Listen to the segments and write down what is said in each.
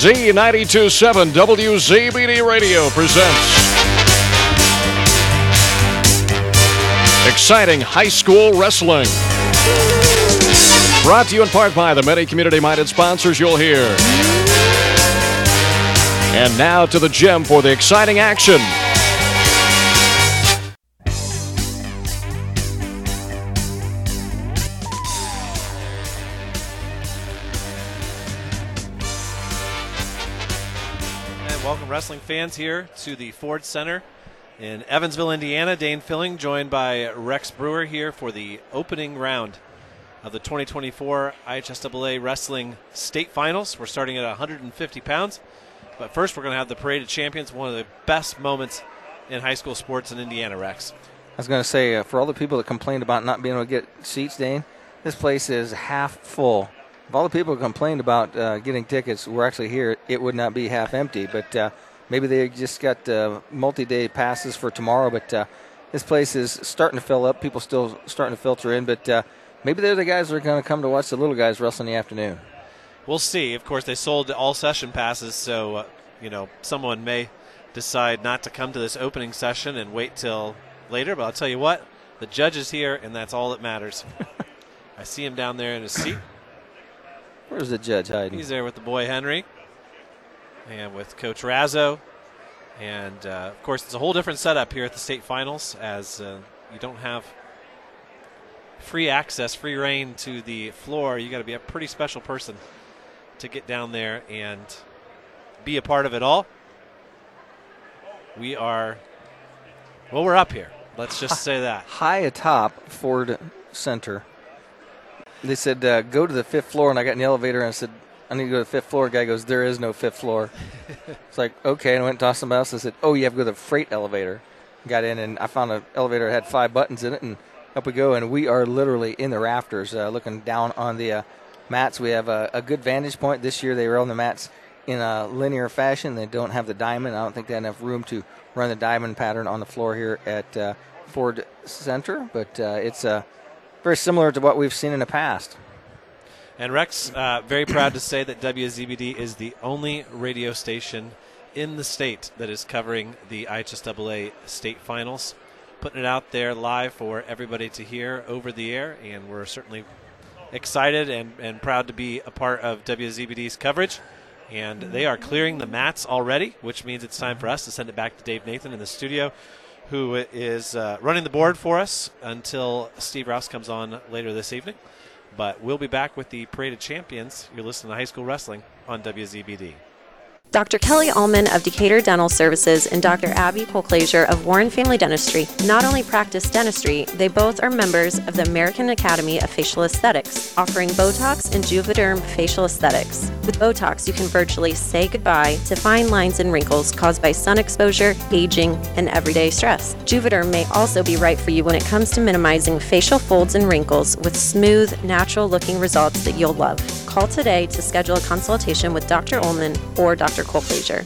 Z927 WZBD Radio presents exciting high school wrestling. Brought to you in part by the many community minded sponsors you'll hear. And now to the gym for the exciting action. Fans, here to the Ford Center in Evansville, Indiana. Dane Filling, joined by Rex Brewer, here for the opening round of the 2024 IHSAA Wrestling State Finals. We're starting at 150 pounds, but first we're going to have the Parade of Champions, one of the best moments in high school sports in Indiana. Rex. I was going to say, uh, for all the people that complained about not being able to get seats, Dane, this place is half full. If all the people who complained about uh, getting tickets were actually here, it would not be half empty. But uh, maybe they just got uh, multi-day passes for tomorrow. But uh, this place is starting to fill up. People still starting to filter in. But uh, maybe they're the guys that are going to come to watch the little guys wrestle in the afternoon. We'll see. Of course, they sold all session passes, so uh, you know someone may decide not to come to this opening session and wait till later. But I'll tell you what, the judge is here, and that's all that matters. I see him down there in his seat. Where's the judge hiding? He's there with the boy Henry, and with Coach Razzo, and uh, of course it's a whole different setup here at the state finals, as uh, you don't have free access, free rein to the floor. You got to be a pretty special person to get down there and be a part of it all. We are, well, we're up here. Let's just say that. High atop Ford Center. They said, uh, go to the fifth floor, and I got in the elevator and I said, I need to go to the fifth floor. guy goes, there is no fifth floor. it's like, okay. And I went to somebody else and said, oh, you have to go to the freight elevator. Got in, and I found an elevator that had five buttons in it, and up we go. And we are literally in the rafters, uh, looking down on the uh, mats. We have a, a good vantage point. This year they were on the mats in a linear fashion. They don't have the diamond. I don't think they have enough room to run the diamond pattern on the floor here at uh, Ford Center, but uh, it's uh, very similar to what we've seen in the past. And Rex, uh, very proud to say that WZBD is the only radio station in the state that is covering the IHSAA state finals, putting it out there live for everybody to hear over the air. And we're certainly excited and, and proud to be a part of WZBD's coverage. And they are clearing the mats already, which means it's time for us to send it back to Dave Nathan in the studio, who is uh, running the board for us until Steve Rouse comes on later this evening. But we'll be back with the Parade of Champions. You're listening to High School Wrestling on WZBD. Dr. Kelly Allman of Decatur Dental Services and Dr. Abby Polklazier of Warren Family Dentistry not only practice dentistry, they both are members of the American Academy of Facial Aesthetics, offering Botox and Juvederm facial aesthetics. With Botox, you can virtually say goodbye to fine lines and wrinkles caused by sun exposure, aging, and everyday stress. Juvederm may also be right for you when it comes to minimizing facial folds and wrinkles with smooth, natural looking results that you'll love. Call today to schedule a consultation with Dr. Ullman or Dr. Colclazier.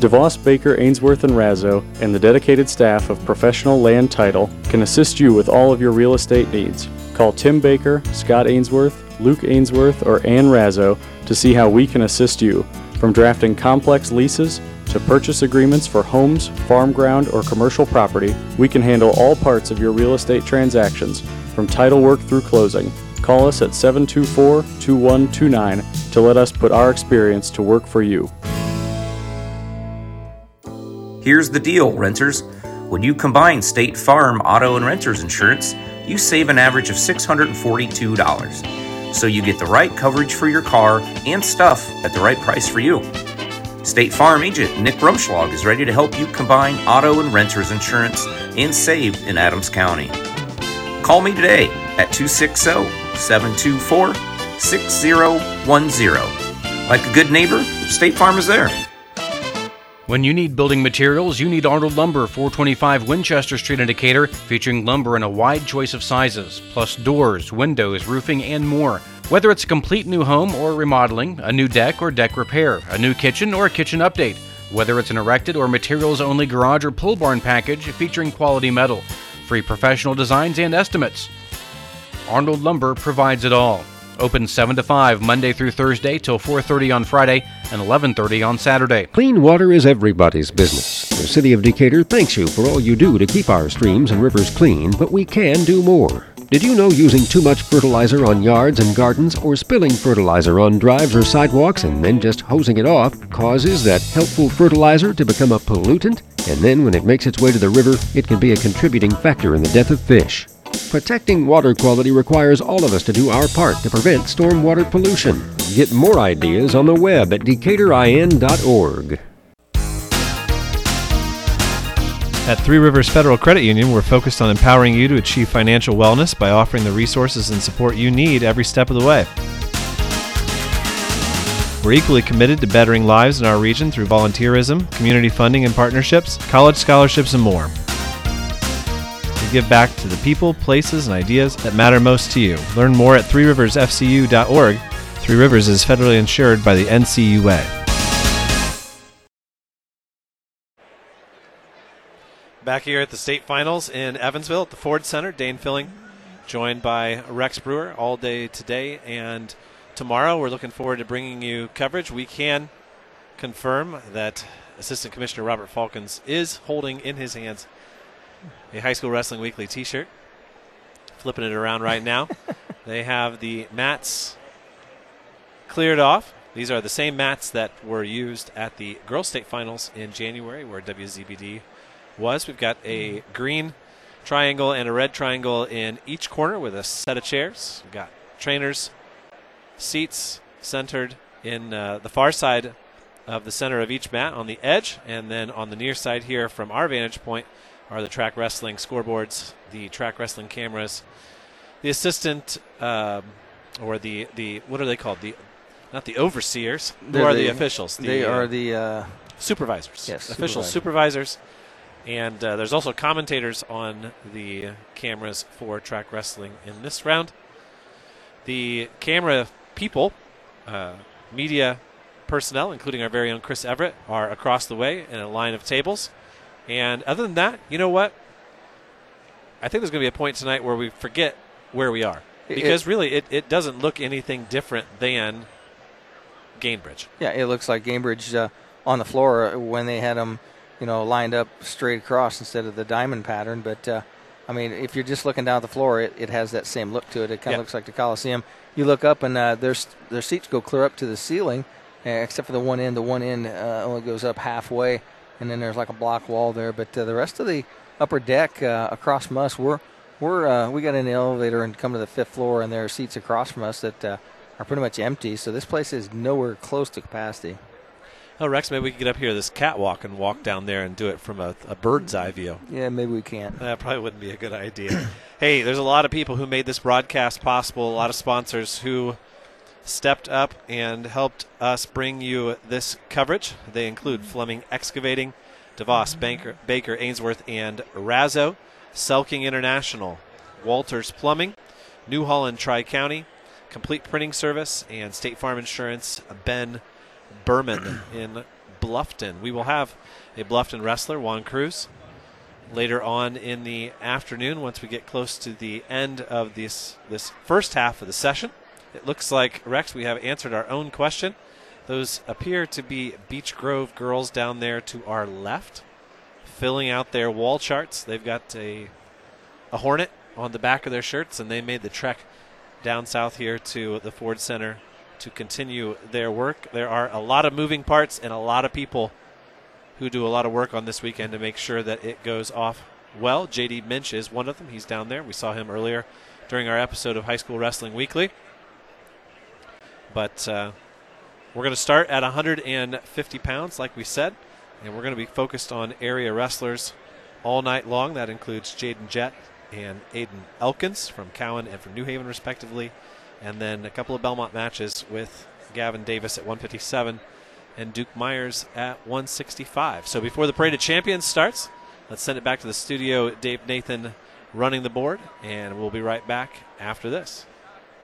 DeVos, Baker, Ainsworth, and Razzo, and the dedicated staff of Professional Land Title can assist you with all of your real estate needs. Call Tim Baker, Scott Ainsworth, Luke Ainsworth, or Ann Razzo to see how we can assist you. From drafting complex leases to purchase agreements for homes, farm ground, or commercial property, we can handle all parts of your real estate transactions, from title work through closing. Call us at 724 2129 to let us put our experience to work for you. Here's the deal, renters. When you combine State Farm auto and renters insurance, you save an average of $642. So you get the right coverage for your car and stuff at the right price for you. State Farm agent Nick Rumschlag is ready to help you combine auto and renters insurance and save in Adams County. Call me today at 260 724 6010. Like a good neighbor, State Farm is there. When you need building materials, you need Arnold Lumber, 425 Winchester Street in Decatur, featuring lumber in a wide choice of sizes, plus doors, windows, roofing, and more. Whether it's a complete new home or remodeling, a new deck or deck repair, a new kitchen or a kitchen update, whether it's an erected or materials only garage or pull barn package featuring quality metal, free professional designs and estimates. Arnold Lumber provides it all. Open 7 to 5 Monday through Thursday till 4:30 on Friday and 11:30 on Saturday. Clean water is everybody's business. The City of Decatur thanks you for all you do to keep our streams and rivers clean, but we can do more. Did you know using too much fertilizer on yards and gardens or spilling fertilizer on drives or sidewalks and then just hosing it off causes that helpful fertilizer to become a pollutant? And then when it makes its way to the river, it can be a contributing factor in the death of fish. Protecting water quality requires all of us to do our part to prevent stormwater pollution. Get more ideas on the web at decaturin.org. At Three Rivers Federal Credit Union, we're focused on empowering you to achieve financial wellness by offering the resources and support you need every step of the way. We're equally committed to bettering lives in our region through volunteerism, community funding and partnerships, college scholarships, and more. Give back to the people, places, and ideas that matter most to you. Learn more at threeriversfcu.org. Three Rivers is federally insured by the NCUA. Back here at the state finals in Evansville at the Ford Center, Dane Filling joined by Rex Brewer all day today and tomorrow. We're looking forward to bringing you coverage. We can confirm that Assistant Commissioner Robert Faulkens is holding in his hands a High School Wrestling Weekly t shirt. Flipping it around right now. they have the mats cleared off. These are the same mats that were used at the Girls State Finals in January, where WZBD was. We've got a green triangle and a red triangle in each corner with a set of chairs. We've got trainers, seats centered in uh, the far side of the center of each mat on the edge, and then on the near side here from our vantage point are the track wrestling scoreboards, the track wrestling cameras, the assistant um, or the the what are they called? The not the overseers. Who They're are the, the- officials? The, they uh, are the uh, supervisors. Yes, official supervisor. supervisors. And uh, there's also commentators on the cameras for track wrestling in this round. The camera people, uh, media personnel, including our very own Chris Everett, are across the way in a line of tables. And other than that, you know what? I think there's going to be a point tonight where we forget where we are. It- Because really, it, it doesn't look anything different than Gainbridge. yeah, it looks like Gainbridge uh, on the floor when they had them, you know, lined up straight across instead of the diamond pattern. But uh, I mean, if you're just looking down at the floor, it, it has that same look to it. It kind of Yeah. looks like the Coliseum. You look up and uh, their their seats go clear up to the ceiling, except for the one end. The one end uh, only goes up halfway, and then there's like a block wall there. But uh, the rest of the upper deck uh, across from us, we're we're uh, we got in the elevator and come to the fifth floor, and there are seats across from us that uh, are pretty much empty. So this place is nowhere close to capacity. Oh, Rex, maybe we could get up here this catwalk and walk down there and do it from a, a bird's eye view. Yeah, maybe we can't. That probably wouldn't be a good idea. hey, there's a lot of people who made this broadcast possible, a lot of sponsors who stepped up and helped us bring you this coverage. They include Fleming Excavating, DeVos, Baker, Baker Ainsworth, and Razzo, Selking International, Walters Plumbing, New Holland Tri County, Complete Printing Service, and State Farm Insurance, Ben Berman in Bluffton. We will have a Bluffton wrestler, Juan Cruz, later on in the afternoon once we get close to the end of this this first half of the session. It looks like Rex we have answered our own question. Those appear to be Beech Grove girls down there to our left, filling out their wall charts. They've got a a hornet on the back of their shirts, and they made the trek down south here to the Ford Center to continue their work. There are a lot of moving parts and a lot of people who do a lot of work on this weekend to make sure that it goes off well. JD Minch is one of them. He's down there. We saw him earlier during our episode of High School Wrestling Weekly. But uh, we're going to start at 150 pounds, like we said, and we're going to be focused on area wrestlers all night long. That includes Jaden Jett and Aiden Elkins from Cowan and from New Haven, respectively, and then a couple of Belmont matches with Gavin Davis at 157 and Duke Myers at 165. So before the Parade of Champions starts, let's send it back to the studio. Dave Nathan running the board, and we'll be right back after this.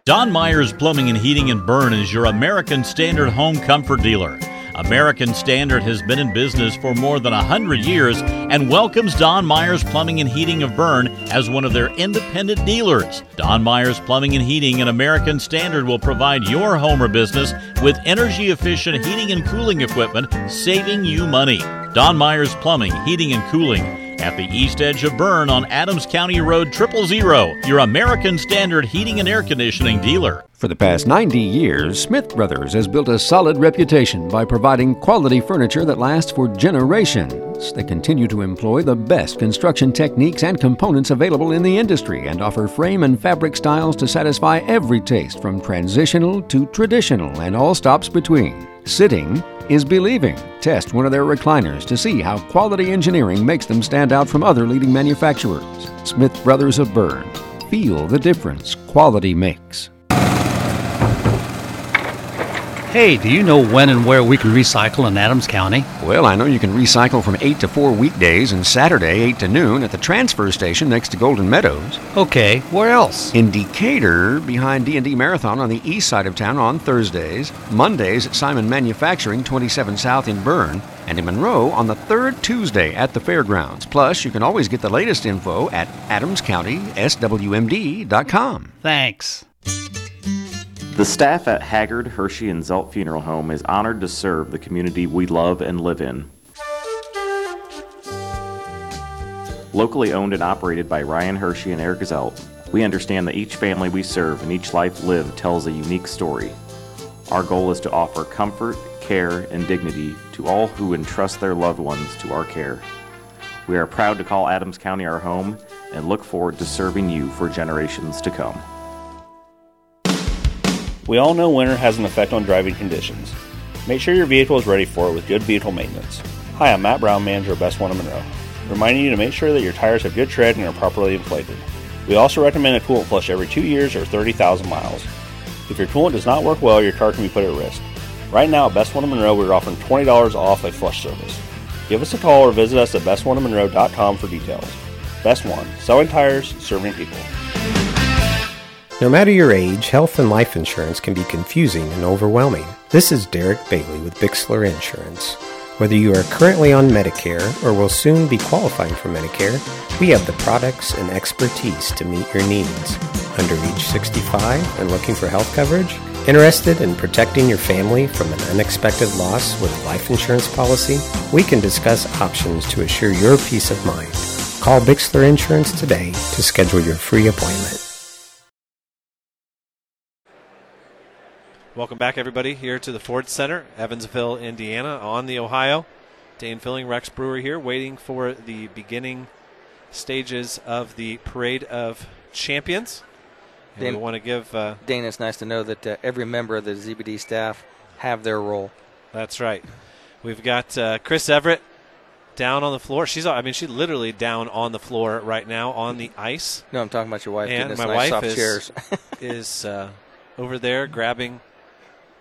Don Myers Plumbing and Heating and Berne is your American Standard home comfort dealer. American Standard has been in business for more than 100 years and welcomes Don Myers Plumbing and Heating of Berne as one of their independent dealers. Don Myers Plumbing and Heating and American Standard will provide your home or business with energy efficient heating and cooling equipment, saving you money. Don Myers Plumbing, Heating and Cooling at the east edge of Berne on Adams County Road Triple Zero, your American Standard heating and air conditioning dealer. For the past 90 years, Smith Brothers has built a solid reputation by providing quality furniture that lasts for generations. They continue to employ the best construction techniques and components available in the industry and offer frame and fabric styles to satisfy every taste from transitional to traditional and all stops between. Sitting is believing. Test one of their recliners to see how quality engineering makes them stand out from other leading manufacturers. Smith Brothers of Berne. Feel the difference quality makes. Hey, do you know when and where we can recycle in Adams County? Well, I know you can recycle from 8 to 4 weekdays and Saturday 8 to noon at the transfer station next to Golden Meadows. Okay, where else? In Decatur, behind D&D Marathon on the east side of town on Thursdays, Mondays at Simon Manufacturing 27 South in Berne, and in Monroe on the third Tuesday at the fairgrounds. Plus, you can always get the latest info at adamscountyswmd.com. Thanks. The staff at Haggard, Hershey, and Zelt Funeral Home is honored to serve the community we love and live in. Locally owned and operated by Ryan Hershey and Eric Zelt, we understand that each family we serve and each life lived tells a unique story. Our goal is to offer comfort, care, and dignity to all who entrust their loved ones to our care. We are proud to call Adams County our home and look forward to serving you for generations to come. We all know winter has an effect on driving conditions. Make sure your vehicle is ready for it with good vehicle maintenance. Hi, I'm Matt Brown, manager of Best One of Monroe, reminding you to make sure that your tires have good tread and are properly inflated. We also recommend a coolant flush every two years or 30,000 miles. If your coolant does not work well, your car can be put at risk. Right now at Best One of Monroe, we're offering $20 off a flush service. Give us a call or visit us at bestoneofmonroe.com for details. Best One, selling tires, serving people. No matter your age, health and life insurance can be confusing and overwhelming. This is Derek Bailey with Bixler Insurance. Whether you are currently on Medicare or will soon be qualifying for Medicare, we have the products and expertise to meet your needs. Under age 65 and looking for health coverage? Interested in protecting your family from an unexpected loss with a life insurance policy? We can discuss options to assure your peace of mind. Call Bixler Insurance today to schedule your free appointment. Welcome back, everybody, here to the Ford Center, Evansville, Indiana, on the Ohio. Dane Filling, Rex Brewer here, waiting for the beginning stages of the Parade of Champions. And Dane, we want to give. Uh, Dane, it's nice to know that uh, every member of the ZBD staff have their role. That's right. We've got uh, Chris Everett down on the floor. She's, I mean, she's literally down on the floor right now on the ice. No, I'm talking about your wife. And my nice wife is, is uh, over there grabbing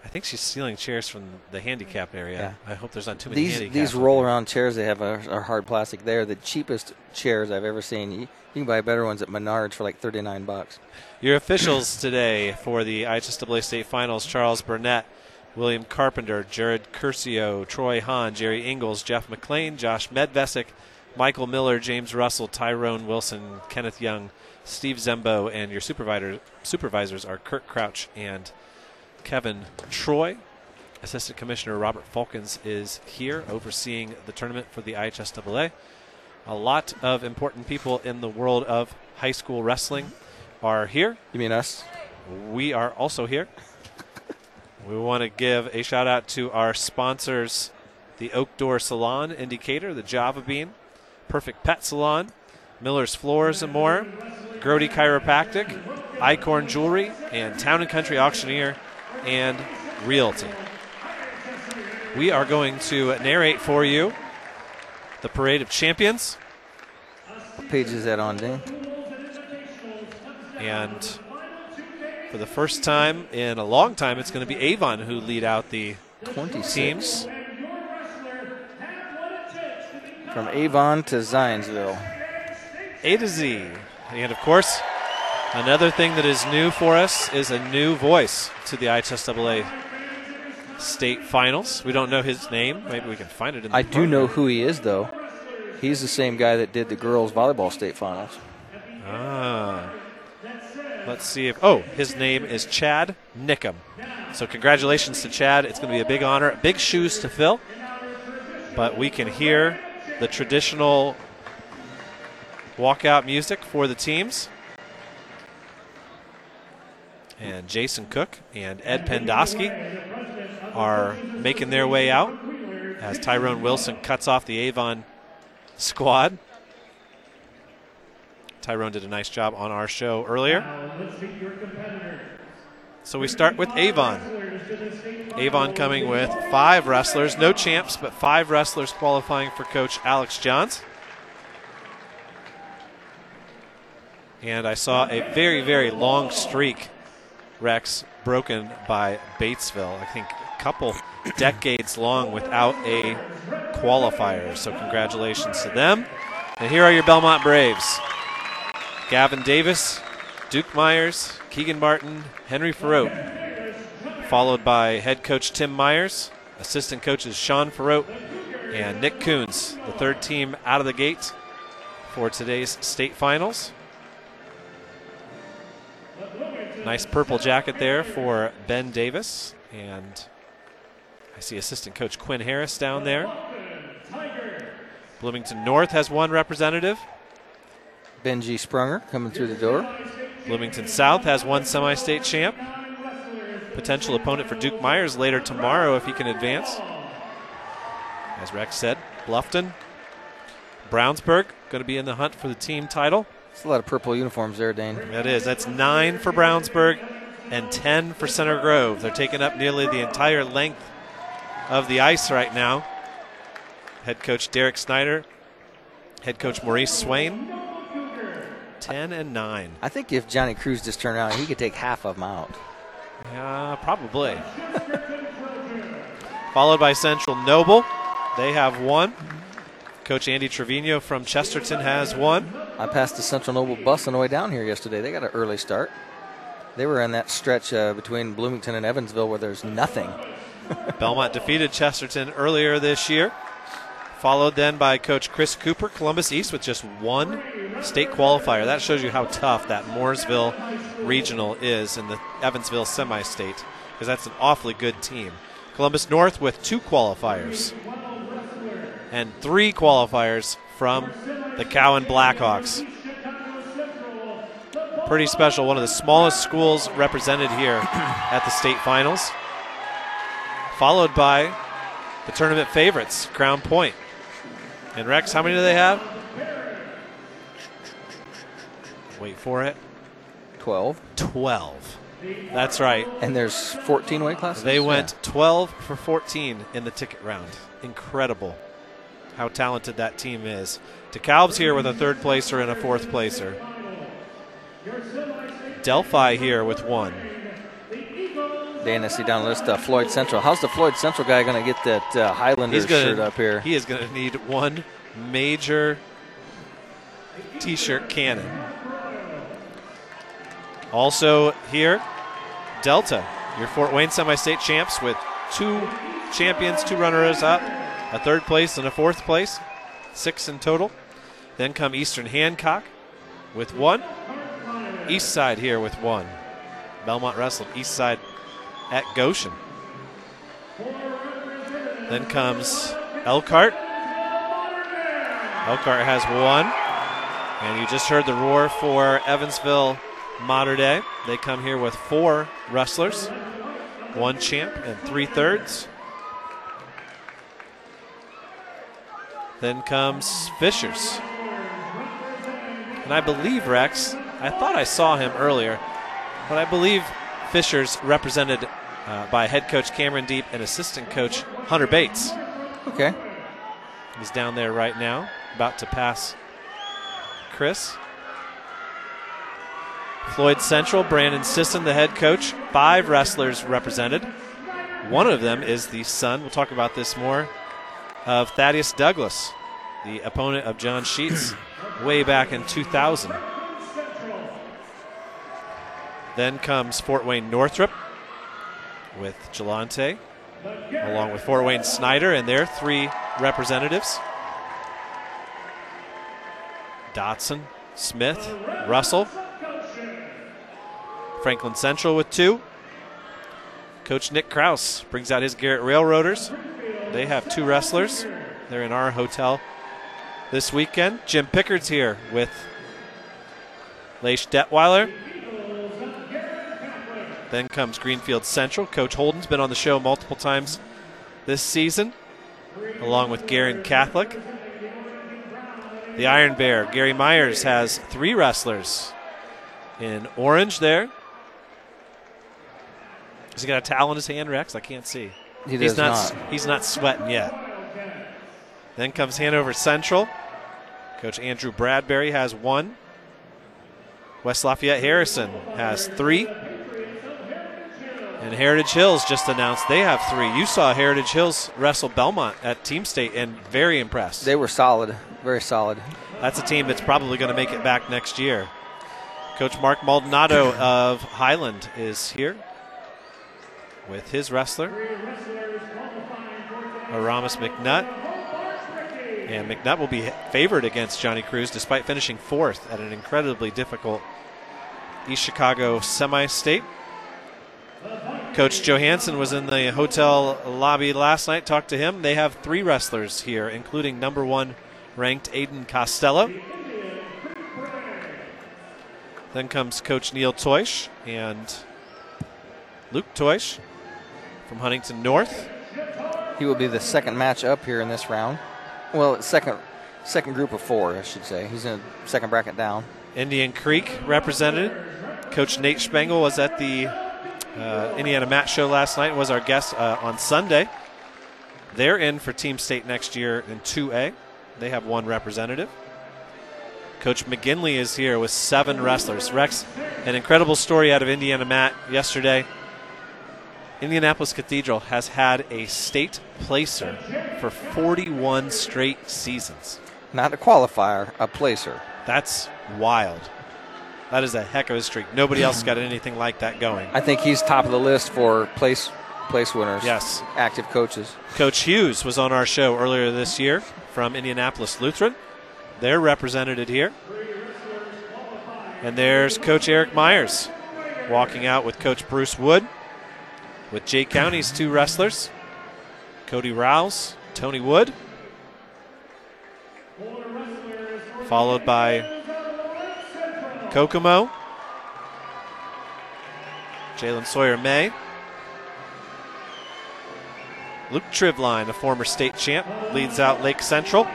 I think she's stealing chairs from the handicap area. Yeah. I hope there's not too many These these roll around chairs they have are, are hard plastic. They're the cheapest chairs I've ever seen. You, you can buy better ones at Menards for like 39 bucks. Your officials today for the IHSAA State Finals: Charles Burnett, William Carpenter, Jared Curcio, Troy Hahn, Jerry Ingles, Jeff McLean, Josh Medvesic, Michael Miller, James Russell, Tyrone Wilson, Kenneth Young, Steve Zembo, and your supervisor, supervisors are Kurt Crouch and Kevin Troy. Assistant Commissioner Robert Faulkens is here overseeing the tournament for the IHSAA. A lot of important people in the world of high school wrestling are here. You mean us? We are also here. we want to give a shout out to our sponsors the Oak Door Salon in Decatur, the Java Bean, Perfect Pet Salon, Miller's Floors and more, Grody Chiropractic, Icorn Jewelry, and Town and Country Auctioneer and Realty. We are going to narrate for you the Parade of Champions. What page is that on, Dan? And for the first time in a long time, it's going to be Avon who lead out the 26. teams. From Avon to Zionsville. A to Z. And of course, another thing that is new for us is a new voice to the IHSAA state finals. We don't know his name. Maybe we can find it in the I do know who he is, though. He's the same guy that did the girls' volleyball state finals. Ah. Let's see if. Oh, his name is Chad Nickum. So, congratulations to Chad. It's going to be a big honor, big shoes to fill. But we can hear the traditional walkout music for the teams. And Jason Cook and Ed Pendoski are making their way out as Tyrone Wilson cuts off the Avon squad. Tyrone did a nice job on our show earlier. So we start with Avon. Avon coming with five wrestlers, no champs, but five wrestlers qualifying for Coach Alex Johns. And I saw a very, very long streak, Rex, broken by Batesville. I think a couple decades long without a qualifier. So congratulations to them. And here are your Belmont Braves. Gavin Davis, Duke Myers, Keegan Martin, Henry Farote, followed by head coach Tim Myers, assistant coaches Sean Farote, and Nick Coons, the third team out of the gate for today's state finals. Nice purple jacket there for Ben Davis, and I see assistant coach Quinn Harris down there. Bloomington North has one representative. Benji Sprunger coming through the door. Bloomington South has one semi state champ. Potential opponent for Duke Myers later tomorrow if he can advance. As Rex said, Bluffton. Brownsburg going to be in the hunt for the team title. It's a lot of purple uniforms there, Dane. That is. That's nine for Brownsburg and 10 for Center Grove. They're taking up nearly the entire length of the ice right now. Head coach Derek Snyder, head coach Maurice Swain. 10 and 9. I think if Johnny Cruz just turned out, he could take half of them out. Yeah, probably. Followed by Central Noble. They have one. Coach Andy Trevino from Chesterton has one. I passed the Central Noble bus on the way down here yesterday. They got an early start. They were in that stretch uh, between Bloomington and Evansville where there's nothing. Belmont defeated Chesterton earlier this year. Followed then by Coach Chris Cooper, Columbus East, with just one state qualifier. That shows you how tough that Mooresville regional is in the Evansville semi state, because that's an awfully good team. Columbus North with two qualifiers, and three qualifiers from the Cowan Blackhawks. Pretty special. One of the smallest schools represented here at the state finals. Followed by the tournament favorites, Crown Point. And Rex, how many do they have? Wait for it. 12. 12. That's right. And there's 14 weight classes? They went 12 for 14 in the ticket round. Incredible how talented that team is. DeKalb's here with a third placer and a fourth placer. Delphi here with one. Dan, I see down the list uh, Floyd Central. How's the Floyd Central guy going to get that uh, Highlanders gonna, shirt up here? He is going to need one major T-shirt cannon. Also here, Delta, your Fort Wayne semi-state champs with two champions, two runners-up, a third place and a fourth place, six in total. Then come Eastern Hancock with one. East Side here with one. Belmont Wrestling, East Side at Goshen. Then comes Elkhart. Elkhart has one. And you just heard the roar for Evansville Mater Dei. They come here with four wrestlers, one champ, and three thirds. Then comes Fishers. And I believe Rex, I thought I saw him earlier, but I believe Fishers represented uh, by head coach Cameron Deep and assistant coach Hunter Bates. Okay. He's down there right now, about to pass Chris. Floyd Central, Brandon Sisson, the head coach. Five wrestlers represented. One of them is the son, we'll talk about this more, of Thaddeus Douglas, the opponent of John Sheets way back in 2000. Then comes Fort Wayne Northrop with Gelante along with Fort Wayne Snyder and their three representatives. Dotson, Smith, Russell. Franklin Central with two. Coach Nick Kraus brings out his Garrett Railroaders. They have two wrestlers. They're in our hotel this weekend. Jim Pickard's here with Leish Detweiler. Then comes Greenfield Central. Coach Holden's been on the show multiple times this season, along with Guerin Catholic. The Iron Bear, Gary Myers, has three wrestlers in orange there. Has he got a towel in his hand, Rex? I can't see. He he's not, not. He's not sweating yet. Then comes Hanover Central. Coach Andrew Bradbury has one. West Lafayette Harrison has three. And Heritage Hills just announced they have three. You saw Heritage Hills wrestle Belmont at Team State and very impressed. They were solid, very solid. That's a team that's probably going to make it back next year. Coach Mark Maldonado of Highland is here with his wrestler, Aramis McNutt. And McNutt will be favored against Johnny Cruz despite finishing fourth at an incredibly difficult East Chicago semi state. Coach Johansson was in the hotel lobby last night. Talked to him. They have three wrestlers here, including number one ranked Aiden Costello. Then comes Coach Neil Toish and Luke Toish from Huntington North. He will be the second match up here in this round. Well, second second group of four, I should say. He's in the second bracket down. Indian Creek represented. Coach Nate Spengel was at the uh, Indiana Match Show last night and was our guest uh, on Sunday. They're in for Team State next year in 2A. They have one representative. Coach McGinley is here with seven wrestlers. Rex, an incredible story out of Indiana Mat yesterday. Indianapolis Cathedral has had a state placer for 41 straight seasons. Not a qualifier, a placer. That's wild. That is a heck of a streak. Nobody else got anything like that going. I think he's top of the list for place place winners. Yes. Active coaches. Coach Hughes was on our show earlier this year from Indianapolis Lutheran. They're represented here. And there's Coach Eric Myers walking out with Coach Bruce Wood, with Jay County's two wrestlers, Cody Rouse, Tony Wood, followed by Kokomo, Jalen Sawyer May, Luke Trivline, a former state champ, leads out Lake Central.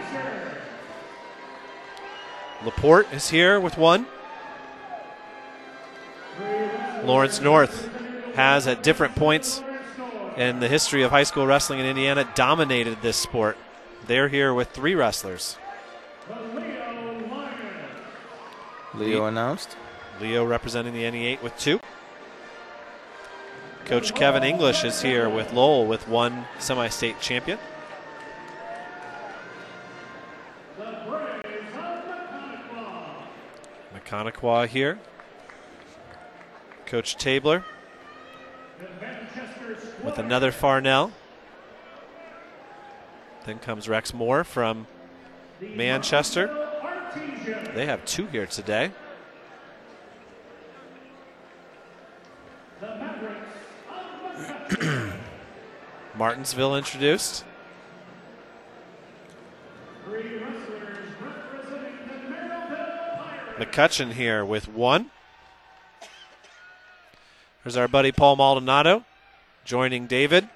Laporte is here with one. Lawrence North has, at different points in the history of high school wrestling in Indiana, dominated this sport. They're here with three wrestlers. Leo announced. Leo representing the NE8 with two. Coach Kevin English is here with Lowell with one semi state champion. Maconaquah here. Coach Tabler with another Farnell. Then comes Rex Moore from Manchester. They have two here today. Martinsville introduced. McCutcheon here with one. There's our buddy Paul Maldonado joining David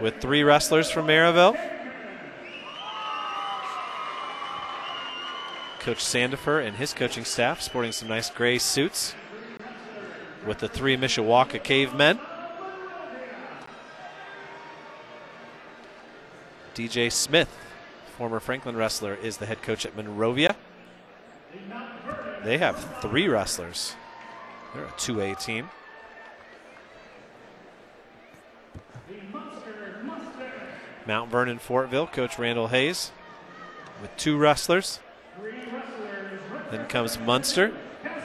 with three wrestlers from Merrillville. Coach Sandifer and his coaching staff sporting some nice gray suits with the three Mishawaka Cavemen. DJ Smith, former Franklin wrestler, is the head coach at Monrovia. They have three wrestlers. They're a 2A team. Mount Vernon Fortville, Coach Randall Hayes with two wrestlers. Then comes Munster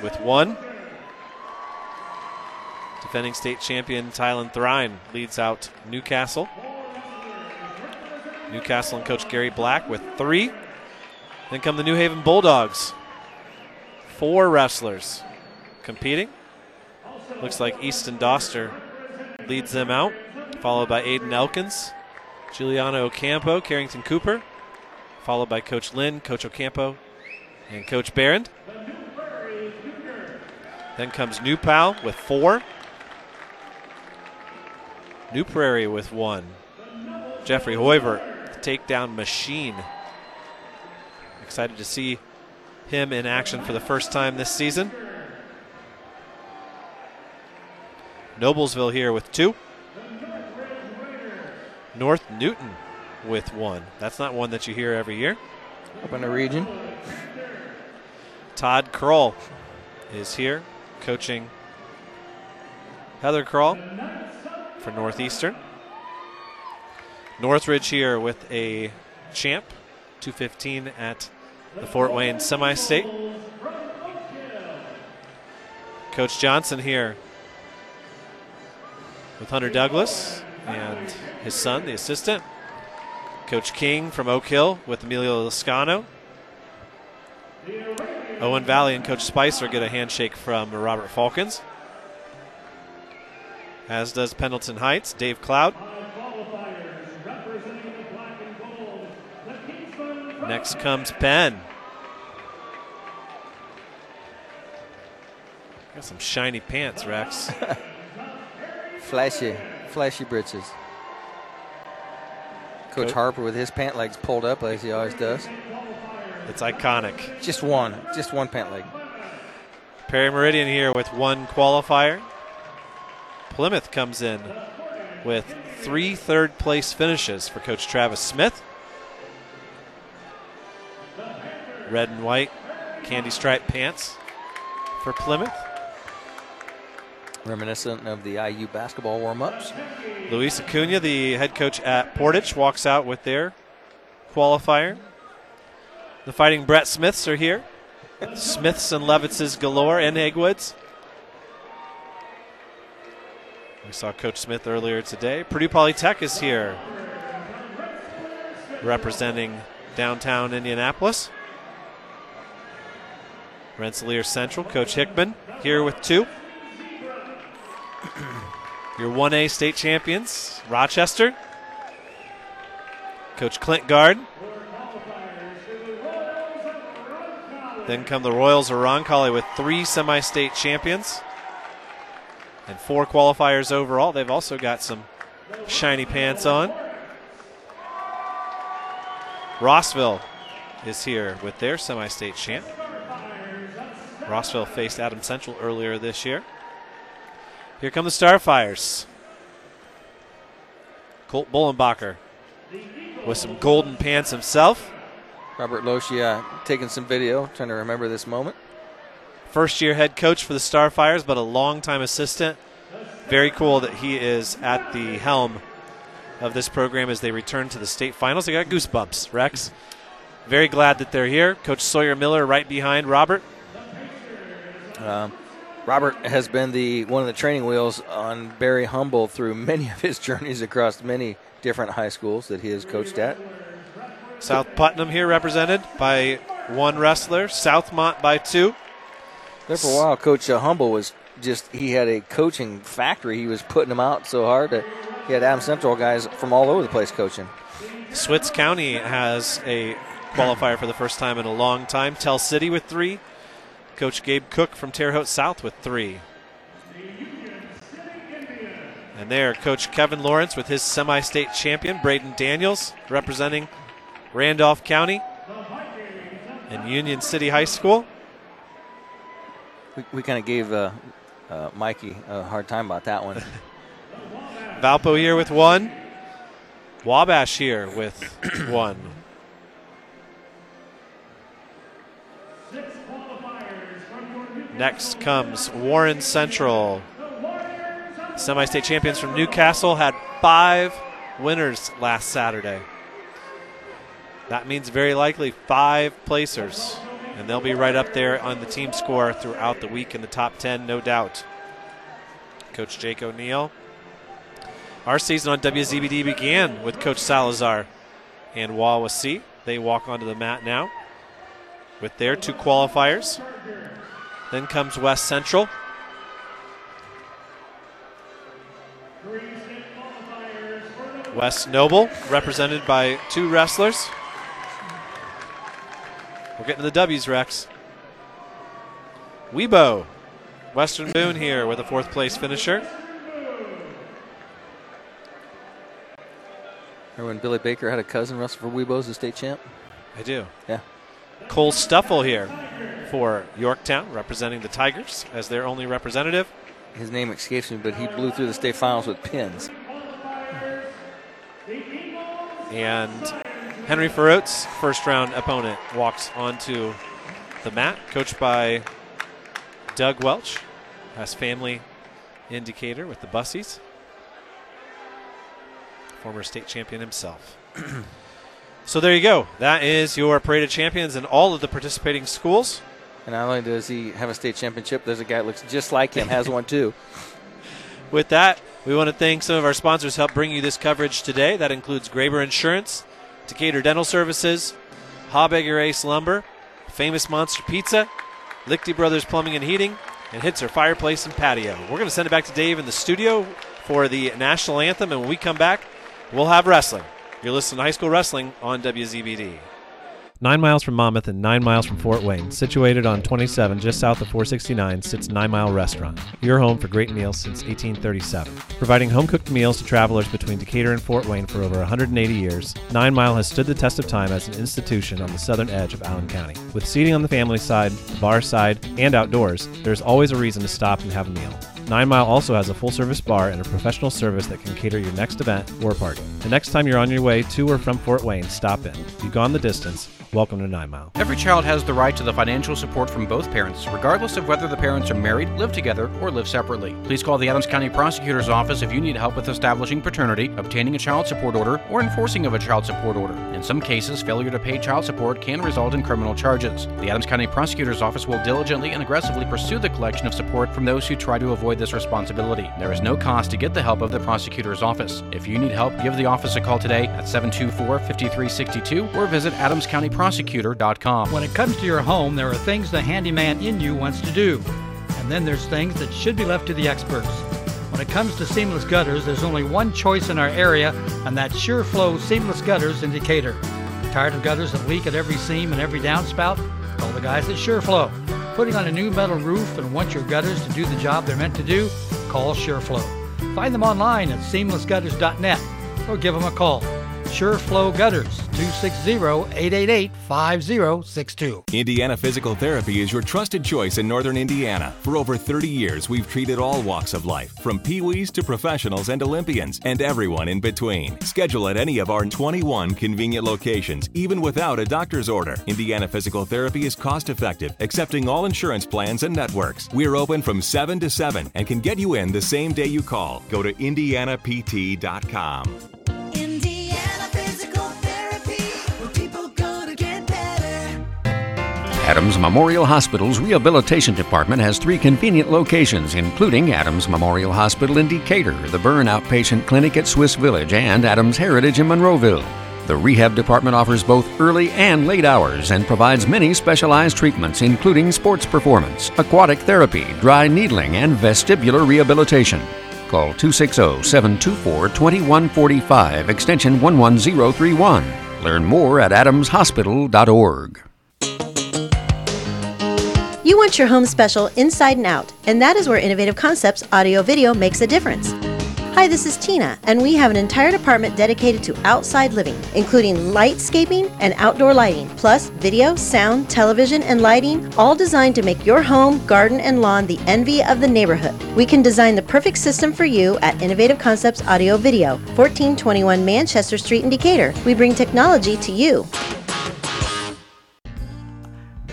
with one. Defending state champion Tylen Thrine leads out Newcastle. Newcastle and Coach Gary Black with three. Then come the New Haven Bulldogs. Four wrestlers competing. Looks like Easton Doster leads them out, followed by Aiden Elkins, Giuliano Ocampo, Carrington Cooper, followed by Coach Lynn, Coach Ocampo, and Coach Barron. Then comes New Pal with four. New Prairie with one. Jeffrey Hoiver, takedown machine. Excited to see him in action for the first time this season. Noblesville here with two. North Newton with one. That's not one that you hear every year. Up in the region. Todd Kroll is here coaching Heather Kroll for Northeastern. Northridge here with a champ, 215 at the Fort Wayne semi state. Coach Johnson here with Hunter Douglas and his son, the assistant. Coach King from Oak Hill with Emilio Lascano. Owen Valley and Coach Spicer get a handshake from Robert Faulkens. As does Pendleton Heights, Dave Cloud. Next comes Penn. Got some shiny pants, Rex. Flashy, flashy britches. Coach Harper with his pant legs pulled up as he always does. It's iconic. Just one, just one pant leg. Perry Meridian here with one qualifier. Plymouth comes in with three third place finishes for Coach Travis Smith. Red and white candy stripe pants for Plymouth. Reminiscent of the IU basketball warm ups. Luis Acuna, the head coach at Portage, walks out with their qualifier. The Fighting Brett Smiths are here. Smiths and Levitzes galore and Eggwoods. We saw Coach Smith earlier today. Purdue Polytech is here, representing downtown Indianapolis. Rensselaer Central, Coach Hickman here with two. Your 1A state champions, Rochester. Coach Clint Guard. Then come the Royals of Roncalli with three semi state champions and four qualifiers overall. They've also got some shiny pants on. Rossville is here with their semi state champ. Rossville faced Adams Central earlier this year. Here come the Starfires. Colt Bullenbacher with some golden pants himself. Robert Loschia taking some video, trying to remember this moment. First year head coach for the Starfires, but a longtime assistant. Very cool that he is at the helm of this program as they return to the state finals. I got goosebumps, Rex. Very glad that they're here. Coach Sawyer Miller right behind Robert. Um, Robert has been the one of the training wheels on Barry Humble through many of his journeys across many different high schools that he has coached at. South Putnam here represented by one wrestler. Southmont by two. There for a while, Coach uh, Humble was just he had a coaching factory. He was putting them out so hard that he had Adams Central guys from all over the place coaching. Switz County has a qualifier for the first time in a long time. Tell City with three. Coach Gabe Cook from Terre Haute South with three. And there, Coach Kevin Lawrence with his semi state champion, Braden Daniels, representing Randolph County and Union City High School. We, we kind of gave uh, uh, Mikey a hard time about that one. Valpo here with one. Wabash here with one. Next comes Warren Central. Semi state champions from Newcastle had five winners last Saturday. That means very likely five placers. And they'll be right up there on the team score throughout the week in the top 10, no doubt. Coach Jake O'Neill. Our season on WZBD began with Coach Salazar and Wawasee. They walk onto the mat now with their two qualifiers. Then comes West Central. West Noble, represented by two wrestlers. We're getting to the W's, Rex. Webo, Western Boone here with a fourth place finisher. Remember when Billy Baker had a cousin wrestle for Webo as a state champ? I do. Yeah. Cole Stuffle here for Yorktown, representing the Tigers as their only representative. His name escapes me, but he blew through the state finals with pins. And Henry Ferrot's first round opponent walks onto the mat, coached by Doug Welch, has family indicator with the Bussies, former state champion himself. so there you go. That is your parade of champions in all of the participating schools. And not only does he have a state championship, there's a guy that looks just like him, has one too. With that, we want to thank some of our sponsors help bring you this coverage today. That includes Graber Insurance, Decatur Dental Services, Habegger Ace Lumber, Famous Monster Pizza, Lichty Brothers Plumbing and Heating, and Hitzer Fireplace and Patio. We're going to send it back to Dave in the studio for the national anthem, and when we come back, we'll have wrestling. You're listening to High School Wrestling on WZBD. Nine miles from Monmouth and nine miles from Fort Wayne, situated on 27 just south of 469, sits Nine Mile Restaurant, your home for great meals since 1837. Providing home cooked meals to travelers between Decatur and Fort Wayne for over 180 years, Nine Mile has stood the test of time as an institution on the southern edge of Allen County. With seating on the family side, the bar side, and outdoors, there's always a reason to stop and have a meal. Nine Mile also has a full service bar and a professional service that can cater your next event or party. The next time you're on your way to or from Fort Wayne, stop in. You've gone the distance. Welcome to Nine Mile. Every child has the right to the financial support from both parents, regardless of whether the parents are married, live together, or live separately. Please call the Adams County Prosecutor's Office if you need help with establishing paternity, obtaining a child support order, or enforcing of a child support order. In some cases, failure to pay child support can result in criminal charges. The Adams County Prosecutor's Office will diligently and aggressively pursue the collection of support from those who try to avoid this responsibility. There is no cost to get the help of the Prosecutor's Office. If you need help, give the office a call today at 724 5362 or visit adamscountyprosecutor.com. When it comes to your home, there are things the handyman in you wants to do, and then there's things that should be left to the experts. When it comes to seamless gutters, there's only one choice in our area, and that's SureFlow Seamless Gutters in Decatur. Tired of gutters that leak at every seam and every downspout? Call the guys at SureFlow. Putting on a new metal roof and want your gutters to do the job they're meant to do? Call SureFlow. Find them online at seamlessgutters.net or give them a call. SureFlow Gutters, 260-888-5062. Indiana Physical Therapy is your trusted choice in Northern Indiana. For over 30 years, we've treated all walks of life, from peewees to professionals and Olympians, and everyone in between. Schedule at any of our 21 convenient locations, even without a doctor's order. Indiana Physical Therapy is cost effective, accepting all insurance plans and networks. We're open from 7 to 7 and can get you in the same day you call. Go to indianapt.com. Adams Memorial Hospital's Rehabilitation Department has three convenient locations, including Adams Memorial Hospital in Decatur, the Berne Outpatient Clinic at Swiss Village, and Adams Heritage in Monroeville. The Rehab Department offers both early and late hours and provides many specialized treatments, including sports performance, aquatic therapy, dry needling, and vestibular rehabilitation. Call 260 724 2145, extension 11031. Learn more at adamshospital.org. Want your home special inside and out, and that is where Innovative Concepts Audio Video makes a difference. Hi, this is Tina, and we have an entire department dedicated to outside living, including lightscaping and outdoor lighting, plus video, sound, television, and lighting, all designed to make your home, garden, and lawn the envy of the neighborhood. We can design the perfect system for you at Innovative Concepts Audio Video, 1421 Manchester Street in Decatur. We bring technology to you.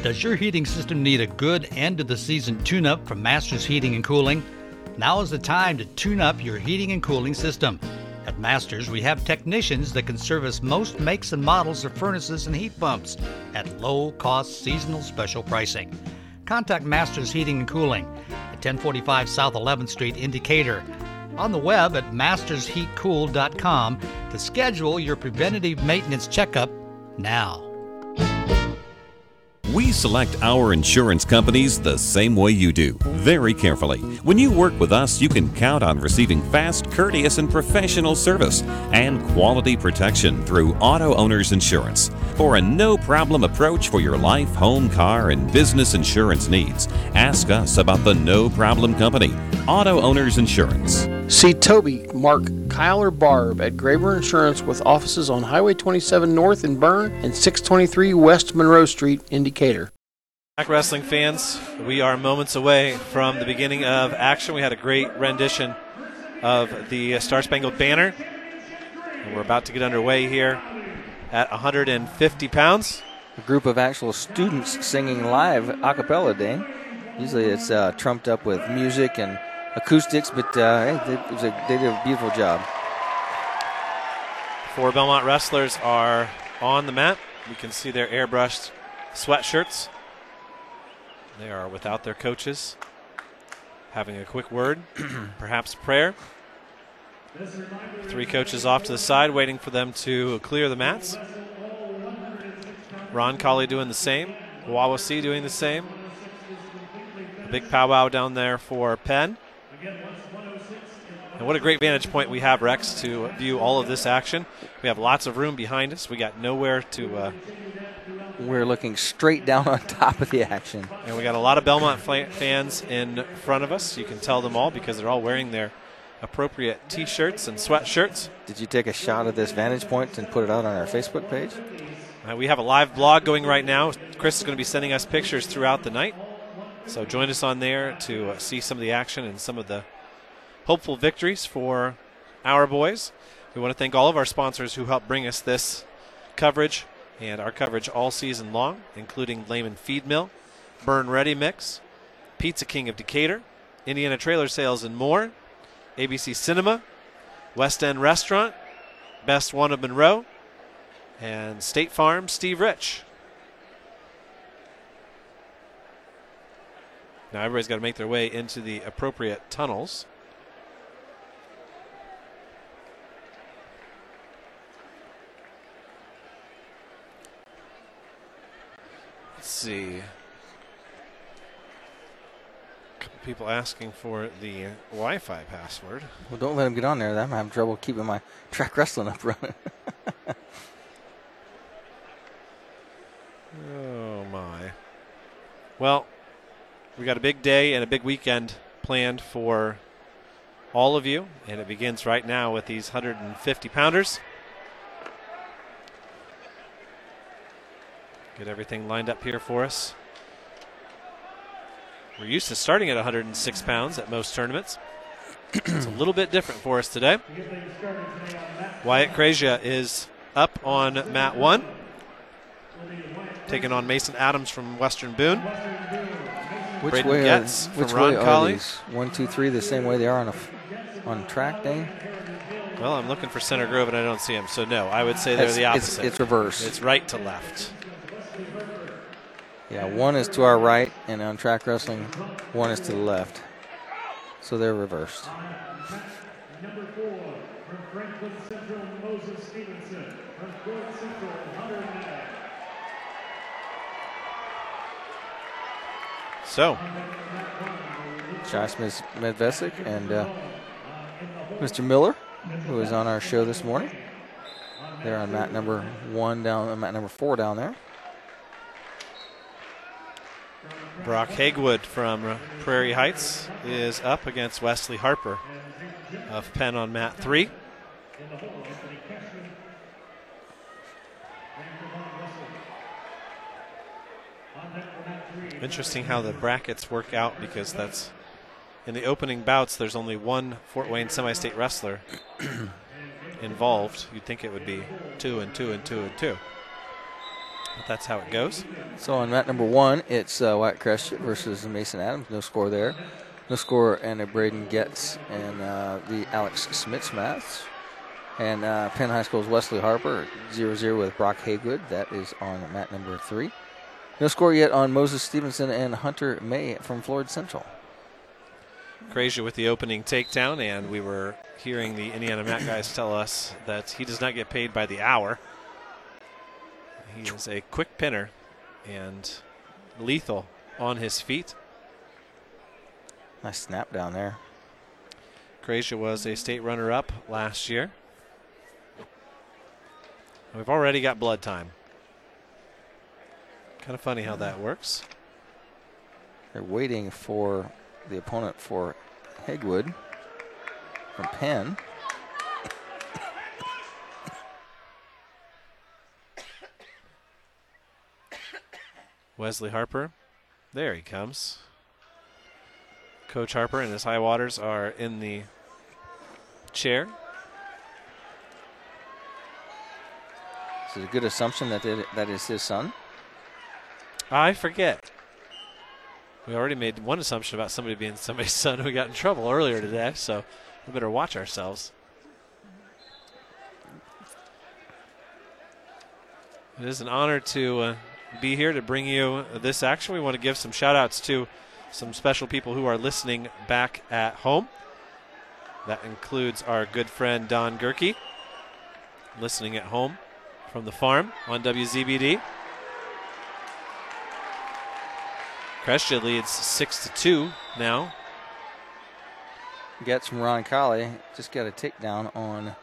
Does your heating system need a good end of the season tune up from Masters Heating and Cooling? Now is the time to tune up your heating and cooling system. At Masters, we have technicians that can service most makes and models of furnaces and heat pumps at low cost seasonal special pricing. Contact Masters Heating and Cooling at 1045 South 11th Street in Decatur. On the web at mastersheatcool.com to schedule your preventative maintenance checkup now. We select our insurance companies the same way you do, very carefully. When you work with us, you can count on receiving fast, courteous, and professional service and quality protection through Auto Owners Insurance. For a no problem approach for your life, home, car, and business insurance needs, ask us about the No Problem Company, Auto Owners Insurance. See Toby, Mark, Kyle, or Barb at Graber Insurance with offices on Highway 27 North in Berne and 623 West Monroe Street in Decatur. Back wrestling fans, we are moments away from the beginning of action. We had a great rendition of the Star Spangled Banner. And we're about to get underway here at 150 pounds. A group of actual students singing live a cappella, Dane. Usually it's uh, trumped up with music and acoustics, but uh, hey, they, it was a, they did a beautiful job. Four Belmont wrestlers are on the mat. You can see their airbrushed sweatshirts. They are without their coaches, having a quick word, perhaps prayer. Three coaches off to the side, waiting for them to clear the mats. Roncalli doing the same. Wawasee doing the same. A big powwow down there for Penn. And what a great vantage point we have, Rex, to view all of this action. We have lots of room behind us. We got nowhere to. Uh, We're looking straight down on top of the action. and we got a lot of Belmont fans in front of us. You can tell them all because they're all wearing their appropriate T-shirts and sweatshirts. Did you take a shot of this vantage point and put it out on our Facebook page? Uh, we have a live blog going right now. Chris is going to be sending us pictures throughout the night. So join us on there to uh, see some of the action and some of the hopeful victories for our boys. We want to thank all of our sponsors who helped bring us this coverage and our coverage all season long, including Lehman Feed Mill, Berne Ready Mix, Pizza King of Decatur, Indiana Trailer Sales and more, ABC Cinema, West End Restaurant, Best One of Monroe, and State Farm Steve Rich. Now everybody's got to make their way into the appropriate tunnels. Let's see. people asking for the Wi-Fi password. Well, don't let them get on there. I'm having trouble keeping my track wrestling up running. Oh my. Well, we got a big day and a big weekend planned for all of you, and it begins right now with these 150 pounders. Get everything lined up here for us. We're used to starting at 106 pounds at most tournaments. it's a little bit different for us today. Wyatt Krazia is up on mat one, taking on Mason Adams from Western Boone. Which Braden way are, Getz from which Ron way are these? One, two, three, the same way they are on a f- on track, Dane? Well, I'm looking for Center Grove and I don't see him, so no, I would say they're It's- the it's- opposite. it's reverse. It's right to left. Yeah, one is to our right, and on track wrestling, one is to the left. So they're reversed. Number four, from Franklin Central, Moses Stevenson. From Floyd Central, Hunter. So, Josh Medvesic and uh, Mr. Miller, who is on our show this morning. They're on mat number one down, mat number four down there. Brock Hagwood from Prairie Heights is up against Wesley Harper of Penn on mat three. Interesting how the brackets work out because that's in the opening bouts. There's only one Fort Wayne semi-state wrestler involved. You'd think it would be two and two and two and two, but that's how it goes. So on mat number one, it's uh, Wyatt Crest versus Mason Adams. No score there. No score and a Braden Getz and uh, the Alex Smits match. And uh, Penn High School's Wesley Harper 0 0 with Brock Haygood. That is on mat number three. No score yet on Moses Stevenson and Hunter May from Floyd Central. Crazier with the opening takedown, and we were hearing the Indiana Mat guys tell us that he does not get paid by the hour. He is a quick pinner and lethal on his feet. Nice snap down there. Croatia was a state runner up last year. We've already got blood time. Kind of funny how that works. They're waiting for the opponent for Hegwood from Penn. Wesley Harper. There he comes. Coach Harper and his high waters are in the chair. Is it a good assumption that it, that is his son? I forget. We already made one assumption about somebody being somebody's son who got in trouble earlier today, so we better watch ourselves. It is an honor to uh, be here to bring you this action. We want to give some shout outs to some special people who are listening back at home. That includes our good friend Don Gerke, listening at home from the farm on WZBD. Crestia leads six to two now. Getz from Roncalli. Just got a takedown on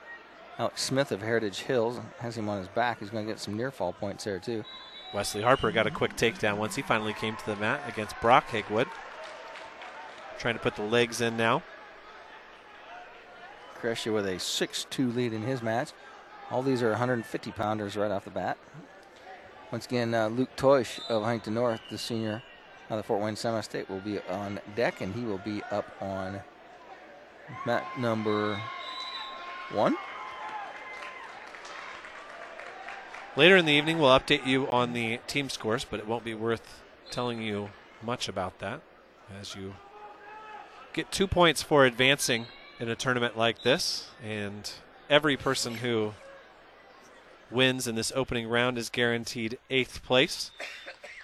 Alex Smith of Heritage Hills. Has him on his back. He's going to get some near fall points there, too. Wesley Harper got a quick takedown once he finally came to the mat against Brock Higwood. Trying to put the legs in now. Crescia with a 6 2 lead in his match. All these are 150 pounders right off the bat. Once again, uh, Luke Toish of Huntington North, the senior of the Fort Wayne Semi State, will be on deck and he will be up on mat number one. Later in the evening, we'll update you on the team scores, but it won't be worth telling you much about that as you get two points for advancing in a tournament like this. And every person who wins in this opening round is guaranteed eighth place.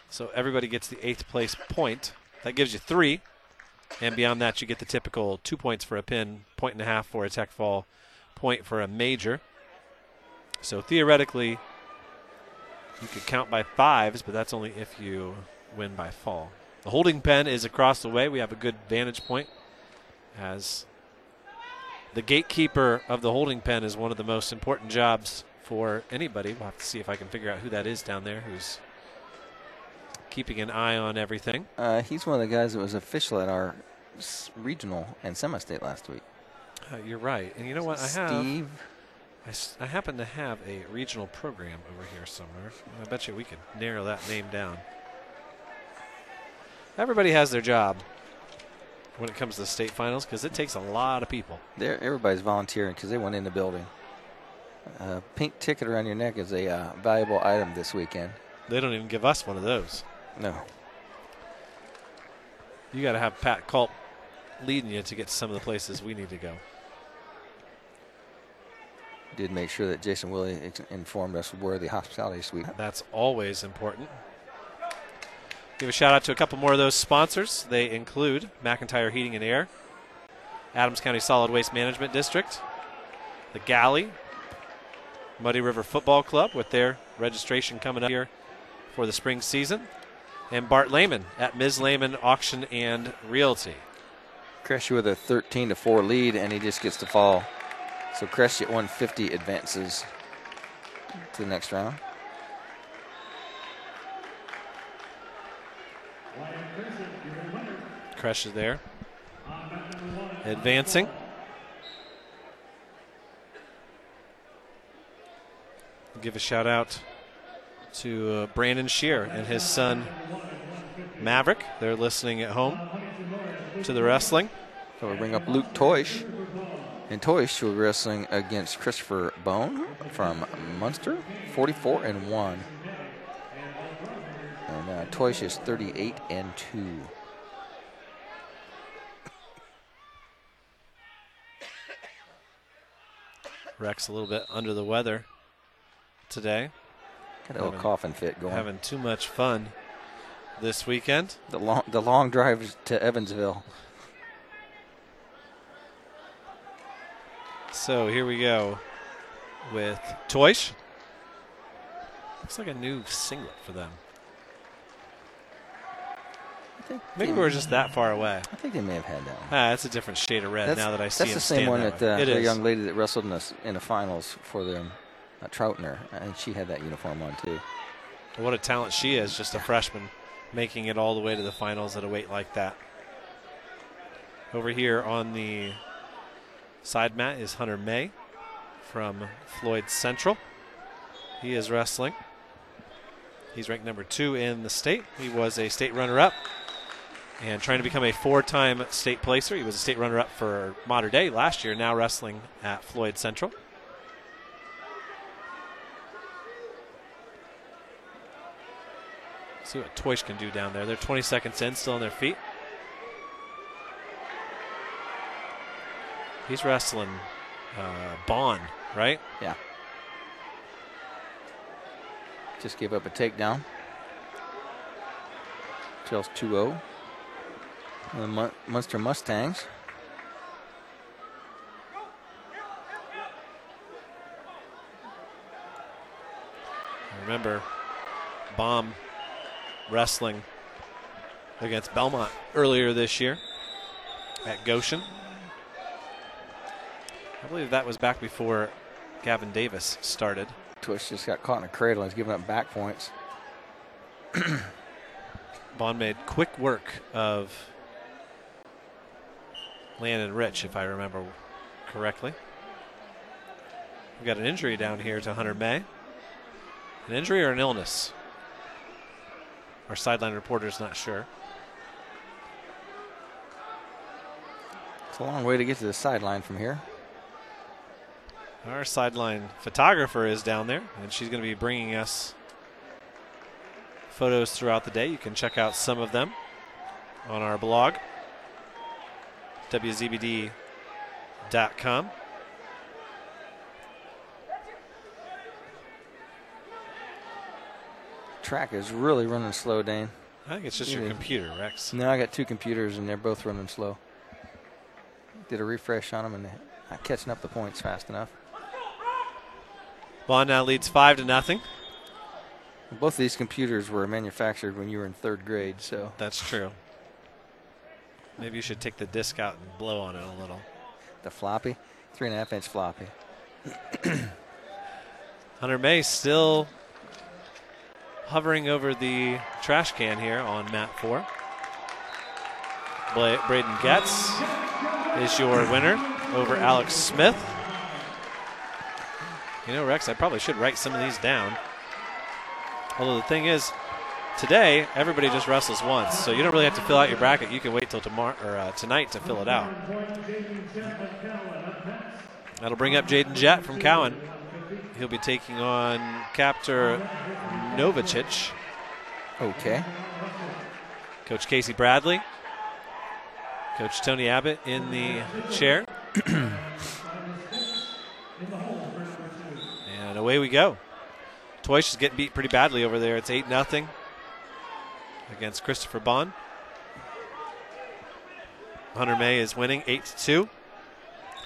So everybody gets the eighth place point. That gives you three. And beyond that, you get the typical two points for a pin, point and a half for a tech fall, point for a major. So theoretically, you could count by fives, but that's only if you win by fall. The holding pen is across the way. We have a good vantage point as the gatekeeper of the holding pen is one of the most important jobs for anybody. We'll have to see if I can figure out who that is down there who's keeping an eye on everything. Uh, he's one of the guys that was official at our regional and semi state last week. Uh, you're right. And you know what? I have. I, s- I happen to have a regional program over here somewhere. I bet you we could narrow that name down. Everybody has their job when it comes to the state finals because it takes a lot of people. They're, everybody's volunteering because they went in the building. Uh, pink ticket around your neck is a uh, valuable item this weekend. They don't even give us one of those. No. You got to have Pat Culp leading you to get to some of the places we need to go. Did make sure that Jason Willie ex- informed us where the hospitality suite. That's always important. Give a shout out to a couple more of those sponsors. They include McIntyre Heating and Air, Adams County Solid Waste Management District, the Galley, Muddy River Football Club with their registration coming up here for the spring season, and Bart Lehman at Ms. Lehman Auction and Realty. Crescia with a 13 to 4 lead, and he just gets to fall. So Crescia at 150 advances to the next round. Crush is there. Advancing. Give a shout out to uh, Brandon Shear and his son Maverick. They're listening at home to the wrestling. So we bring up Luke Toish. And Toish will be wrestling against Christopher Bond from Munster, 44 and 1. And uh, Toish is 38 and 2. Rex a little bit under the weather today. Got a little coughing fit going. Having too much fun this weekend. The long, the long drive to Evansville. So here we go with Toish. Looks like a new singlet for them. Maybe we're just that far away. I think they may have had that one. Ah, that's a different shade of red That's, now that I see that's the same one that that, uh, It the is. young lady that wrestled in the, in the finals for them, uh, Troutner, and she had that uniform on too. What a talent she is, just a freshman, making it all the way to the finals at a weight like that. Over here on the side mat is Hunter May from Floyd Central. He is wrestling. He's ranked number two in the state. He was a state runner up and trying to become a four time state placer. He was a state runner up for Mater Dei last year, now wrestling at Floyd Central. See what Toish can do down there. They're 20 seconds in, still on their feet. He's wrestling uh, Bond, right? Yeah. Just gave up a takedown. Trails 2 0. The Mun- Munster Mustangs. Remember, Bond wrestling against Belmont earlier this year at Goshen. I believe that was back before Gavin Davis started. Twitch just got caught in a cradle and is giving up back points. Bond made quick work of Landon Rich, if I remember correctly. We've got an injury down here to Hunter May. An injury or an illness? Our sideline reporter's not sure. It's a long way to get to the sideline from here. Our sideline photographer is down there, and she's going to be bringing us photos throughout the day. You can check out some of them on our blog, wzbd.com. Track is really running slow, Dane. I think it's just your computer, Rex. No, I got two computers and they're both running slow. Did a refresh on them and they're not catching up the points fast enough. Bond now leads five to nothing. Both of these computers were manufactured when you were in third grade, so That's true. Maybe you should take the disc out and blow on it a little. the floppy, three and a half inch floppy. Hunter May still hovering over the trash can here on mat four. Bla- Braden Getz is your winner over Alex Smith. You know, Rex, I probably should write some of these down. Although the thing is, today everybody just wrestles once, so you don't really have to fill out your bracket. You can wait till tomorrow or uh, tonight to fill it out. That'll bring up Jaden Jett from Cowan. He'll be taking on Captor Novacek. Okay. Coach Casey Bradley. Coach Tony Abbott in the chair. and away we go. Toish is getting beat pretty badly over there. It's 8 0 against Christopher Bond. Hunter May is winning 8 2.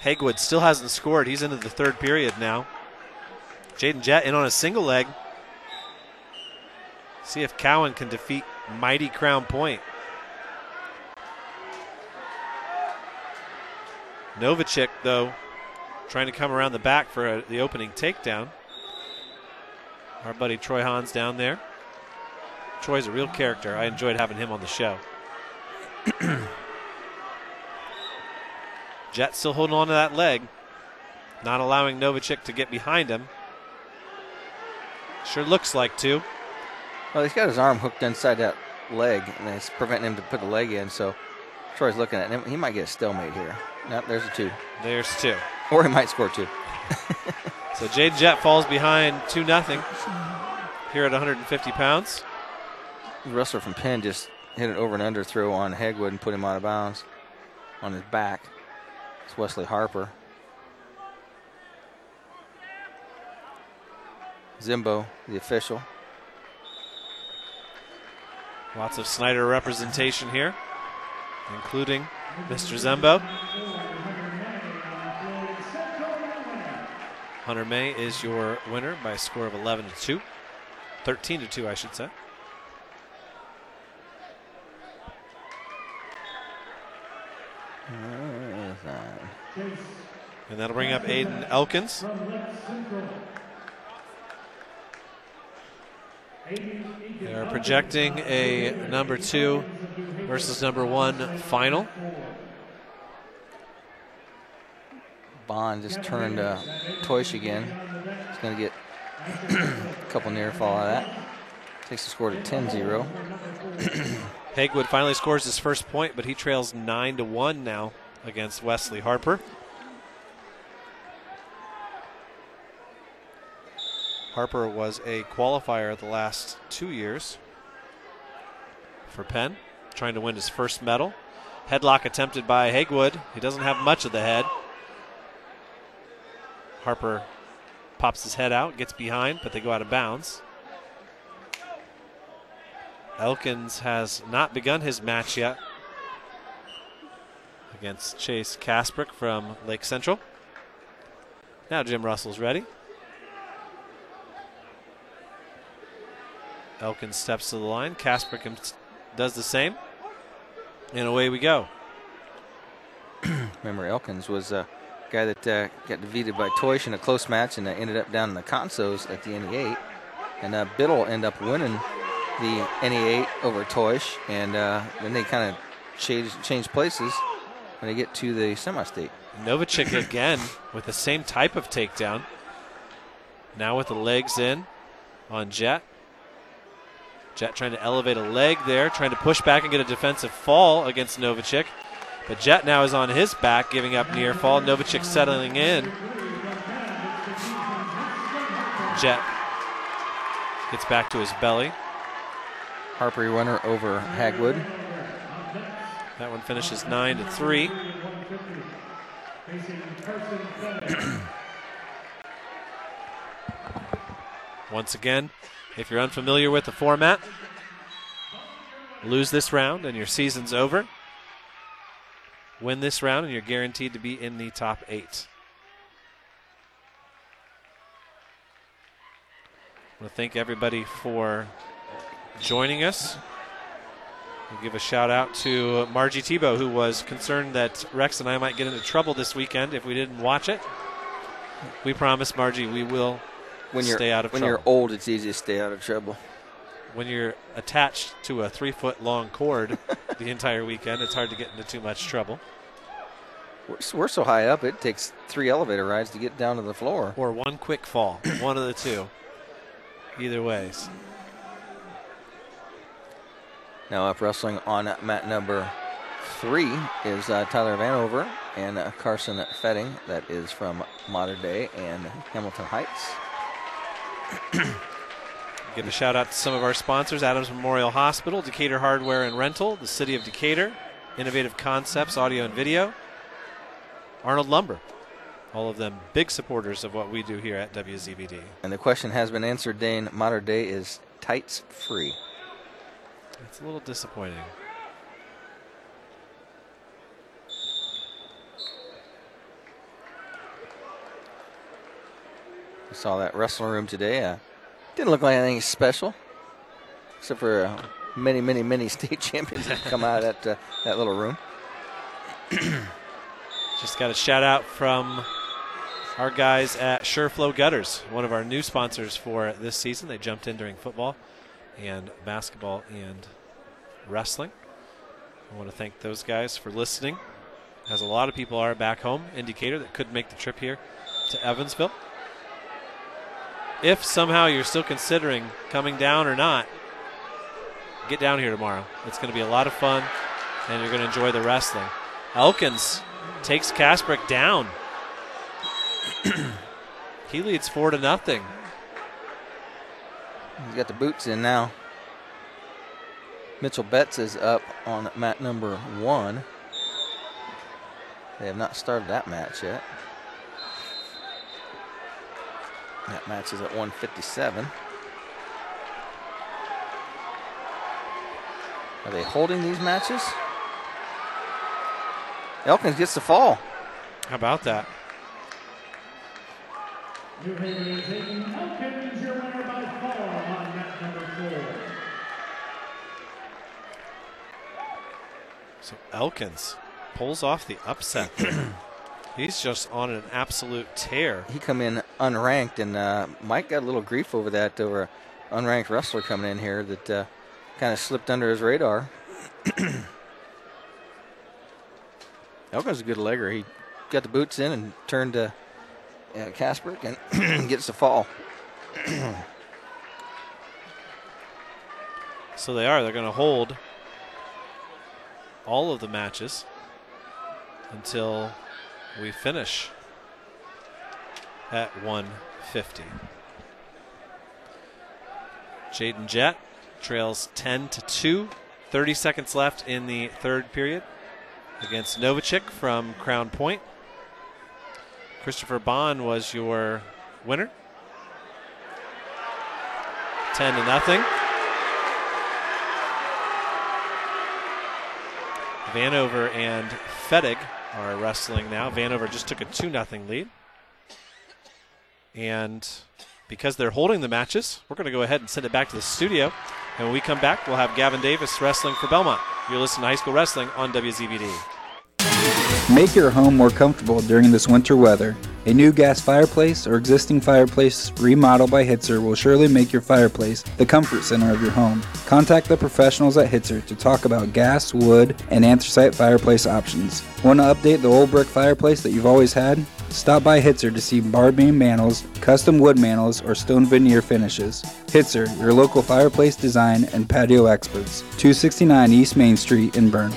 Hagwood still hasn't scored. He's into the third period now. Jaden Jett in on a single leg. See if Cowan can defeat Mighty Crown Point. Novacek, though, trying to come around the back for a, the opening takedown. Our buddy Troy Hans down there. Troy's a real character. I enjoyed having him on the show. Jet still holding on to that leg, not allowing Novacek to get behind him. Sure looks like two. Well, he's got his arm hooked inside that leg, and it's preventing him to put the leg in. So Troy's looking at him. He might get a stalemate here. Nope, there's a two. There's two. Or he might score two. So Jade Jet falls behind 2 0 here at 150 pounds. The wrestler from Penn just hit an over and under throw on Hegwood and put him out of bounds on his back. It's Wesley Harper. Zimbo, the official. Lots of Snider representation here, including Mr. Zembo. Hunter May is your winner by a score of 11 to 2. 13 to 2, I should say. And that'll bring up Aiden Elkins. They're projecting a number two versus number one final. Bond just turned uh, Toish again. He's going to get a couple near fall out of that. Takes the score to 10 0. Hagwood finally scores his first point, but he trails 9 to 1 now against Wesley Harper. Harper was a qualifier the last two years for Penn, trying to win his first medal. Headlock attempted by Hagwood. He doesn't have much of the head. Harper pops his head out, gets behind, but they go out of bounds. Elkins has not begun his match yet against Chase Kasprick from Lake Central. Now Jim Russell's ready. Elkins steps to the line. Kasprick does the same. And away we go. Remember, Elkins was a guy that uh, got defeated by Toish in a close match and uh, ended up down in the consos at the NE8. And uh, Biddle ended up winning the NE8 over Toish. And uh, then they kind of change, change places when they get to the semi state. Novacek again with the same type of takedown. Now with the legs in on Jet. Jet trying to elevate a leg there, trying to push back and get a defensive fall against Novacek. But Jet now is on his back, giving up near fall. Novacek settling in. Jet gets back to his belly. Harper runner over Hagwood. That one finishes 9 to 3. Once again, if you're unfamiliar with the format, lose this round and your season's over. Win this round and you're guaranteed to be in the top eight. I want to thank everybody for joining us. We'll give a shout out to Margie Tebow, who was concerned that Rex and I might get into trouble this weekend if we didn't watch it. We promise, Margie, we will when you're, stay out of when trouble. you're old, it's easy to stay out of trouble. When you're attached to a three foot long cord the entire weekend, it's hard to get into too much trouble. We're, we're so high up, it takes three elevator rides to get down to the floor. Or one quick fall, one of the two. Either ways. Now up wrestling on mat number three is uh, Tyler Vanover and uh, Carson Fettig. That is from Mater Dei and Hamilton Heights. Give a shout out to some of our sponsors Adams Memorial Hospital, Decatur Hardware and Rental, the City of Decatur, Innovative Concepts, Audio and Video, Arnold Lumber. All of them big supporters of what we do here at WZBD. And the question has been answered, Dane. Mater Dei is tights free. It's a little disappointing. We saw that wrestling room today. Uh, didn't look like anything special, except for uh, many, many, many state champions that come out of that uh, that little room. Just got a shout out from our guys at SureFlow Gutters, one of our new sponsors for this season. They jumped in during football and basketball and wrestling. I want to thank those guys for listening, as a lot of people are back home in Decatur that couldn't make the trip here to Evansville. If somehow you're still considering coming down or not, get down here tomorrow. It's going to be a lot of fun, and you're going to enjoy the wrestling. Elkins takes Kasprick down. he leads four to nothing. He's got the boots in now. Mitchell Betts is up on mat number one. They have not started that match yet. That match is at 157. Are they holding these matches? Elkins gets the fall. How about that? New Haven's Aiden Elkins, your winner by fall on mat number four. So Elkins pulls off the upset. He's just on an absolute tear. He come in unranked, and uh, Mike got a little grief over that over a unranked wrestler coming in here that uh, kind of slipped under his radar. Elkins a good legger. He got the boots in and turned to uh, Casper and gets the fall. So they are. They're going to hold all of the matches until we finish at 150. Jaden Jett trails 10 to 2. 30 seconds left in the third period against Novacek from Crown Point. Christopher Bond was your winner. 10 to nothing. Vanover and Fettig are wrestling now. Vanover just took a 2 0 lead. And because they're holding the matches, we're going to go ahead and send it back to the studio. And when we come back, we'll have Gavin Davis wrestling for Belmont. You're listening to High School Wrestling on WZBD. Make your home more comfortable during this winter weather. A new gas fireplace or existing fireplace remodeled by Hitzer will surely make your fireplace the comfort center of your home. Contact the professionals at Hitzer to talk about gas, wood, and anthracite fireplace options. Want to update the old brick fireplace that you've always had? Stop by Hitzer to see barred beam mantles, custom wood mantles, or stone veneer finishes. Hitzer, your local fireplace design and patio experts. 269 East Main Street in Berne.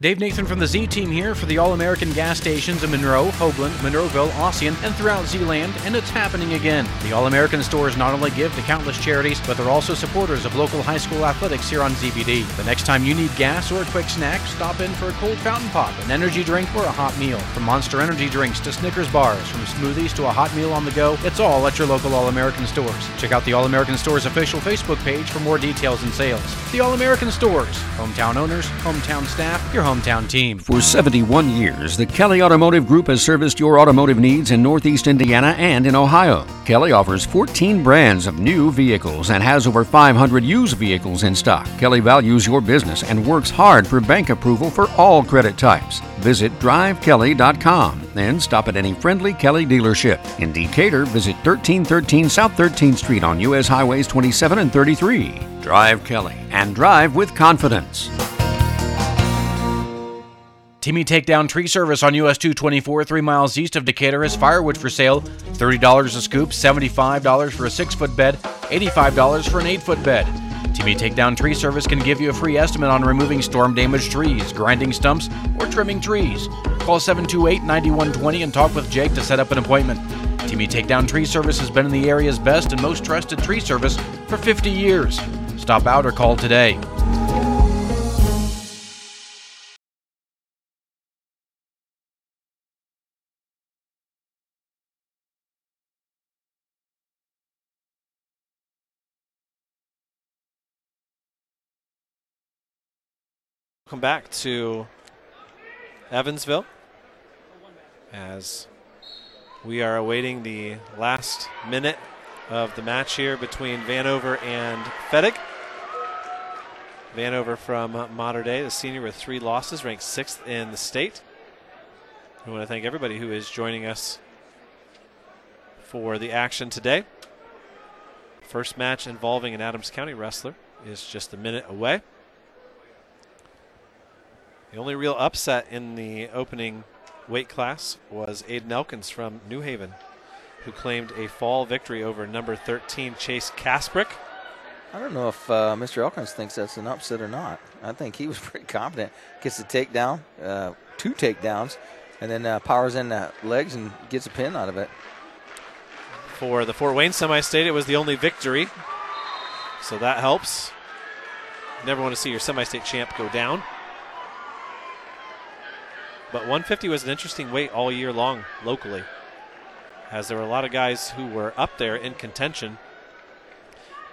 Dave Nathan from the Z Team here for the All American gas stations in Monroe, Hoagland, Monroeville, Ossian, and throughout Zeeland, and it's happening again. The All American stores not only give to countless charities, but they're also supporters of local high school athletics here on ZBD. The next time you need gas or a quick snack, stop in for a cold fountain pop, an energy drink, or a hot meal. From Monster Energy drinks to Snickers bars, from smoothies to a hot meal on the go, it's all at your local All American stores. Check out the All American Stores official Facebook page for more details and sales. The All American Stores, hometown owners, hometown staff, your hometown team. For 71 years, the Kelly Automotive Group has serviced your automotive needs in Northeast Indiana and in Ohio. Kelly offers 14 brands of new vehicles and has over 500 used vehicles in stock. Kelly values your business and works hard for bank approval for all credit types. Visit drivekelly.com and stop at any friendly Kelly dealership. In Decatur, visit 1313 South 13th Street on U.S. Highways 27 and 33. Drive Kelly and drive with confidence. Timmy Takedown Tree Service on US 224, three miles east of Decatur, has firewood for sale. $30 a scoop, $75 for a six foot bed, $85 for an eight foot bed. Timmy Takedown Tree Service can give you a free estimate on removing storm damaged trees, grinding stumps, or trimming trees. Call 728 9120 and talk with Jake to set up an appointment. Timmy Takedown Tree Service has been in the area's best and most trusted tree service for 50 years. Stop out or call today. Welcome back to Evansville as we are awaiting the last minute of the match here between Vanover and Fettig. Vanover from Mater Dei, the senior with three losses, ranked sixth in the state. I want to thank everybody who is joining us for the action today. First match involving an Adams County wrestler is just a minute away. The only real upset in the opening weight class was Aiden Elkins from New Haven, who claimed a fall victory over number 13 Chase Kasprick. I don't know if uh, Mr. Elkins thinks that's an upset or not. I think he was pretty confident. Gets the takedown, uh, two takedowns, and then uh, powers in the legs and gets a pin out of it. For the Fort Wayne semi state, it was the only victory, so that helps. Never want to see your semi state champ go down. But 150 was an interesting weight all year long locally, as there were a lot of guys who were up there in contention,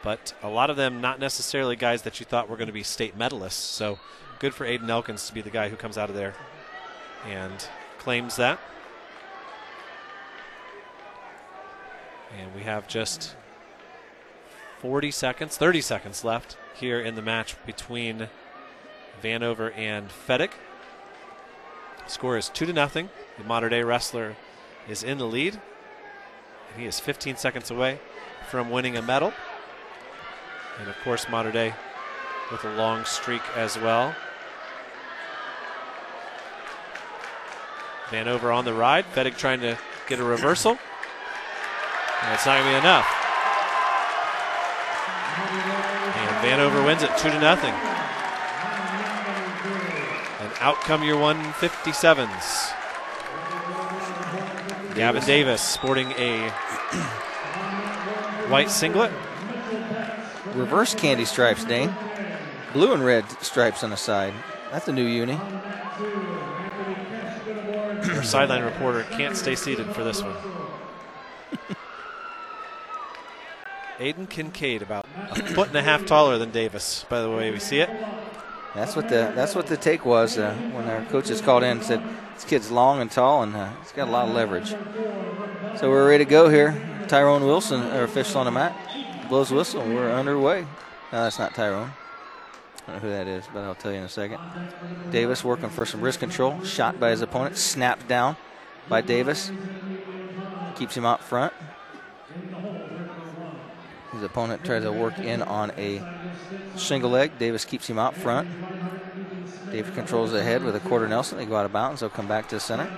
but a lot of them not necessarily guys that you thought were going to be state medalists. So good for Aiden Elkins to be the guy who comes out of there and claims that. And we have just 40 seconds, 30 seconds left here in the match between Vanover and Fedek. Score is 2 to nothing. The Mater Dei wrestler is in the lead. And he is 15 seconds away from winning a medal. And of course, Mater Dei with a long streak as well. Vanover on the ride. Fedek trying to get a reversal. And it's not going to be enough. And Vanover wins it 2 to nothing. Out come your 157s. Gavin Davis sporting a white singlet. Reverse candy stripes, Dane. Blue and red stripes on the side. That's a new uni. Our sideline reporter can't stay seated for this one. Aiden Kincaid, about a foot and a half taller than Davis, by the way we see it. That's what the that's what the take was uh, when our coaches called in and said this kid's long and tall and uh, he's got a lot of leverage. So we're ready to go here. Tyrone Wilson, our official on the mat, blows whistle. We're underway. No, that's not Tyrone. I don't know who that is, but I'll tell you in a second. Davis working for some wrist control. Shot by his opponent. Snapped down by Davis. Keeps him out front. His opponent tries to work in on a single leg. Davis keeps him out front. Davis controls the head with a quarter Nelson. They go out of bounds. They'll come back to the center.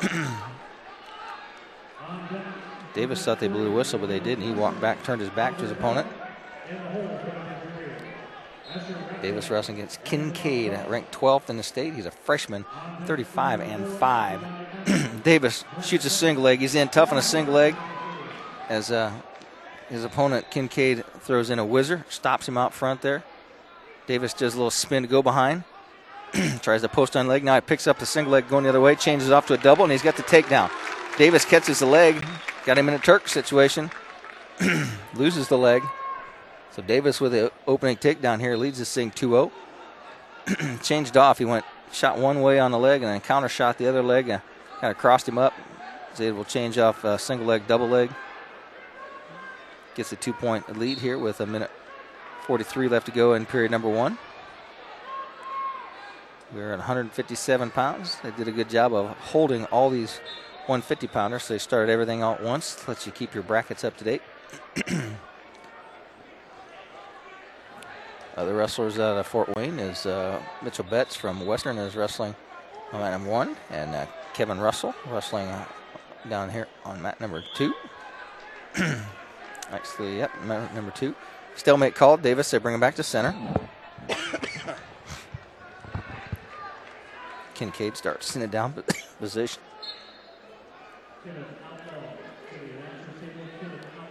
Davis thought they blew the whistle, but they didn't. He walked back, turned his back to his opponent. Davis wrestling against Kincaid, ranked 12th in the state. He's a freshman, 35 and 5. Davis shoots a single leg. He's in tough on a single leg as uh, his opponent, Kincaid, throws in a whizzer, stops him out front there. Davis does a little spin to go behind. Tries to post on leg. Now he picks up the single leg going the other way, changes off to a double, and he's got the takedown. Davis catches the leg, got him in a Turk situation, loses the leg. So Davis with the opening takedown here leads this thing 2 0. Changed off. He went, shot one way on the leg and then counter shot the other leg and kind of crossed him up. He will change off uh, single leg, double leg. Gets a two point lead here with a minute 43 left to go in period number one. We're at 157 pounds. They did a good job of holding all these 150 pounders. So they started everything all at once. Lets you keep your brackets up to date. Other wrestlers out of Fort Wayne is uh, Mitchell Betts from Western is wrestling on mat number one, and uh, Kevin Russell wrestling uh, down here on mat number two. Actually, yep, number two. Stalemate called. Davis, they bring him back to center. Kincaid starts in a down position.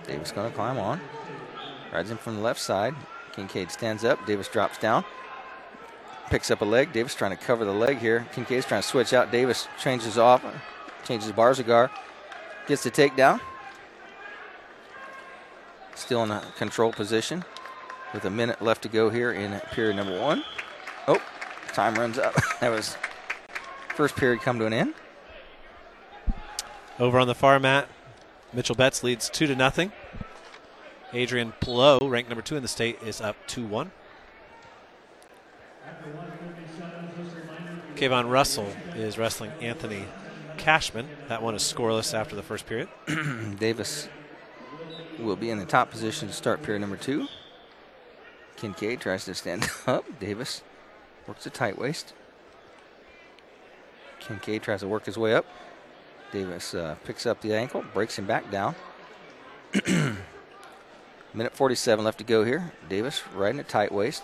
Davis going to climb on. Rides him from the left side. Kincaid stands up. Davis drops down. Picks up a leg. Davis trying to cover the leg here. Kincaid's trying to switch out. Davis changes off. Changes Barzagar. Gets the takedown. Still in a control position. With a minute left to go here in period number one. Oh, time runs up. that was first period come to an end. Over on the far mat, Mitchell Betts leads two to nothing. Adrian Plo, ranked number two in the state, is up 2 1. Kayvon Russell is wrestling Anthony Cashman. That one is scoreless after the first period. Davis will be in the top position to start period number two. Kincaid tries to stand up. Davis works a tight waist. Kincaid tries to work his way up. Davis uh, picks up the ankle, breaks him back down. Minute 47 left to go here. Davis riding a tight waist.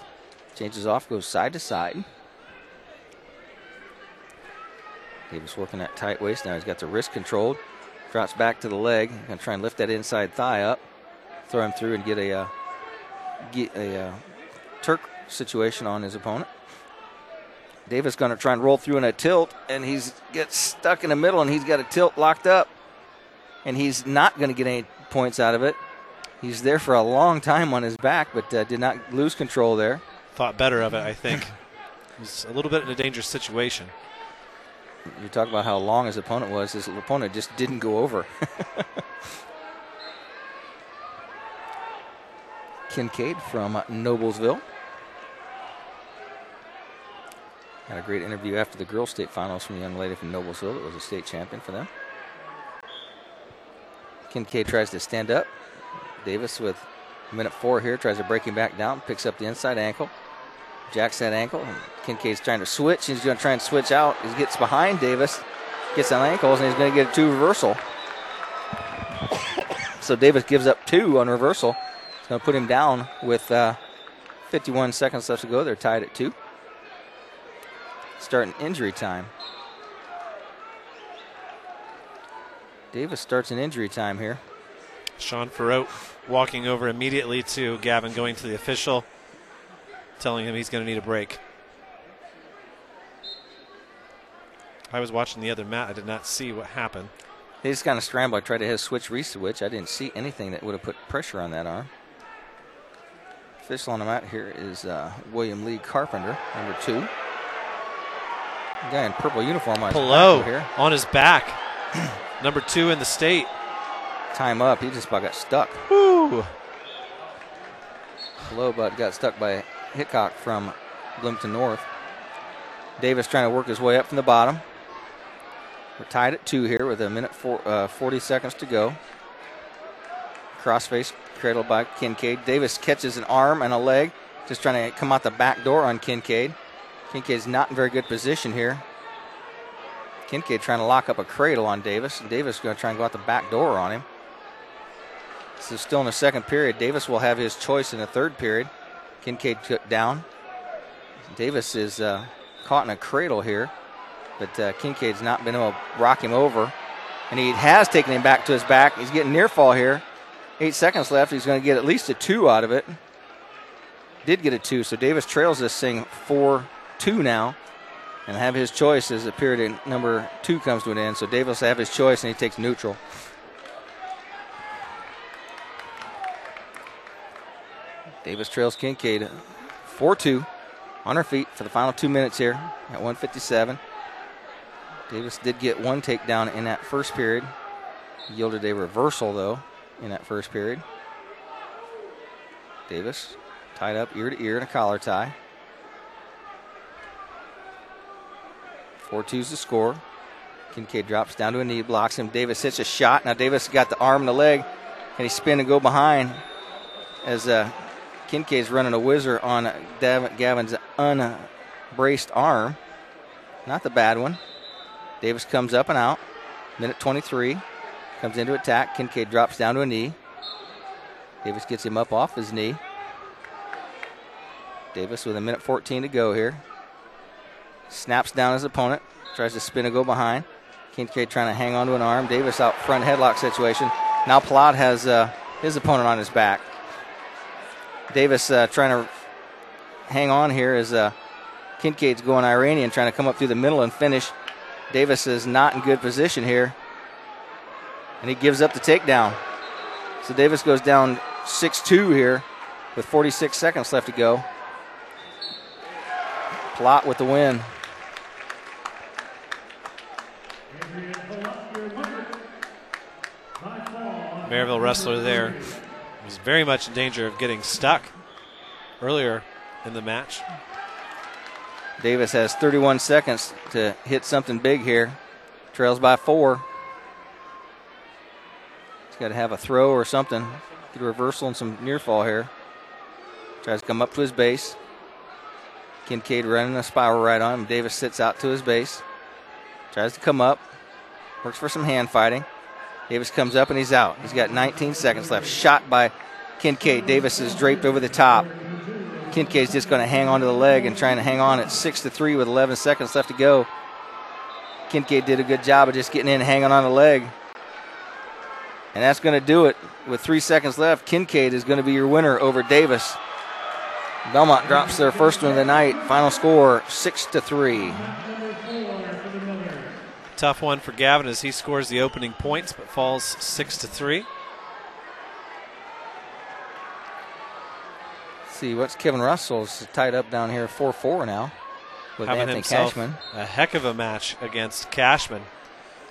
Changes off, goes side to side. Davis working that tight waist. Now he's got the wrist controlled. Drops back to the leg. Gonna try and lift that inside thigh up. Throw him through and get a uh, get a uh, Turk situation on his opponent. Davis to try and roll through in a tilt, and he's gets stuck in the middle, and he's got a tilt locked up, and he's not to get any points out of it. He's there for a long time on his back, but uh, did not lose control there. Thought better of it, I think. He's a little bit in a dangerous situation. You talk about how long his opponent was. His opponent just didn't go over. Kincaid from Noblesville. Had a great interview after the girls' state finals from a young lady from Noblesville that was a state champion for them. Kincaid tries to stand up. Davis with minute four here tries to break him back down, picks up the inside ankle. Jacks that ankle. And Kincaid's trying to switch. He's going to try and switch out. He gets behind Davis, gets on ankles, and he's going to get a two reversal. so Davis gives up two on reversal. It's going to put him down with uh, 51 seconds left to go. They're tied at two. Starting injury time. Davis starts in injury time here. Sean Farrow walking over immediately to Gavin, going to the official, telling him he's going to need a break. I was watching the other mat. I did not see what happened. They just kind of scrambled. I tried to hit a switch, re-switch. I didn't see anything that would have put pressure on that arm. Official on the mat here is uh, William Lee Carpenter, number two. Guy in purple uniform on his here. on his back. Number two in the state. Time up. He just about got stuck. Woo. But got stuck by Hickok from Bloomington North. Davis trying to work his way up from the bottom. We're tied at two here with a minute four, uh, 40 seconds to go. Crossface cradled by Kincaid. Davis catches an arm and a leg, just trying to come out the back door on Kincaid. Kincaid's not in very good position here. Kincaid trying to lock up a cradle on Davis. And Davis going to try and go out the back door on him. This is still in the second period. Davis will have his choice in the third period. Kincaid took down. Davis is uh, caught in a cradle here, but uh, Kincaid's not been able to rock him over. And he has taken him back to his back. He's getting near fall here. Eight seconds left. He's going to get at least a two out of it. Did get a two, so Davis trails this thing 4 2 now and have his choice as the period number two comes to an end. So Davis will have his choice and he takes neutral. Davis trails Kincaid 4 2 on her feet for the final two minutes here at 157. Davis did get one takedown in that first period. Yielded a reversal, though, in that first period. Davis tied up ear to ear in a collar tie. 4 2's the score. Kincaid drops down to a knee, blocks him. Davis hits a shot. Now Davis got the arm and the leg. Can he spin and go behind as uh, Kincaid's running a whizzer on Gavin's unbraced arm? Not the bad one. Davis comes up and out. Minute 23. Comes into attack. Kincaid drops down to a knee. Davis gets him up off his knee. Davis with a minute 14 to go here. Snaps down his opponent. Tries to spin and go behind. Kincaid trying to hang on to an arm. Davis out front headlock situation. Now Plot has uh, his opponent on his back. Davis uh, trying to hang on here as uh, Kincaid's going Iranian, trying to come up through the middle and finish. Davis is not in good position here. And he gives up the takedown. So Davis goes down 6 2 here with 46 seconds left to go. Plot with the win. Merrillville wrestler there was very much in danger of getting stuck earlier in the match. Davis has 31 seconds to hit something big here. Trails by four. He's got to have a throw or something. Get a reversal and some near fall here. Tries to come up to his base. Kincaid running a spiral right on him. Davis sits out to his base. Tries to come up. Works for some hand fighting. Davis comes up and he's out. He's got 19 seconds left. Shot by Kincaid. Davis is draped over the top. Kincaid's just going to hang on to the leg and trying to hang on at 6 to 3 with 11 seconds left to go. Kincaid did a good job of just getting in and hanging on the leg. And that's going to do it. With three seconds left, Kincaid is going to be your winner over Davis. Belmont drops their first one of the night. Final score 6 to 3. Tough one for Gavin as he scores the opening points but falls 6 to 3. see what's Kevin Russell's tied up down here 4 4 now. With having Anthony Cashman. a heck of a match against Cashman.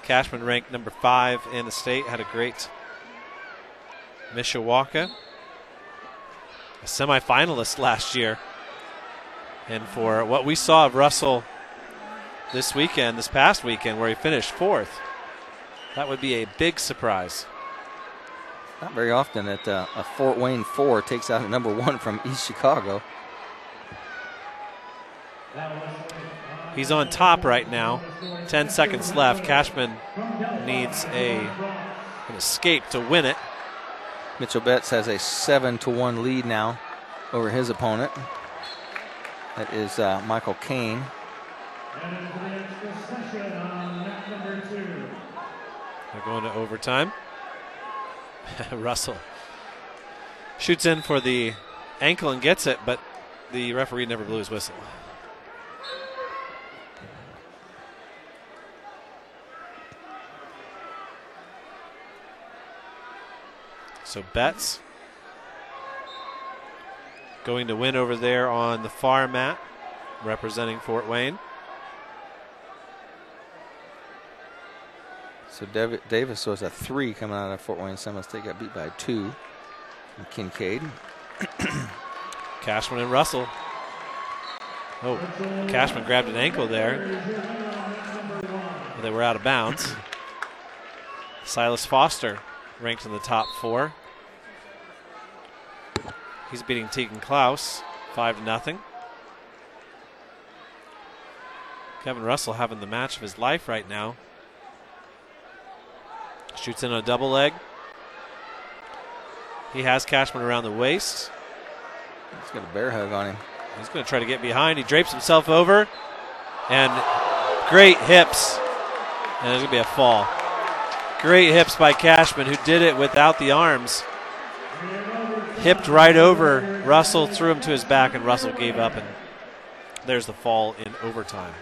Cashman ranked number five in the state, had a great Mishawaka, a semifinalist last year. And for what we saw of Russell this weekend, this past weekend, where he finished fourth, that would be a big surprise. Not very often that uh, a Fort Wayne four takes out a number one from East Chicago. He's on top right now. 10 seconds left. Cashman needs a an escape to win it. Mitchell Betts has a seven to one lead now over his opponent. That is uh, Michael Kane. They're going to overtime. Russell shoots in for the ankle and gets it, but the referee never blew his whistle. So Betts going to win over there on the far mat, representing Fort Wayne. So Dav- Davis was a three coming out of Fort Wayne semi-state. Got beat by a two from Kincaid. Cashman and Russell. Oh, Cashman grabbed an ankle there. They were out of bounds. Silas Foster ranked in the top four. He's beating Tegan Klaus 5 to nothing. Kevin Russell having the match of his life right now. Shoots in on a double leg. He has Cashman around the waist. He's got a bear hug on him. He's going to try to get behind. He drapes himself over. And great hips. And there's going to be a fall. Great hips by Cashman, who did it without the arms. Hipped right over Russell, threw him to his back, and Russell gave up. And there's the fall in overtime.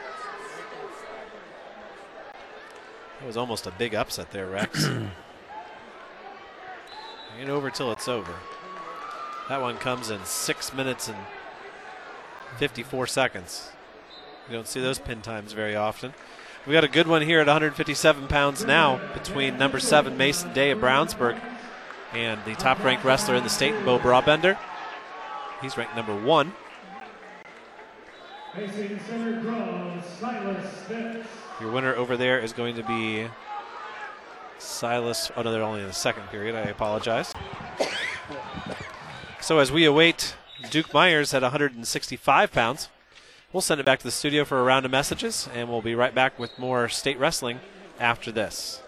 It was almost a big upset there, Rex. Ain't over till it's over. That one comes in six minutes and 54 seconds. You don't see those pin times very often. We got a good one here at 157 pounds now between number seven Mason Day of Brownsburg and the top ranked wrestler in the state, Bo Brabender. He's ranked number one. Facing center draw, Silas Stitz. Your winner over there is going to be Silas. Oh, no, they're only in the second period. I apologize. So as we await Duke Myers at 165 pounds, we'll send it back to the studio for a round of messages, and we'll be right back with more state wrestling after this.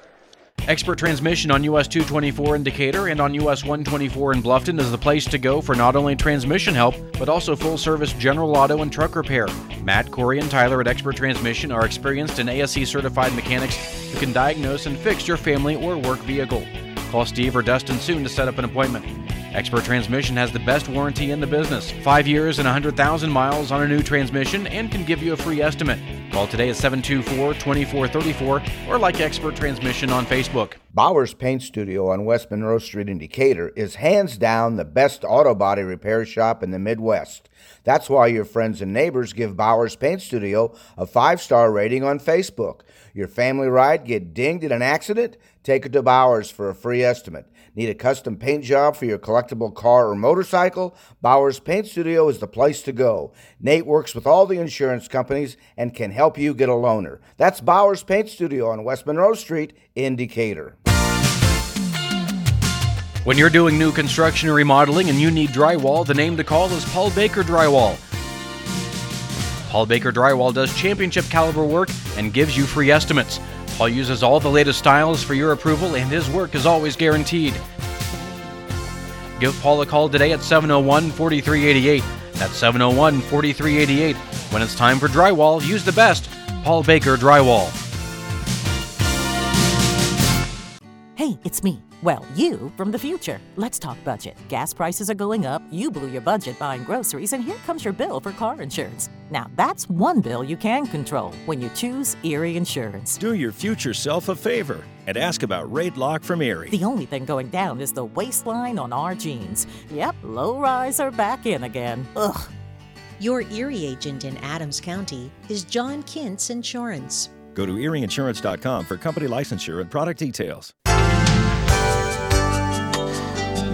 Expert Transmission on US 224 in Decatur and on US 124 in Bluffton is the place to go for not only transmission help, but also full service general auto and truck repair. Matt, Corey, and Tyler at Expert Transmission are experienced and ASE certified mechanics who can diagnose and fix your family or work vehicle. Call Steve or Dustin soon to set up an appointment. Expert Transmission has the best warranty in the business. Five years and 100,000 miles on a new transmission and can give you a free estimate. Call today at 724 2434 or like Expert Transmission on Facebook. Bowers Paint Studio on West Monroe Street in Decatur is hands down the best auto body repair shop in the Midwest. That's why your friends and neighbors give Bowers Paint Studio a five star rating on Facebook. Your family ride get dinged in an accident? Take it to Bowers for a free estimate. Need a custom paint job for your collectible car or motorcycle? Bowers Paint Studio is the place to go. Nate works with all the insurance companies and can help you get a loaner. That's Bowers Paint Studio on West Monroe Street in Decatur. When you're doing new construction or remodeling and you need drywall, the name to call is Paul Baker Drywall. Paul Baker Drywall does championship caliber work and gives you free estimates. Paul uses all the latest styles for your approval, and his work is always guaranteed. Give Paul a call today at 701 4388. That's 701 4388. When it's time for drywall, use the best Paul Baker Drywall. Hey, it's me. Well, you from the future. Let's talk budget. Gas prices are going up, you blew your budget buying groceries, and here comes your bill for car insurance. Now, that's one bill you can control when you choose Erie Insurance. Do your future self a favor and ask about rate Lock from Erie. The only thing going down is the waistline on our jeans. Yep, low rise are back in again. Ugh. Your Erie agent in Adams County is John Kintz Insurance. Go to erieinsurance.com for company licensure and product details.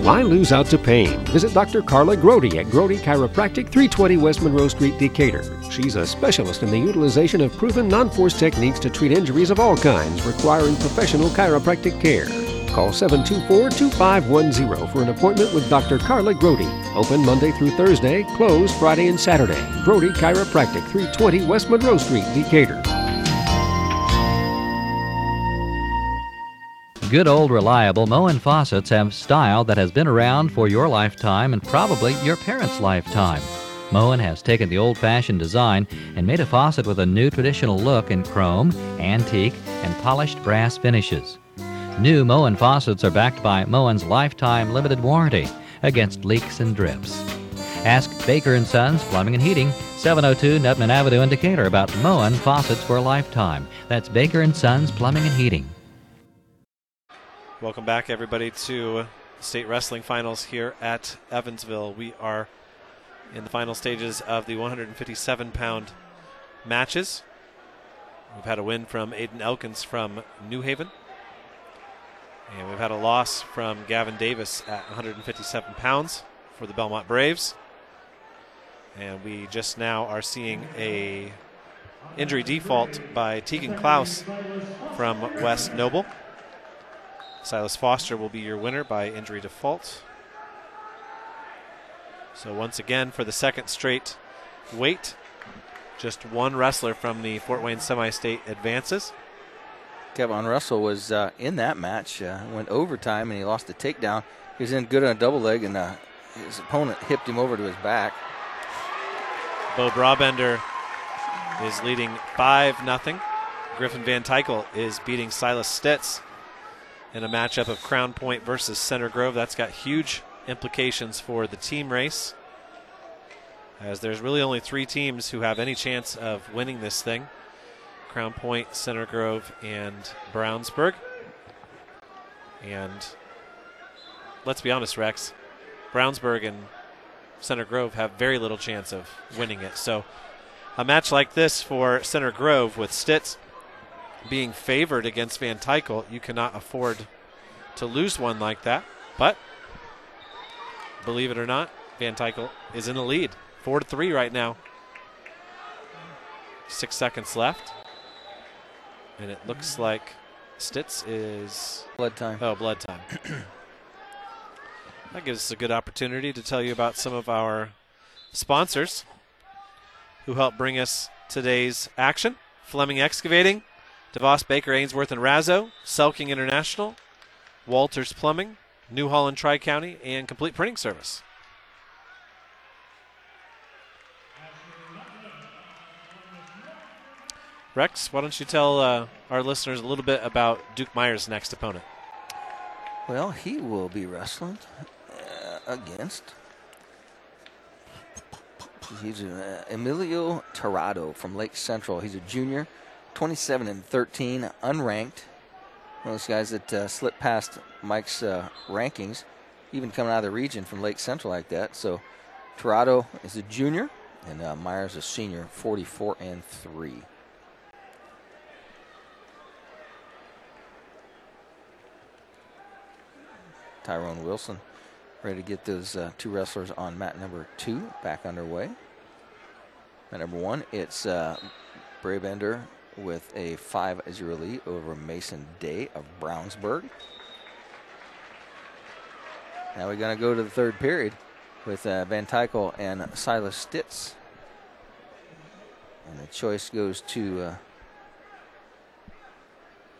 Why lose out to pain? Visit Dr. Carla Grody at Grody Chiropractic, 320 West Monroe Street, Decatur. She's a specialist in the utilization of proven non-force techniques to treat injuries of all kinds requiring professional chiropractic care. Call 724-2510 for an appointment with Dr. Carla Grody. Open Monday through Thursday, closed Friday and Saturday. Grody Chiropractic, 320 West Monroe Street, Decatur. Good old reliable Moen faucets have style that has been around for your lifetime and probably your parents' lifetime. Moen has taken the old fashioned design and made a faucet with a new traditional look in chrome, antique, and polished brass finishes. New Moen faucets are backed by Moen's lifetime limited warranty against leaks and drips. Ask Baker & Sons Plumbing and Heating, 702 Nuttman Avenue in Decatur about Moen faucets for a lifetime. That's Baker & Sons Plumbing and Heating. Welcome back, everybody, to state wrestling finals here at Evansville. We are in the final stages of the 157 pound matches. We've had a win from Aiden Elkins from New Haven. And we've had a loss from Gavin Davis at 157 pounds for the Belmont Braves. And we just now are seeing a injury default by Tegan Klaus from West Noble. Silas Foster will be your winner by injury default. So once again, for the second straight weight, just one wrestler from the Fort Wayne semi-state advances. Kevin Russell was uh, in that match, uh, went overtime, and he lost the takedown. He was in good on a double leg, and uh, his opponent hipped him over to his back. Bo Brabender is leading 5 0. Griffin Van Tykel is beating Silas Stitz in a matchup of Crown Point versus Center Grove. That's got huge implications for the team race, as there's really only three teams who have any chance of winning this thing Crown Point, Center Grove, and Brownsburg. And let's be honest, Rex, Brownsburg and Center Grove have very little chance of winning it. So a match like this for Center Grove with Stitz being favored against Van Tykel, you cannot afford to lose one like that. But believe it or not, Van Tykel is in the lead, four to three right now. Six seconds left, and it looks like Stitz is blood time. Oh, blood time. that gives us a good opportunity to tell you about some of our sponsors who help bring us today's action. Fleming Excavating, DeVos Baker, Ainsworth, and Razzo, Selking International, Walters Plumbing, New Holland Tri County, and Complete Printing Service. Rex, why don't you tell uh, our listeners a little bit about Duke Meyer's next opponent? Well, he will be wrestling uh, against. He's uh, Emilio Tirado from Lake Central. He's a junior, 27 and 13, unranked. One of those guys that uh, slipped past Mike's uh, rankings, even coming out of the region from Lake Central like that. So Tirado is a junior, and uh, Myers a senior, 44 and 3. Tyrone Wilson ready to get those uh, two wrestlers on mat number two back underway. Mat number one, it's uh, with a 5-0 lead over Mason Day of Brownsburg. Now we're going to go to the third period with uh, Van Tykel and Silas Stitz. And the choice goes to uh,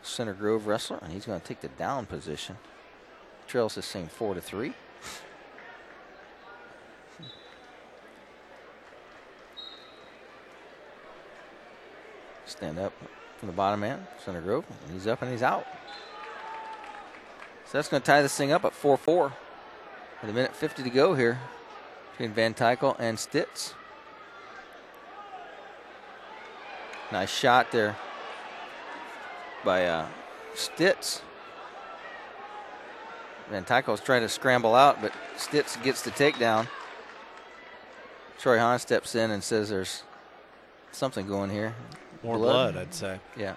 Center Grove wrestler, and he's going to take the down position. Trails the same four to three. Stand up from the bottom man, Center and he's up and he's out. So that's going to tie this thing up at 4 4 with a minute 50 to go here between Van Tykel and Stitz. Nice shot there by uh, Stitz. Van Tykel's trying to scramble out, but Stitz gets the takedown. Troy Hahn steps in and says there's something going here. More blood, I'd say. Yeah.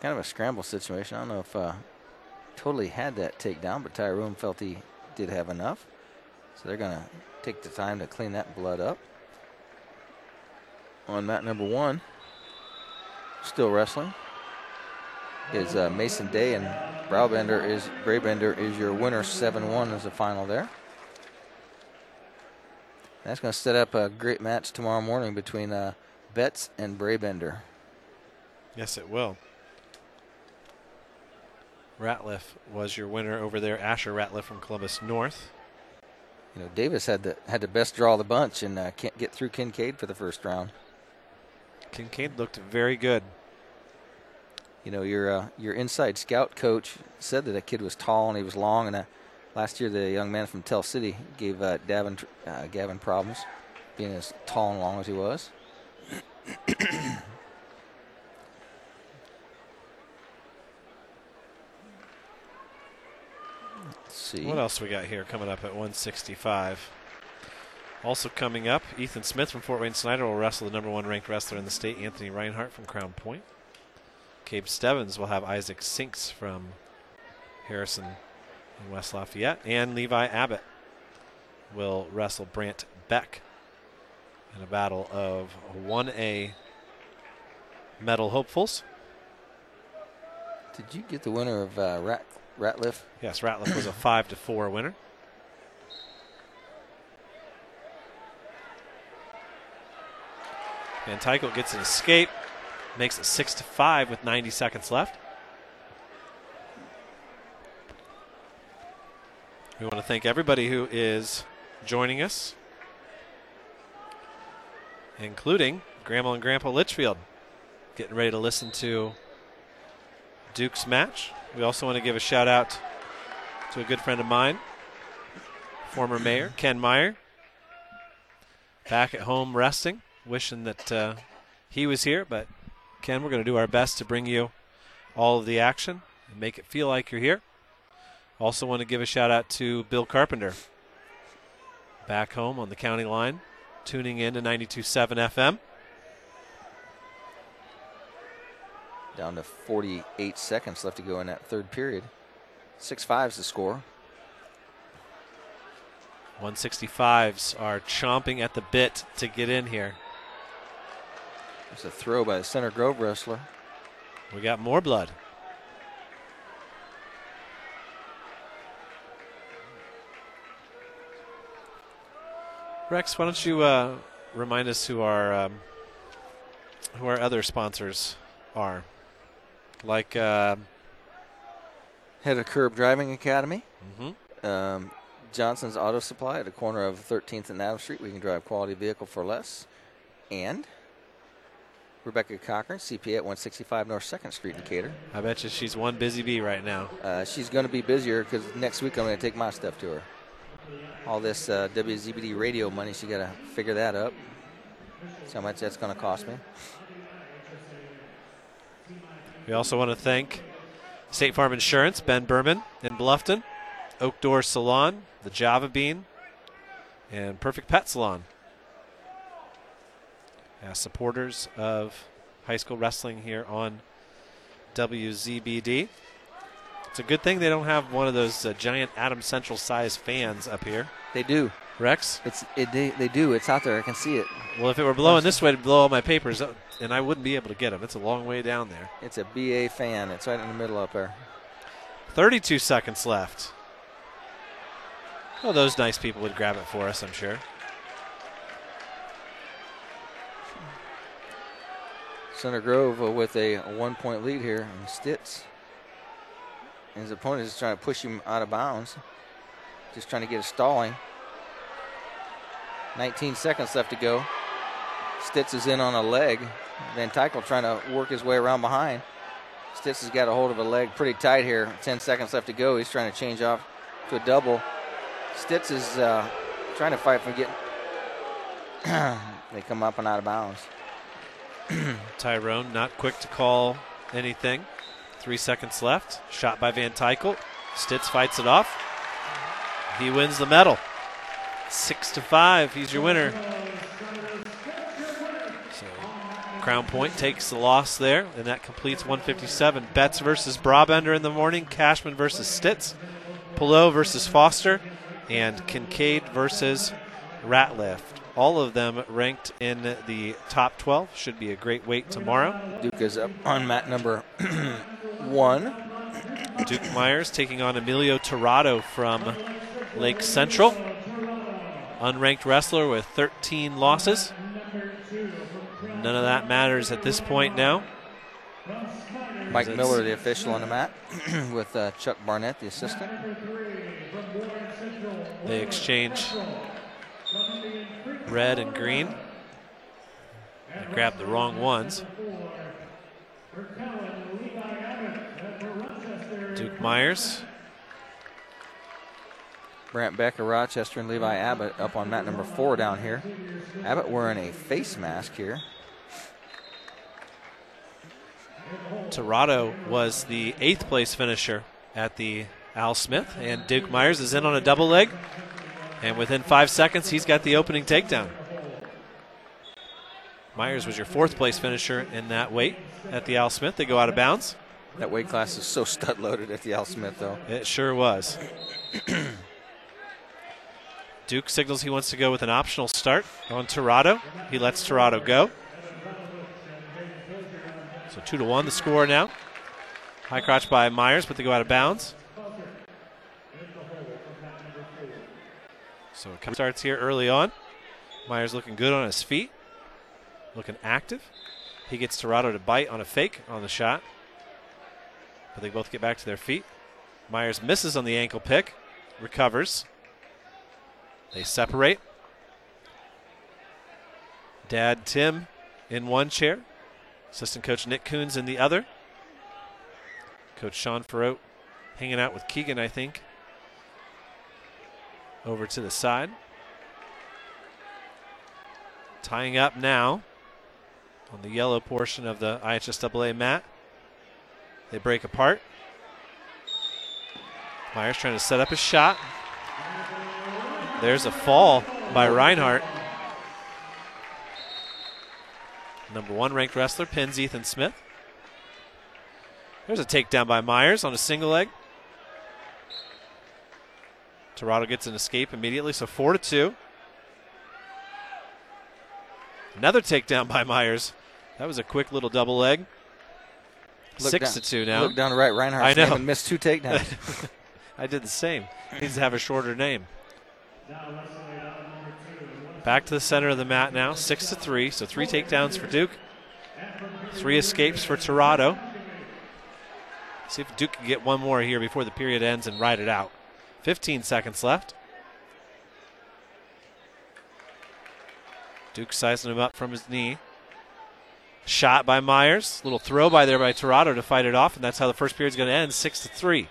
Kind of a scramble situation. I don't know if uh, totally had that takedown, but Tyrone felt he did have enough. So they're going to take the time to clean that blood up. On mat number one, still wrestling, is uh, Mason Day, and Browbender is Braybender is your winner. 7-1 is the final there. That's going to set up a great match tomorrow morning between uh, Betts and Braybender. Yes, it will. Ratliff was your winner over there. Asher Ratliff from Columbus North. You know, Davis had the had the best draw of the bunch and uh, can't get through Kincaid for the first round. Kincaid looked very good. You know, your uh, your inside scout coach said that that kid was tall and he was long, and uh, last year the young man from Tell City gave uh, Davin, uh, Gavin problems, being as tall and long as he was. See. What else we got here coming up at 165? Also coming up, Ethan Smith from Fort Wayne Snider will wrestle the number one ranked wrestler in the state, Anthony Reinhardt from Crown Point. Cape Stebbins will have Isaac Sinks from Harrison West Lafayette. And Levi Abbott will wrestle Brant Beck in a battle of 1A medal hopefuls. Did you get the winner of uh, Rat, Ratliff? Yes, Ratliff was a 5 to 4 winner. Van Tycho gets an escape, makes it 6 to 5 with 90 seconds left. We want to thank everybody who is joining us, including Grandma and Grandpa Litchfield, getting ready to listen to Duke's match. We also want to give a shout out to a good friend of mine, former mayor Ken Meyer, back at home resting, wishing that uh, he was here. But Ken, we're going to do our best to bring you all of the action and make it feel like you're here. Also, want to give a shout out to Bill Carpenter, back home on the county line, tuning in to 92.7 FM. Down to 48 seconds left to go in that third period. 6 5's the score. 165s are chomping at the bit to get in here. It's a throw by the Center Grove wrestler. We got more blood. Rex, why don't you uh, remind us who our um, who our other sponsors are? Like uh, Head of Curb Driving Academy. Mhm. Um, Johnson's Auto Supply at the corner of 13th and Adams Street. We can drive quality vehicle for less. And Rebecca Cochran, CPA at 165 North 2nd Street, Decatur. I bet you she's one busy bee right now. Uh, she's going to be busier because next week I'm going to take my stuff to her. All this uh, WZBD radio money, she got to figure that up. See how much that's going to cost me. We also want to thank State Farm Insurance, Ben Berman in Bluffton, Oak Door Salon, the Java Bean, and Perfect Pet Salon. As supporters of high school wrestling here on WZBD. It's a good thing they don't have one of those uh, giant Adams Central size fans up here. They do. Rex? It's it, they, they do. It's out there. I can see it. Well, if it were blowing this way, it'd blow all my papers, up, and I wouldn't be able to get them. It's a long way down there. It's a BA fan. It's right in the middle up there. 32 seconds left. Well, those nice people would grab it for us, I'm sure. Center Grove with a, one point lead here, and Stitz. And his opponent is trying to push him out of bounds. Just trying to get a stalling. 19 seconds left to go. Stitz is in on a leg. Van Tykel trying to work his way around behind. Stitz has got a hold of a leg pretty tight here. 10 seconds left to go. He's trying to change off to a double. Stitz is uh, trying to fight from getting. they come up and out of bounds. Tyrone not quick to call anything. Three seconds left. Shot by Van Tykel. Stitz fights it off. He wins the medal. Six to five. He's your winner. So Crown Point takes the loss there, and that completes 157. Betts versus Brabender in the morning. Cashman versus Stitz. Pillow versus Foster. And Kincaid versus Ratliff. All of them ranked in the top 12. Should be a great weight tomorrow. Duke is up on mat number one. Duke Myers taking on Emilio Tirado from Lake Central. Unranked wrestler with 13 losses. None of that matters at this point now. Mike Miller, the official on the mat, with uh, Chuck Barnett, the assistant. They exchange red and green. They grabbed the wrong ones. Myers. Brant Becker, Rochester, and Levi Abbott up on mat number four down here. Abbott wearing a face mask here. Tirado was the eighth place finisher at the Al Smith, and Duke Myers is in on a double leg. And within five seconds, he's got the opening takedown. Myers was your fourth place finisher in that weight at the Al Smith. They go out of bounds. That weight class is so stud loaded at the Al Smith, though. It sure was. Duke signals he wants to go with an optional start on Tirado. He lets Tirado go. So two to one, the score now. High crotch by Myers, but they go out of bounds. So it starts here early on. Myers looking good on his feet, looking active. He gets Tirado to bite on a fake on the shot, but they both get back to their feet. Myers misses on the ankle pick, recovers. They separate. Dad Tim in one chair, assistant coach Nick Coons in the other. Coach Sean Farrote hanging out with Keegan, I think, over to the side. Tying up now on the yellow portion of the IHSAA mat. They break apart. Myers trying to set up his shot. There's a fall by Reinhardt. Number one ranked wrestler pins Ethan Smith. There's a takedown by Myers on a single leg. Tirado gets an escape immediately, so four to two. Another takedown by Myers. That was a quick little double leg. Look Six down- to two now. look down to right, Reinhardt. I know. and missed two takedowns. I did the same. Needs to have a shorter name. Back to the center of the mat now, six to three. So three takedowns for Duke, three escapes for Tirado. See if Duke can get one more here before the period ends and ride it out. 15 seconds left. Duke sizing him up from his knee. Shot by Myers. Little throw by there by Tirado to fight it off, and that's how the first period's going to end, six to three.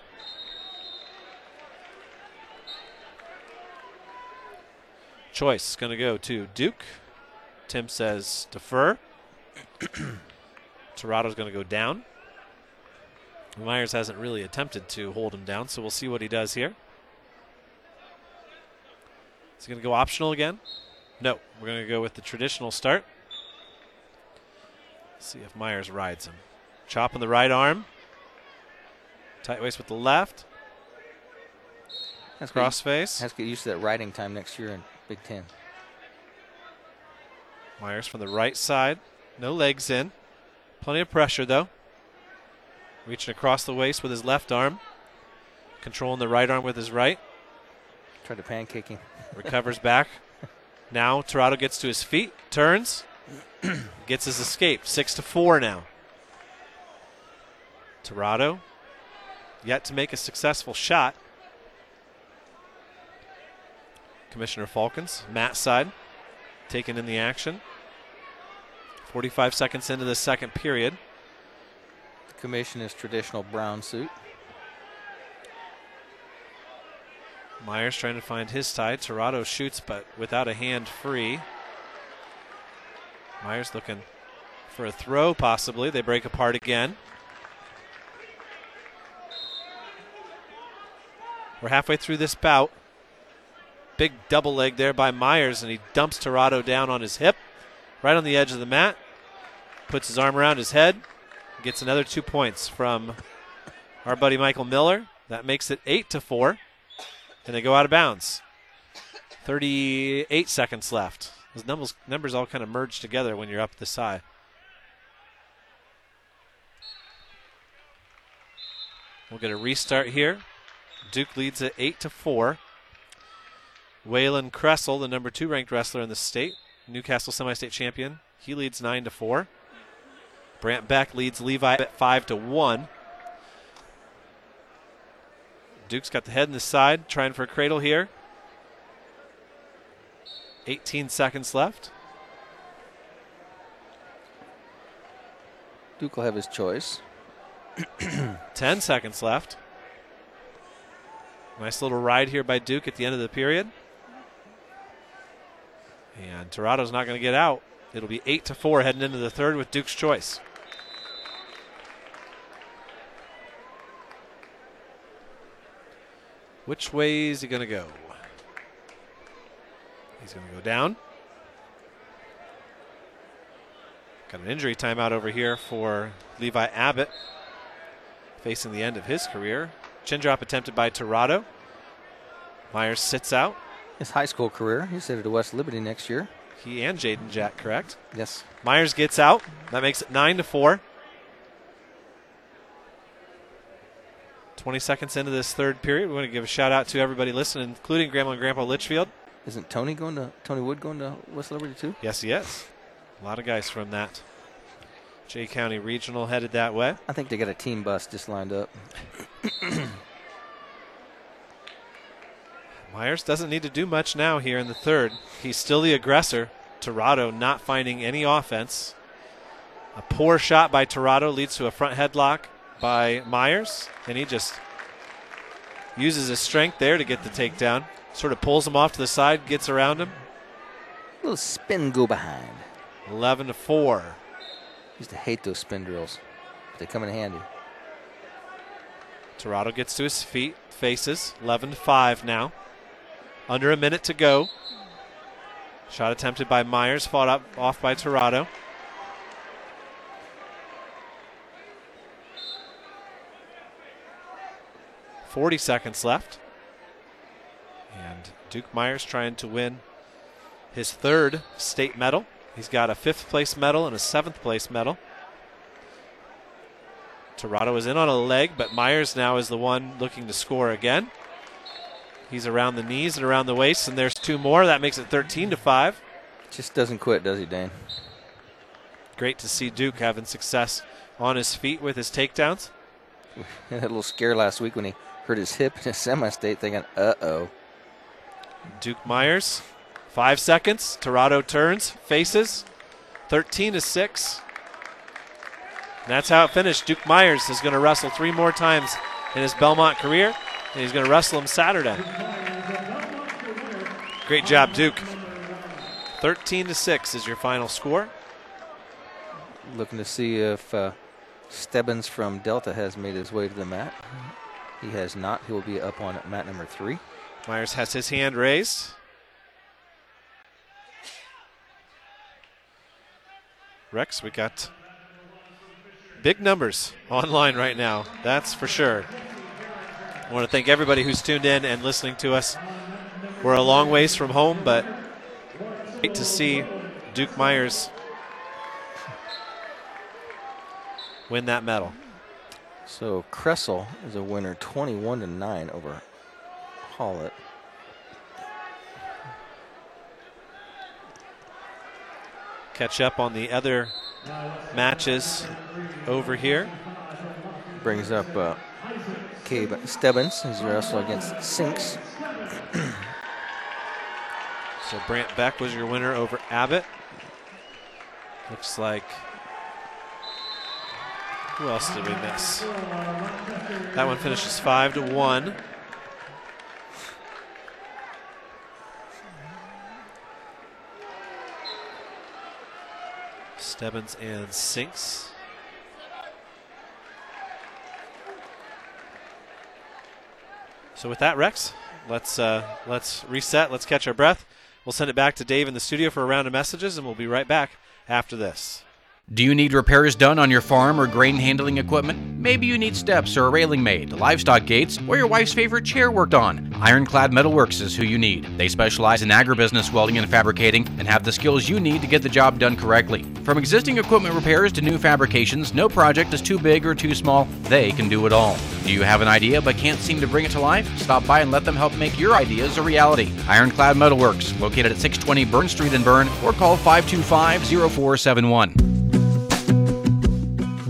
Choice is going to go to Duke. Tim says defer. Tirado's going to go down. Myers hasn't really attempted to hold him down, so we'll see what he does here. Is he going to go optional again? No, we're going to go with the traditional start. See if Myers rides him. Chop on the right arm. Tight waist with the left. Get- Crossface. Has to get used to that riding time next year in Big Ten. Myers from the right side. No legs in. Plenty of pressure, though. Reaching across the waist with his left arm. Controlling the right arm with his right. Tried to pancake him. Recovers back. Now Tirado gets to his feet. Turns. gets his escape. Six to four now. Tirado yet to make a successful shot. Commissioner Faulkens, mat side, taking in the action. 45 seconds into the second period. The commission is traditional brown suit. Myers trying to find his tie. Tirado shoots, but without a hand free. Myers looking for a throw, possibly. They break apart again. We're halfway through this bout. big double leg there by Myers, and he dumps Tirado down on his hip, right on the edge of the mat. Puts his arm around his head, gets another two points from our buddy Michael Miller. That makes it eight to four, and they go out of bounds. 38 seconds left. Those numbers, numbers all kind of merge together when you're up this high. We'll get a restart here. Duke leads at 8 to 4. Waylon Kressel, the number two ranked wrestler in the state, Newcastle semi state champion, he leads 9 to 4. Brant Beck leads Levi at 5 to 1. Duke's got the head in the side, trying for a cradle here. 18 seconds left. Duke will have his choice. 10 seconds left. Nice little ride here by Duke at the end of the period. And Toronto's not going to get out. It'll be 8 to 4 heading into the third with Duke's choice. Which way is he going to go? He's going to go down. Got an injury timeout over here for Levi Abbott, facing the end of his career. Chin drop attempted by Tirado. Myers sits out. His high school career. He's headed to West Liberty next year. He and Jaden Jack, correct? Yes. Myers gets out. That makes it nine to four. 20 seconds into this third period. We want to give a shout out to everybody listening, including Grandma and Grandpa Litchfield. Isn't Tony going to Tony Wood going to West Liberty too? Yes, he is. A lot of guys from that Jay County Regional headed that way. I think they got a team bus just lined up. Myers doesn't need to do much now here in the third. He's still the aggressor. Tirado not finding any offense. A poor shot by Tirado leads to a front headlock by Myers, and he just uses his strength there to get the takedown. Sort of pulls him off to the side, gets around him. A little spin go behind. 11 to 4. Used to hate those spin drills. But they come in handy. Tirado gets to his feet, faces 11 to 5 now. Under a minute to go. Shot attempted by Myers, fought up off by Tirado. Forty seconds left. Duke Myers trying to win his third state medal. He's got a fifth place medal and a seventh place medal. Tirado is in on a leg, but Myers now is the one looking to score again. He's around the knees and around the waist, and there's two more. That makes it 13 to 5. Just doesn't quit, does he, Dane? Great to see Duke having success on his feet with his takedowns. Had a little scare last week when he hurt his hip in a semi state, thinking, uh oh. Duke Myers, five seconds. Tirado turns, faces, 13 to 6. And that's how it finished. Duke Myers is going to wrestle three more times in his Belmont career, and he's going to wrestle him Saturday. Great job, Duke. 13 to 6 is your final score. Looking to see if uh, Stebbins from Delta has made his way to the mat. He has not. He will be up on mat number three. Myers has his hand raised. Rex, we got big numbers online right now. That's for sure. I want to thank everybody who's tuned in and listening to us. We're a long ways from home, but great to see Duke Myers win that medal. So Kressel is a winner 21 to 9 over Hollett. Catch up on the other matches over here. Brings up uh, Cabe Stebbins. He's wrestled against Sinks. So Brant Beck was your winner over Abbott. Looks like. Who else did we miss? That one finishes five to one. Stebbins and Sinks. So with that, Rex, let's uh, let's reset. Let's catch our breath. We'll send it back to Dave in the studio for a round of messages, and we'll be right back after this. Do you need repairs done on your farm or grain handling equipment? Maybe you need steps or a railing made, livestock gates, or your wife's favorite chair worked on. Ironclad Metalworks is who you need. They specialize in agribusiness welding and fabricating and have the skills you need to get the job done correctly. From existing equipment repairs to new fabrications, no project is too big or too small. They can do it all. Do you have an idea but can't seem to bring it to life? Stop by and let them help make your ideas a reality. Ironclad Metalworks, located at 620 Burn Street in Berne, or call 525 0471.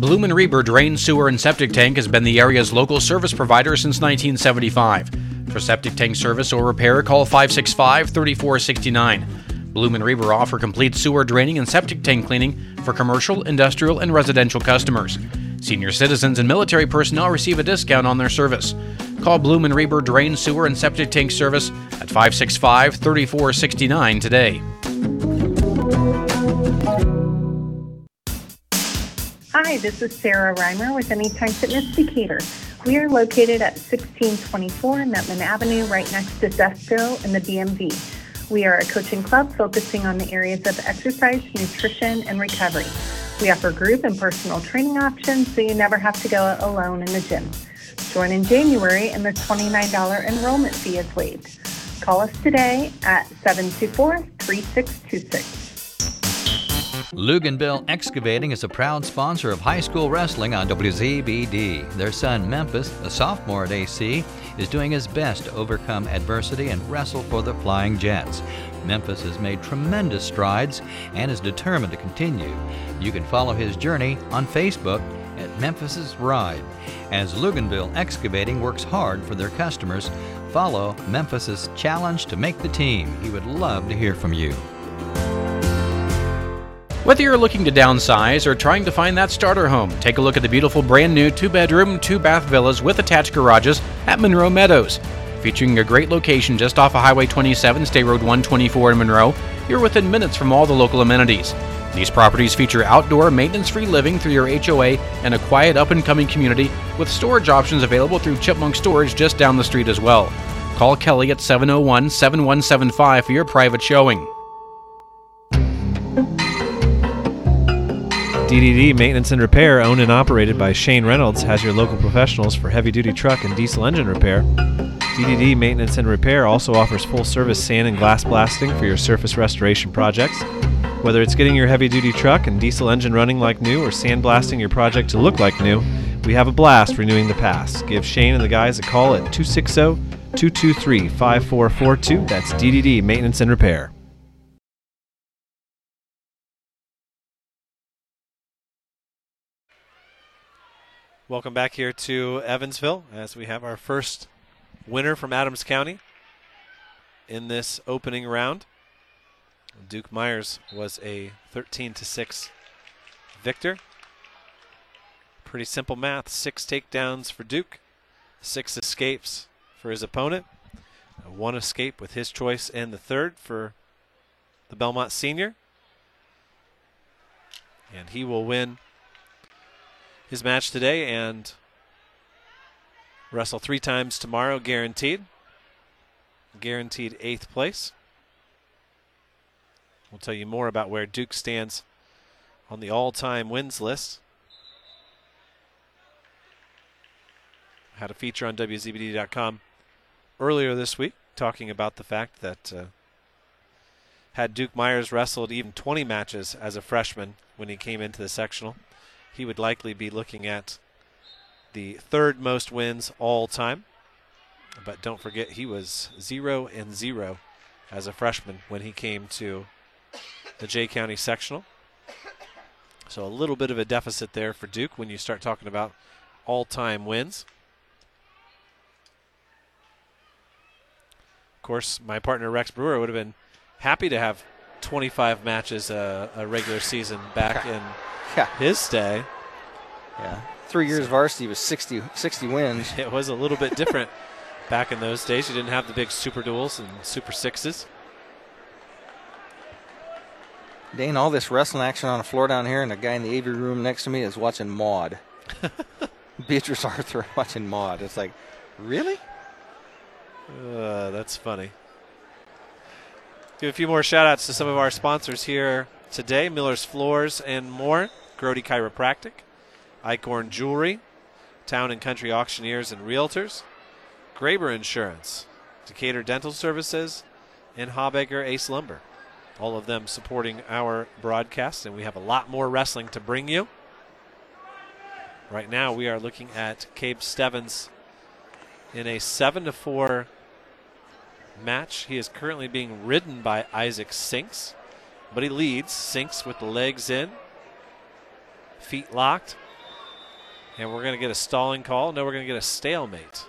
Bloom & Reber Drain, Sewer, and Septic Tank has been the area's local service provider since 1975. For septic tank service or repair, call 565 3469. Bloom & Reber offer complete sewer draining and septic tank cleaning for commercial, industrial, and residential customers. Senior citizens and military personnel receive a discount on their service. Call Bloom & Reber Drain, Sewer, and Septic Tank Service at 565 3469 today. Hi, this is Sarah Reimer with Anytime Fitness Decatur. We are located at 1624 Nuttman Avenue, right next to Zesto in the DMV. We are a coaching club focusing on the areas of exercise, nutrition, and recovery. We offer group and personal training options so you never have to go alone in the gym. Join in January and the $29 enrollment fee is waived. Call us today at 724 3626. Luganville Excavating is a proud sponsor of high school wrestling on WZBD. Their son Memphis, a sophomore at AC, is doing his best to overcome adversity and wrestle for the Flying Jets. Memphis has made tremendous strides and is determined to continue. You can follow his journey on Facebook at Memphis's Ride. As Luganville Excavating works hard for their customers, follow Memphis's challenge to make the team. He would love to hear from you. Whether you're looking to downsize or trying to find that starter home, take a look at the beautiful brand new two bedroom, two bath villas with attached garages at Monroe Meadows. Featuring a great location just off of Highway 27, State Road 124 in Monroe, you're within minutes from all the local amenities. These properties feature outdoor, maintenance free living through your HOA and a quiet, up and coming community with storage options available through Chipmunk Storage just down the street as well. Call Kelly at 701 7175 for your private showing. DDD Maintenance and Repair, owned and operated by Shane Reynolds, has your local professionals for heavy duty truck and diesel engine repair. DDD Maintenance and Repair also offers full service sand and glass blasting for your surface restoration projects. Whether it's getting your heavy duty truck and diesel engine running like new or sandblasting your project to look like new, we have a blast renewing the past. Give Shane and the guys a call at 260 223 5442. That's DDD Maintenance and Repair. Welcome back here to Evansville as we have our first winner from Adams County in this opening round. Duke Myers was a 13 to 6 victor. Pretty simple math. Six takedowns for Duke, six escapes for his opponent. One escape with his choice and the third for the Belmont senior. And he will win his match today and wrestle three times tomorrow, guaranteed. Guaranteed eighth place. We'll tell you more about where Duke stands on the all time wins list. Had a feature on WZBD.com earlier this week talking about the fact that uh, had Duke Myers wrestled even 20 matches as a freshman when he came into the sectional, he would likely be looking at the third most wins all time. But don't forget, he was 0 and 0 as a freshman when he came to the Jay County sectional. So a little bit of a deficit there for Duke when you start talking about all time wins. Of course, my partner Rex Brewer would have been happy to have 25 matches uh, a regular season back in Yeah. his day. Yeah. Three years varsity was 60, 60 wins. It was a little bit different back in those days. You didn't have the big super duels and super sixes. Dane, all this wrestling action on the floor down here, and the guy in the aviary room next to me is watching Maud. Beatrice Arthur watching Maud. It's like, really? Uh, that's funny. Give a few more shout outs to some of our sponsors here today Miller's Floors and more, Grody Chiropractic, Eichorn Jewelry, Town and Country Auctioneers and Realtors, Graber Insurance, Decatur Dental Services, and Hobegger Ace Lumber. All of them supporting our broadcast, and we have a lot more wrestling to bring you. Right now, we are looking at Cabe Stebbins in a 7 to 4 match. He is currently being ridden by Isaac Sinks, but he leads. Sinks with the legs in, feet locked. And we're going to get a stalling call. No, we're going to get a stalemate.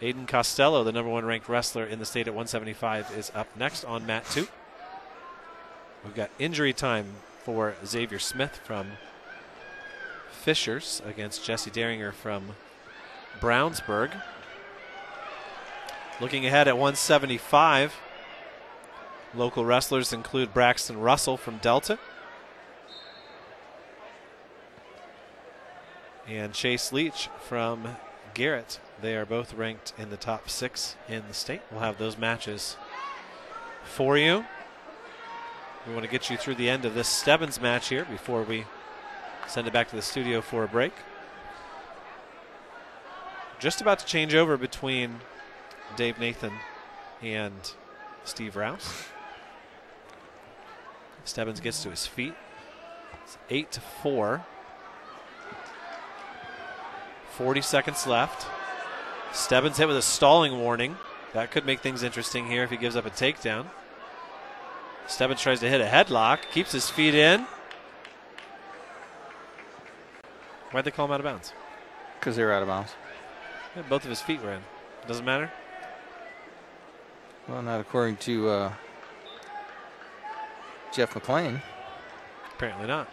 Aiden Costello, the number one ranked wrestler in the state at 175, is up next on mat two. We've got injury time for Xavier Smith from Fishers against Jesse Daringer from Brownsburg. Looking ahead at 175, local wrestlers include Braxton Russell from Delta and Chase Leach from Garrett. They are both ranked in the top six in the state. We'll have those matches for you. We want to get you through the end of this Stebbins match here before we send it back to the studio for a break. Just about to change over between Dave Nathan and Steve Rouse. Stebbins gets to his feet. It's 8 to 4. 40 seconds left. Stebbins hit with a stalling warning. That could make things interesting here if he gives up a takedown. Stebbins tries to hit a headlock, keeps his feet in. Why'd they call him out of bounds? Because they were out of bounds. Yeah, both of his feet were in. Doesn't matter. Well, not according to uh, Jeff McLean. Apparently not.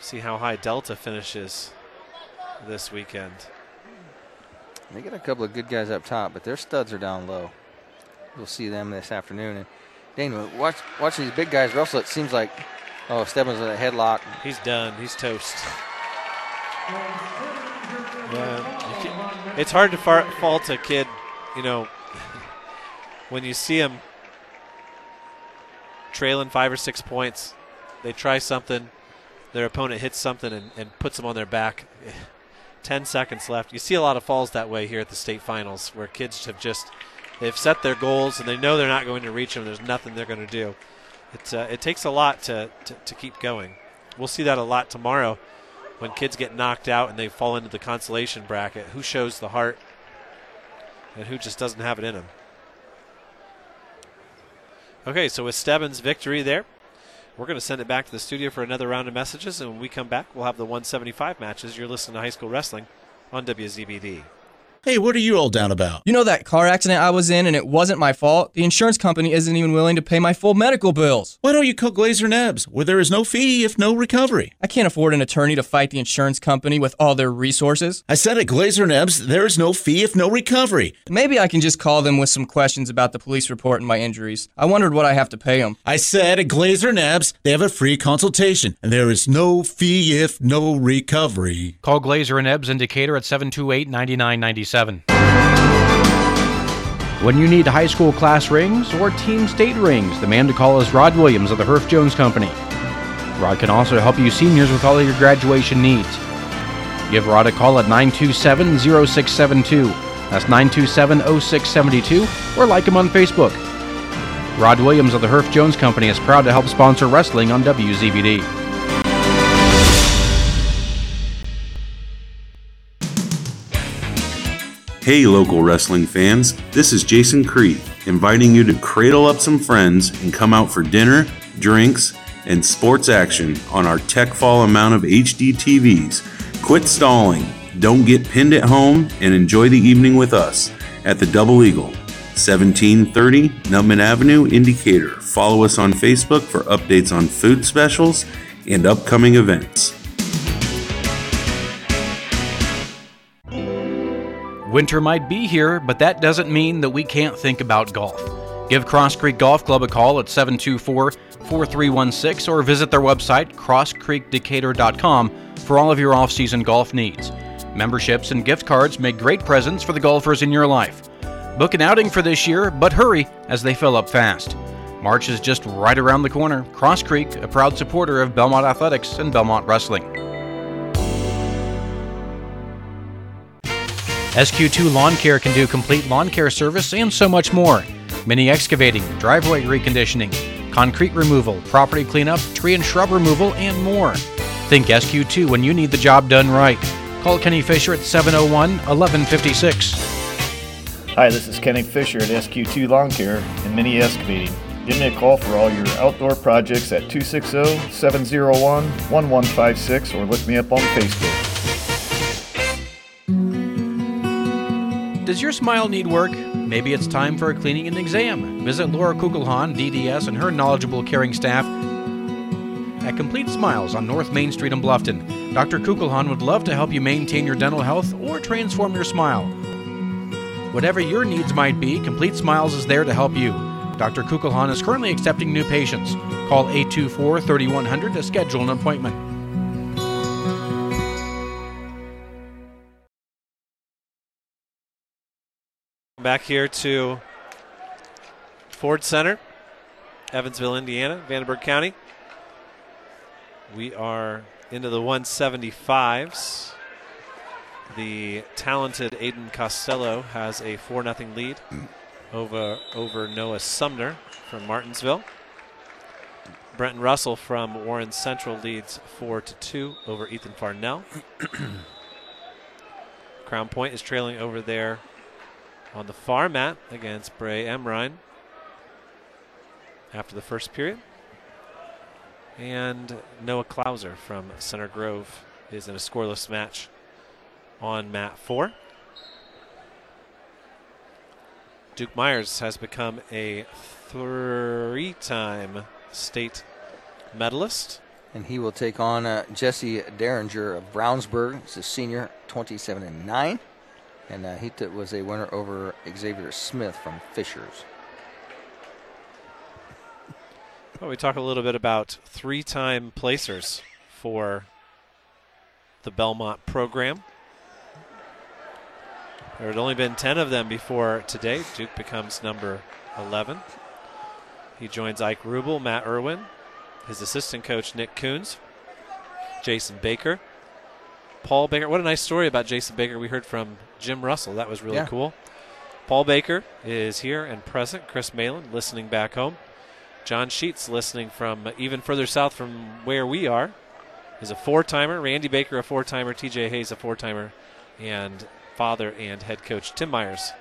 See how high Delta finishes this weekend. They got a couple of good guys up top, but their studs are down low. We'll see them this afternoon. And Dane, watch watching these big guys wrestle. It seems like oh, Stebbins with a headlock. He's done. He's toast. Yeah, it's hard to far, fault a kid, you know, when you see him trailing five or six points. They try something, their opponent hits something and, and puts them on their back. 10 seconds left. You see a lot of falls that way here at the state finals where kids have just they've set their goals and they know they're not going to reach them. There's nothing they're going to do. It, uh, it takes a lot to, to, to keep going. We'll see that a lot tomorrow when kids get knocked out and they fall into the consolation bracket. Who shows the heart and who just doesn't have it in them. Okay, so with Stebbins' victory there, we're going to send it back to the studio for another round of messages, and when we come back, we'll have the 175 matches. You're listening to High School Wrestling on WZBD. Hey, what are you all down about? You know that car accident I was in and it wasn't my fault? The insurance company isn't even willing to pay my full medical bills. Why don't you call Glazer & Nebs, where there is no fee if no recovery? I can't afford an attorney to fight the insurance company with all their resources. I said at Glazer & Nebs, there is no fee if no recovery. Maybe I can just call them with some questions about the police report and my injuries. I wondered what I have to pay them. I said at Glazer & Nebs, they have a free consultation, and there is no fee if no recovery. Call Glazer and Nebs Indicator at 728 9997. When you need high school class rings or team state rings, the man to call is Rod Williams of the Herff Jones Company. Rod can also help you seniors with all of your graduation needs. Give Rod a call at 927 0672. That's 927 0672, or like him on Facebook. Rod Williams of the Herff Jones Company is proud to help sponsor wrestling on WZBD. Hey, local wrestling fans, this is Jason Creed, inviting you to cradle up some friends and come out for dinner, drinks, and sports action on our tech fall amount of HD TVs. Quit stalling, don't get pinned at home, and enjoy the evening with us at the Double Eagle, 1730 Nuttman Avenue, in Decatur. Follow us on Facebook for updates on food specials and upcoming events. Winter might be here, but that doesn't mean that we can't think about golf. Give Cross Creek Golf Club a call at 724 4316 or visit their website, crosscreekdecatur.com, for all of your off season golf needs. Memberships and gift cards make great presents for the golfers in your life. Book an outing for this year, but hurry as they fill up fast. March is just right around the corner. Cross Creek, a proud supporter of Belmont Athletics and Belmont Wrestling. SQ2 Lawn Care can do complete lawn care service and so much more. Mini excavating, driveway reconditioning, concrete removal, property cleanup, tree and shrub removal, and more. Think SQ2 when you need the job done right. Call Kenny Fisher at 701 1156. Hi, this is Kenny Fisher at SQ2 Lawn Care and Mini Excavating. Give me a call for all your outdoor projects at 260 701 1156 or look me up on Facebook. Does your smile need work? Maybe it's time for a cleaning and exam. Visit Laura Kugelhahn, DDS, and her knowledgeable, caring staff at Complete Smiles on North Main Street in Bluffton. Dr. Kugelhahn would love to help you maintain your dental health or transform your smile. Whatever your needs might be, Complete Smiles is there to help you. Dr. Kugelhahn is currently accepting new patients. Call 824 3100 to schedule an appointment. Back here to Ford Center, Evansville, Indiana, Vanderburgh County. We are into the 175s. The talented Aiden Costello has a 4 0 lead over, over Noah Sumner from Martinsville. Brenton Russell from Warren Central leads 4 to 2 over Ethan Farnell. Crown Point is trailing over there on the far mat against Bray Emrine after the first period. And Noah Klauser from Center Grove is in a scoreless match on mat four. Duke Myers has become a three time state medalist. And he will take on uh, Jesse Derringer of Brownsburg. He's a senior, 27 and 9. And uh, he t- was a winner over Xavier Smith from Fishers. Well, we talk a little bit about three time placers for the Belmont program. There had only been 10 of them before today. Duke becomes number 11. He joins Ike Rubel, Matt Irwin, his assistant coach Nick Coons, Jason Baker, Paul Baker. What a nice story about Jason Baker we heard from Jim Russell. That was really Yeah. cool. Paul Baker is here and present. Chris Malin listening back home. John Sheets listening from even further south from where we are is a four timer. Randy Baker, a four timer. TJ Hayes, a four timer. And father and head coach Tim Myers,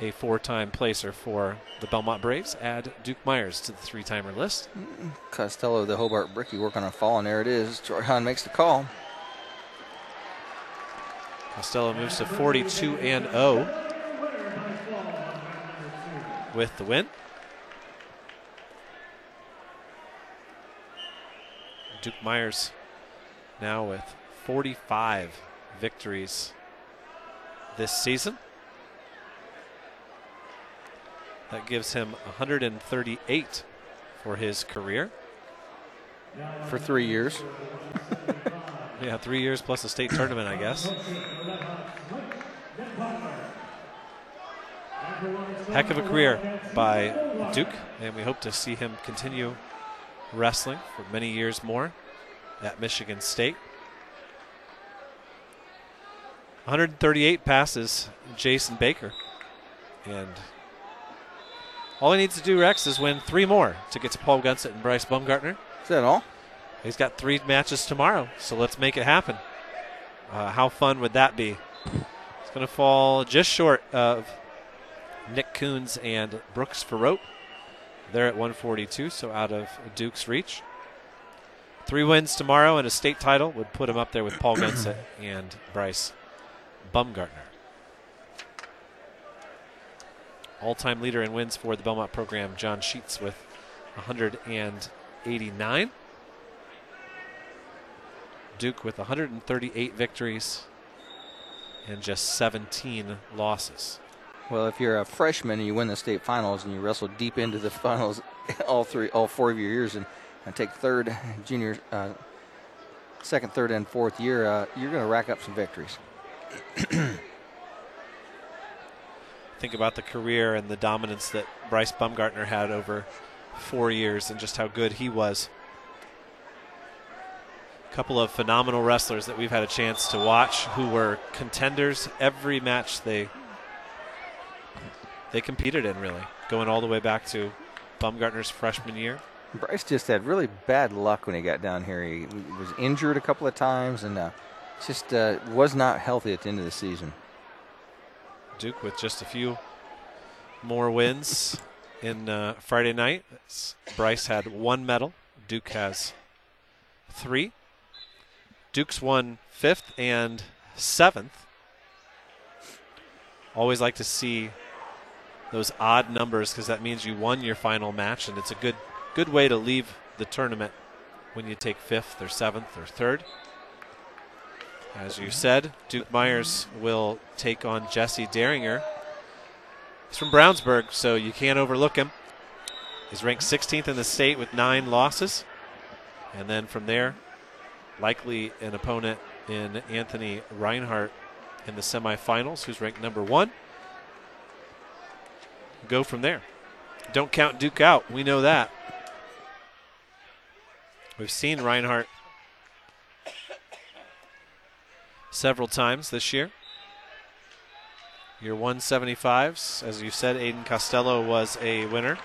a four time placer for the Belmont Braves. Add Duke Myers to the three timer list. Costello, the Hobart Brickie, working on a fall, and there it is. Troy Hahn makes the call. Costello moves to 42 and 0 with the win. Duke Myers now with 45 victories this season. That gives him 138 for his career. For three years. Yeah, three years plus a state tournament, I guess. Heck of a career by Duke, and we hope to see him continue wrestling for many years more at Michigan State. 138 passes, Jason Baker. And all he needs to do, Rex, is win three more to get to Paul Gunsett and Bryce Baumgartner. Is that all? He's got three matches tomorrow, so let's make it happen. Uh, how fun would that be? It's going to fall just short of Nick Coons and Brooks Farope. They're at 142, so out of Duke's reach. Three wins tomorrow and a state title would put him up there with Paul Gunsett and Bryce Bumgartner. All time leader in wins for the Belmont program, John Sheets, with 189. Duke with 138 victories and just 17 losses. Well, if you're a freshman and you win the state finals and you wrestle deep into the finals all three, all four of your years, and, and take third, junior, uh, second, third, and fourth year, uh, you're going to rack up some victories. Think about the career and the dominance that Bryce Bumgartner had over four years and just how good he was. Couple of phenomenal wrestlers that we've had a chance to watch who were contenders every match they they competed in really, going all the way back to Bumgartner's freshman year. Bryce just had really bad luck when he got down here. He was injured a couple of times and uh, just uh, was not healthy at the end of the season. Duke with just a few more wins in uh, Friday night. Bryce had one medal. Duke has three. Duke's won fifth and seventh. Always like to see those odd numbers because that means you won your final match, and it's a good good way to leave the tournament when you take fifth or seventh or third. As you said, Duke Myers will take on Jesse Daringer. He's from Brownsburg, so you can't overlook him. He's ranked 16th in the state with nine losses. And then from there, likely an opponent in Anthony Reinhardt in the semifinals, who's ranked number one. Go from there. Don't count Duke out. We know that. We've seen Reinhardt several times this year. Your 175s, as you said, Aiden Costello was a winner.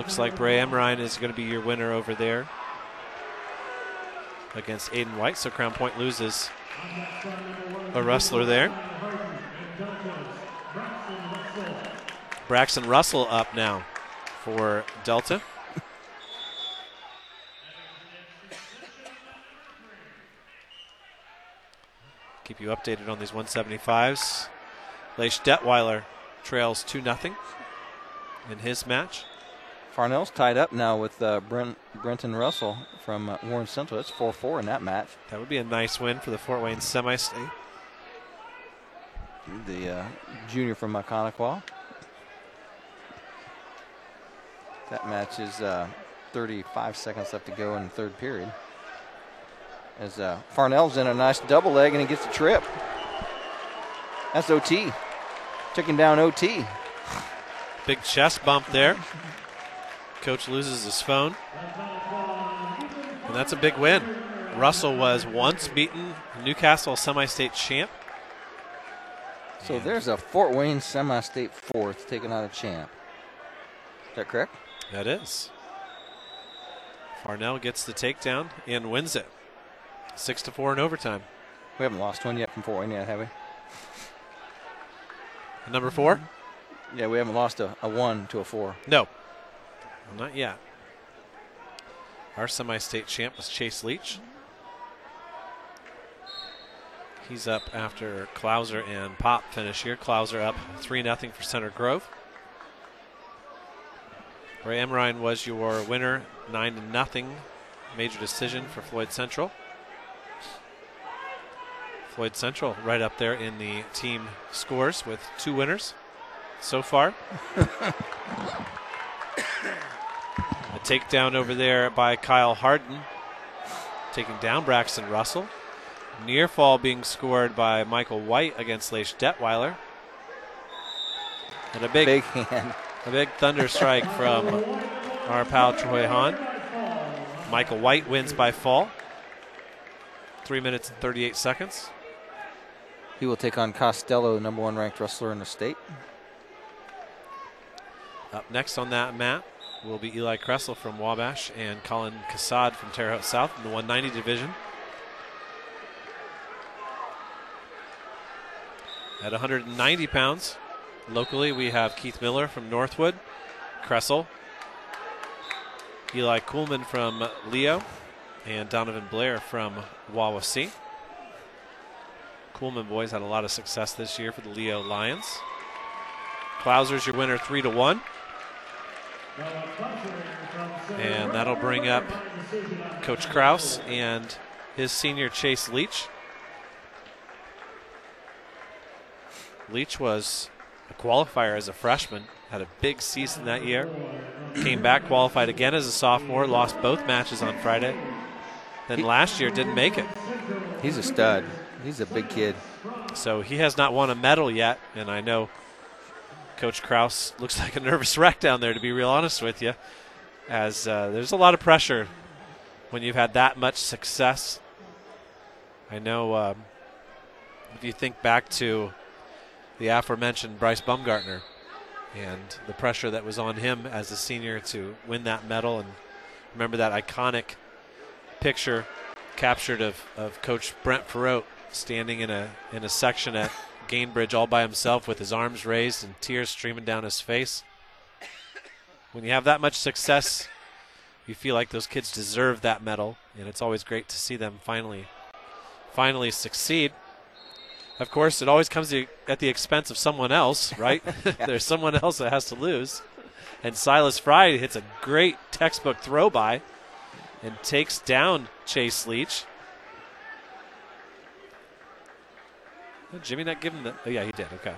Looks like Bray Emrine is going to be your winner over there against Aiden White. So Crown Point loses a wrestler there. Braxton Russell up now for Delta. Keep you updated on these 175s. Leish Detweiler trails 2 0 in his match. Farnell's tied up now with uh, Brent, Brenton Russell from uh, Warren Central. It's 4 4 in that match. That would be a nice win for the Fort Wayne semi state. The uh, junior from Maconaquah. That match is uh, 35 seconds left to go in the third period. As uh, Farnell's in a nice double leg and he gets a trip. That's OT. Took him down OT. Big chest bump there. Coach loses his phone. And that's a big win. Russell was once beaten New Castle semi state champ. So there's a Fort Wayne semi state fourth taking out a champ. Is that correct? That is. Farnell gets the takedown and wins it. Six to four in overtime. We haven't lost one yet from Fort Wayne yet, have we? Number four? Yeah, we haven't lost a, a one to a four. No. Not yet. Our semi state champ was Chase Leach. He's up after Klauser and Pop finish here. Klauser up 3 0 for Center Grove. Ray Emrine was your winner, 9 to 0. Major decision for Floyd Central. Floyd Central right up there in the team scores with two winners so far. A takedown over there by Kyle Harden, taking down Braxton Russell. Near fall being scored by Michael White against Leish Detweiler. And a big, big hand. A big thunder strike from our pal Troy Hahn. Michael White wins by fall. Three minutes and 38 seconds. He will take on Costello, the number one ranked wrestler in the state. Up next on that mat will be Eli Kressel from Wabash and Colin Cassad from Terre Haute South in the 190 division. At 190 pounds, locally we have Keith Miller from Northwood, Kressel, Eli Coolman from Leo, and Donovan Blair from Wawasee. Coolman boys had a lot of success this year for the Leo Lions. Klauser's your winner, three to one. And that'll bring up Coach Kraus and his senior Chase Leach. Leach was a qualifier as a freshman, had a big season that year. Came back, qualified again as a sophomore, lost both matches on Friday. Then last year didn't make it. He's a stud. He's a big kid. So he has not won a medal yet, and I know Coach Kraus looks like a nervous wreck down there, to be real honest with you, as uh, there's a lot of pressure when you've had that much success. I know um, if you think back to the aforementioned Bryce Bumgartner and the pressure that was on him as a senior to win that medal, and remember that iconic picture captured of, of Coach Brent Farote standing in a in a section at Gainbridge all by himself with his arms raised and tears streaming down his face. When you have that much success, you feel like those kids deserve that medal, and it's always great to see them finally finally succeed. Of course, it always comes at the expense of someone else, right? There's someone else that has to lose. And Silas Fry hits a great textbook throw by and takes down Chase Leach. Did Jimmy not give him the. Oh, yeah, he did. Okay.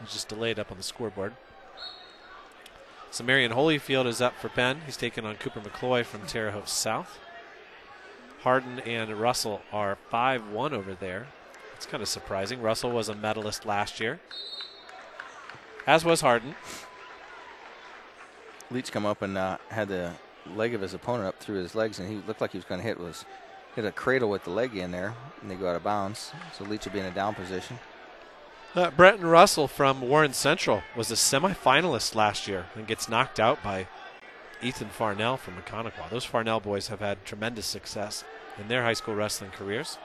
He's just delayed up on the scoreboard. So Marion Holyfield is up for Penn. He's taking on Cooper McCloy from Terre Haute South. Harden and Russell are 5 1 over there. It's kind of surprising. Russell was a medalist last year, as was Harden. Leach come up and uh, had the leg of his opponent up through his legs, and he looked like he was going to hit was hit a cradle with the leg in there, and they go out of bounds. So Leach will be in a down position. Uh, Brenton Russell from Warren Central was a semifinalist last year and gets knocked out by Ethan Farnell from Maconaquah. Those Farnell boys have had tremendous success in their high school wrestling careers.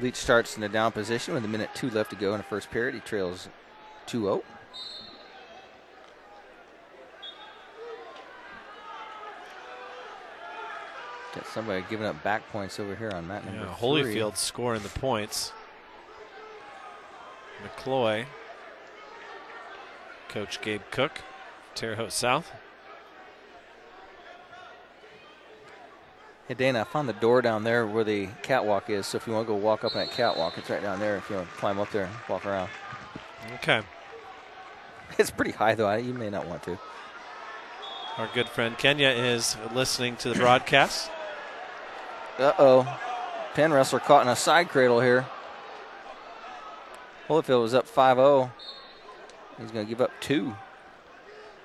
Leach starts in a down position with a minute two left to go in the first period. He trails 2 0. Got somebody giving up back points over here on mat number Yeah, three. Holyfield scoring the points. McCloy, Coach Gabe Cook, Terre Haute South. Hey Dana, I found the door down there where the catwalk is. So if you want to go walk up that catwalk, it's right down there. If you want to climb up there and walk around, Okay. it's pretty high though. You may not want to. Our good friend Kenya is listening to the broadcast. Uh oh, Penn wrestler caught in a side cradle here. Holyfield was up 5-0. He's going to give up two.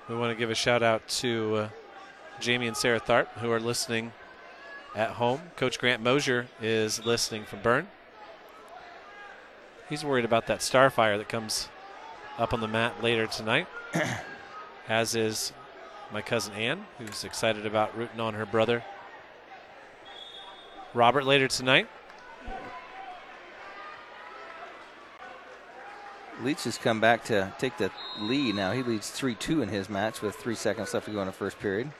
We want to give a shout out to uh, Jamie and Sarah Tharp, who are listening at home. Coach Grant Mosier is listening from Berne. He's worried about that starfire that comes up on the mat later tonight, as is my cousin Ann, who's excited about rooting on her brother Robert later tonight. Leach has come back to take the lead now. He leads 3 2 in his match with three seconds left to go in the first period.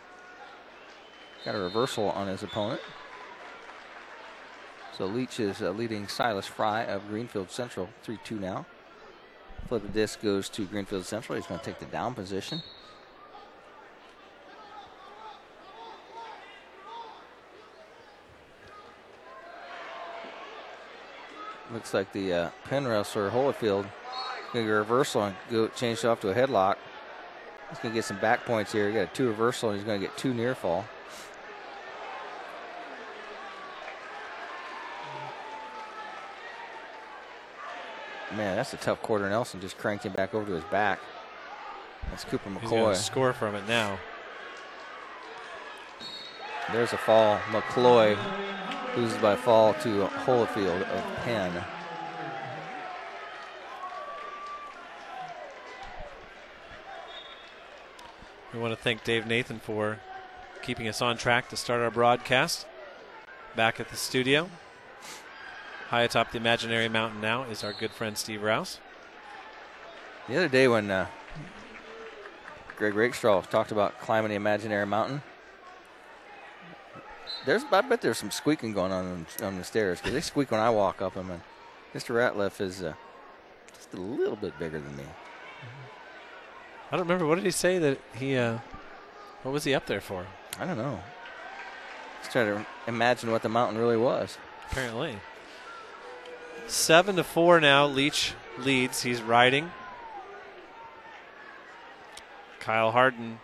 Got a reversal on his opponent. So Leach is uh, leading Silas Fry of Greenfield Central 3 2 now. Flip the disc goes to Greenfield Central. He's going to take the down position. Looks like the uh, Penn wrestler Holyfield going to get a reversal and go change it off to a headlock. He's going to get some back points here. He got a two reversal and he's going to get two near fall. Man, that's a tough quarter. Nelson just cranked him back over to his back. That's Cooper He's going McCoy. to score from it now. There's a fall. McCloy loses by fall to Holyfield of Penn. We want to thank Dave Nathan for keeping us on track to start our broadcast. Back at the studio, high atop the imaginary mountain now is our good friend Steve Rouse. The other day when uh, Greg Rakestraw talked about climbing the imaginary mountain, there's I bet there's some squeaking going on on, the stairs because they squeak when I walk up them. And Mr. Ratliff is uh, just a little bit bigger than me. I don't remember what did he say that he. Uh, what was he up there for? I don't know. Just trying to imagine what the mountain really was. Apparently. Seven to four now. Leach leads. He's riding. Kyle Harden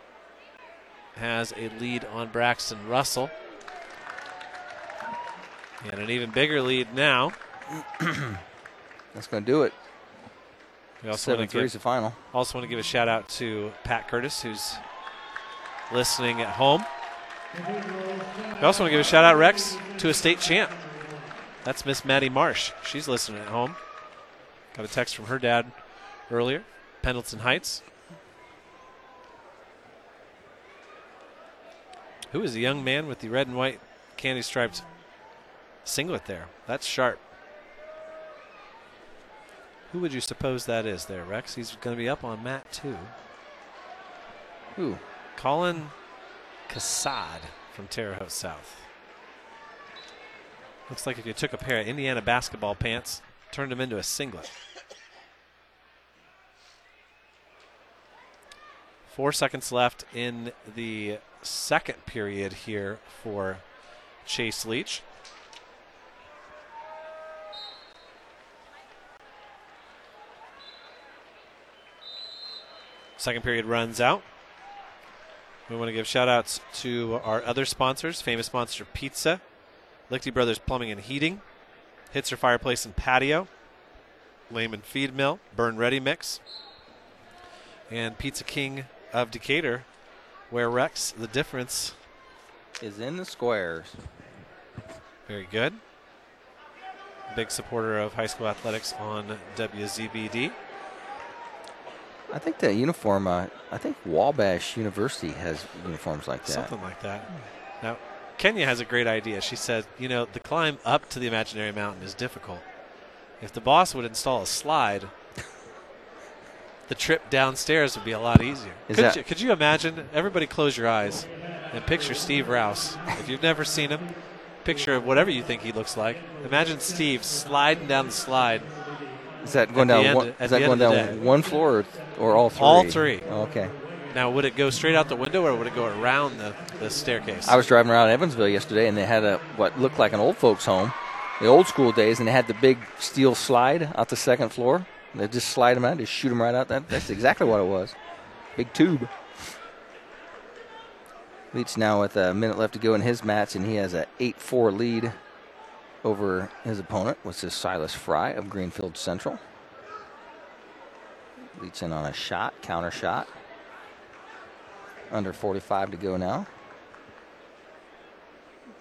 has a lead on Braxton Russell. And an even bigger lead now. That's going to do it. We also Seven want to three give, is the final. Also want to give a shout out to Pat Curtis, who's listening at home. We also want to give a shout out, Rex, to a state champ. That's Miss Maddie Marsh. She's listening at home. Got a text from her dad earlier, Pendleton Heights. Who is the young man with the red and white candy striped singlet there? That's sharp. Who would you suppose that is there, Rex? He's going to be up on mat two. Who? Colin Cassad from Terre Haute South. Looks like if you took a pair of Indiana basketball pants, turned them into a singlet. Four seconds left in the second period here for Chase Leach. Second period runs out. We want to give shout outs to our other sponsors famous monster pizza, Lichty Brothers Plumbing and Heating, Hitzer Fireplace and Patio, Lehman Feed Mill, Berne Ready Mix, and Pizza King of Decatur, where Rex, the difference is in the squares. Very good. Big supporter of high school athletics on WZBD. I think that uniform. Uh, I think Wabash University has uniforms like that. Something like that. Now, Kenya has a great idea. She said, you know, the climb up to the imaginary mountain is difficult. If the boss would install a slide, the trip downstairs would be a lot easier. Is Could, that- you, could you imagine? Everybody close your eyes and picture Steve Rouse. If you've never seen him, picture whatever you think he looks like. Imagine Steve sliding down the slide. Is that going down? one, is that going down one floor or, or all three? All three. Okay. Now, would it go straight out the window or would it go around the, the staircase? I was driving around Evansville yesterday, and they had a what looked like an old folks' home, the old school days, and they had the big steel slide out the second floor. They just slide them out, just shoot them right out. That, that's exactly what it was. Big tube. Leach now with a minute left to go in his match, and he has a 8-4 lead over his opponent, which is Silas Fry of Greenfield Central. Leach in on a shot, counter shot. Under 45 to go now.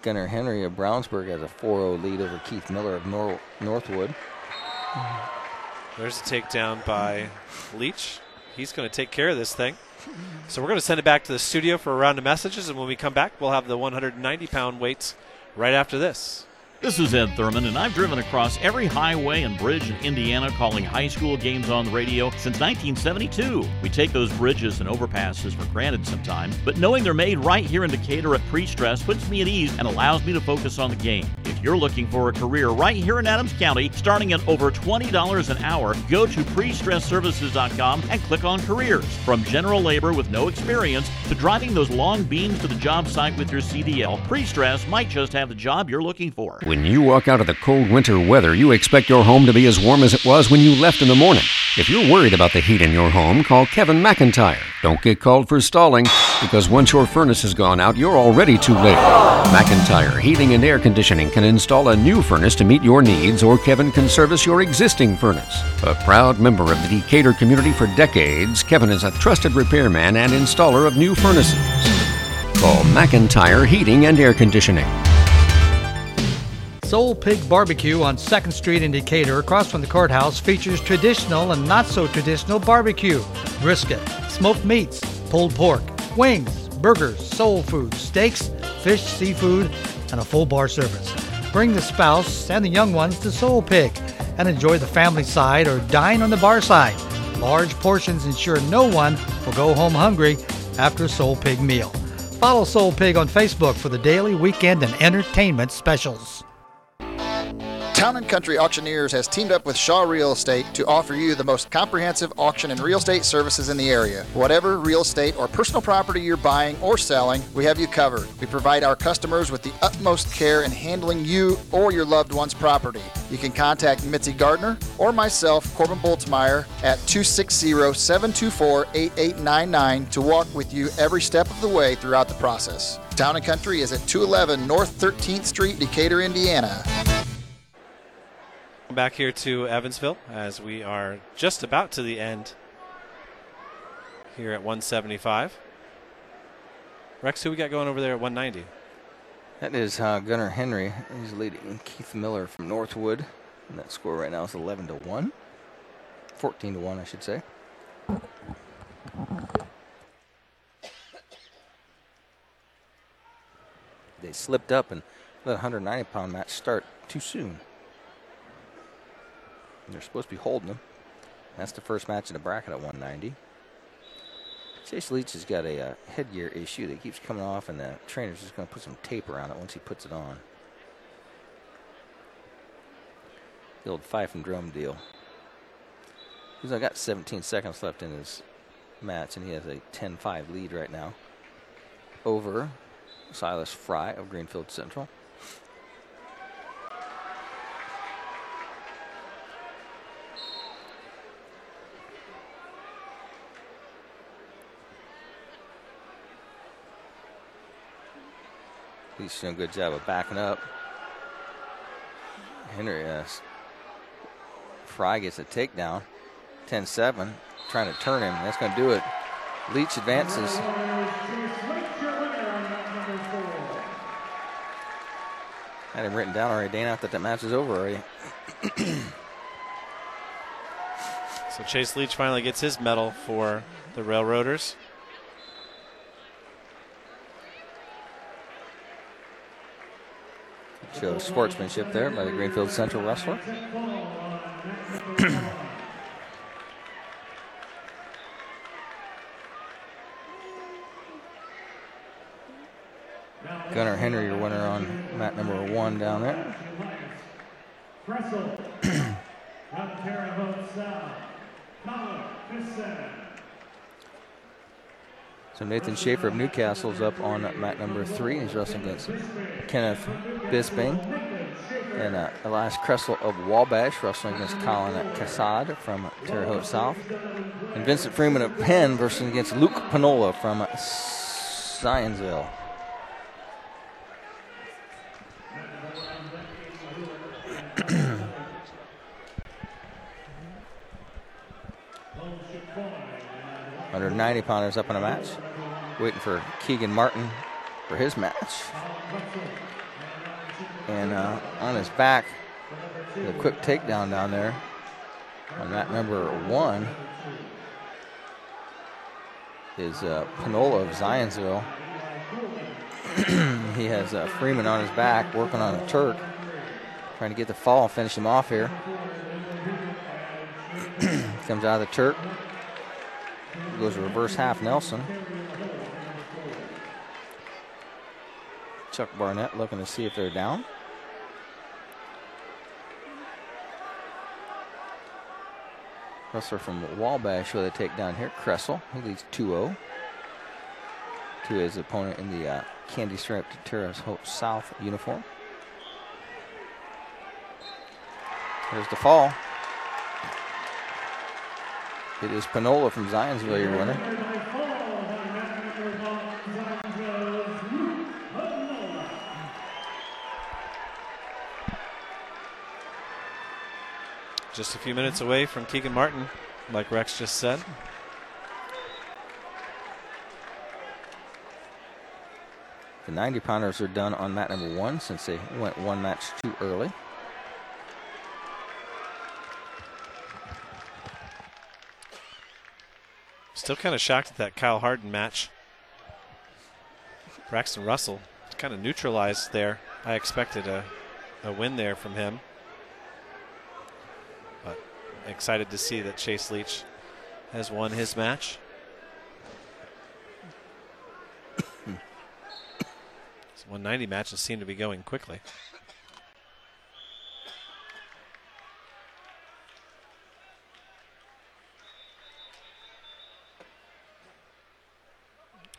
Gunnar Henry of Brownsburg has a 4-0 lead over Keith Miller of Nor- Northwood. There's a takedown by Leach. He's going to take care of this thing. So we're going to send it back to the studio for a round of messages, and when we come back, we'll have the 190 pound weights right after this. This is Ed Thurman, and I've driven across every highway and bridge in Indiana calling high school games on the radio since 1972. We take those bridges and overpasses for granted sometimes, but knowing they're made right here in Decatur at Pre-Stress puts me at ease and allows me to focus on the game. If you're looking for a career right here in Adams County, starting at over $20 an hour, go to prestressservices.com and click on careers. From general labor with no experience to driving those long beams to the job site with your CDL, Pre-Stress might just have the job you're looking for. When you walk out of the cold winter weather, you expect your home to be as warm as it was when you left in the morning. If you're worried about the heat in your home, call Kevin McIntyre. Don't get called for stalling, because once your furnace has gone out, you're already too late. McIntyre Heating and Air Conditioning can install a new furnace to meet your needs, or Kevin can service your existing furnace. A proud member of the Decatur community for decades, Kevin is a trusted repairman and installer of new furnaces. Call McIntyre Heating and Air Conditioning. Soul Pig Barbecue on 2nd Street in Decatur, across from the courthouse, features traditional and not so traditional barbecue brisket, smoked meats, pulled pork, wings, burgers, soul food, steaks, fish, seafood, and a full bar service. Bring the spouse and the young ones to Soul Pig and enjoy the family side or dine on the bar side. Large portions ensure no one will go home hungry after a Soul Pig meal. Follow Soul Pig on Facebook for the daily, weekend, and entertainment specials. Town and Country Auctioneers has teamed up with Shaw Real Estate to offer you the most comprehensive auction and real estate services in the area. Whatever real estate or personal property you're buying or selling, we have you covered. We provide our customers with the utmost care in handling you or your loved one's property. You can contact Mitzi Gardner or myself, Corbin Boltzmeyer, at 260 724 8899 to walk with you every step of the way throughout the process. Town and Country is at 211 North 13th Street, Decatur, Indiana. Back here to Evansville as we are just about to the end here at 175. Rex, who we got going over there at 190? That is uh, Gunnar Henry. He's leading Keith Miller from Northwood. And that score right now is 11 to 1. 14 to 1, I should say. They slipped up and let a 190 pound match start too soon. And they're supposed to be holding them. That's the first match in the bracket at 190. Chase Leach has got a uh, headgear issue that keeps coming off, and the trainer's just going to put some tape around it once he puts it on. The old fife and drum deal. He's only got 17 seconds left in his match, and he has a 10 5 lead right now over Silas Fry of Greenfield Central. He's doing a good job of backing up. Henry, uh, Fry gets a takedown. 10 7, trying to turn him. That's going to do it. Leach advances. I Had him written down already. Dana, I thought that match is over already. So Chase Leach finally gets his medal for the Railroaders. Show sportsmanship there by the Greenfield Central wrestler. Gunnar Henry, your winner on mat number one down there. Kressel from Terre Haute South. Colin Bissett. So Nathan Schaefer of New Castle is up on mat number three. He's wrestling against Kenneth Bisping. And uh, Elias Kressel of Wabash wrestling against Colin Cassad from Terre Haute South. And Vincent Freeman of Penn versus against Luke Panola from Zionsville. 90 pounders up in a match. Waiting for Keegan Martin for his match. And uh, on his back, the quick takedown down there on that number one is uh, Panola of Zionsville. he has uh, Freeman on his back working on a Turk, trying to get the fall and finish him off here. Comes out of the Turk, goes reverse half Nelson. Chuck Barnett looking to see if they're down. Wrestler from Wabash with a takedown here, Kressel. He leads 2 0 to his opponent in the uh, candy striped Terre Haute South uniform. There's the fall. It is Panola from Zionsville, your winner. Just a few minutes away from Keegan Martin, like Rex just said. The 90 pounders are done on mat number one since they went one match too early. Still kind of shocked at that Kyle Harden match. Braxton Russell kind of neutralized there. I expected a, a win there from him. But excited to see that Chase Leach has won his match. This 190 matches seem to be going quickly.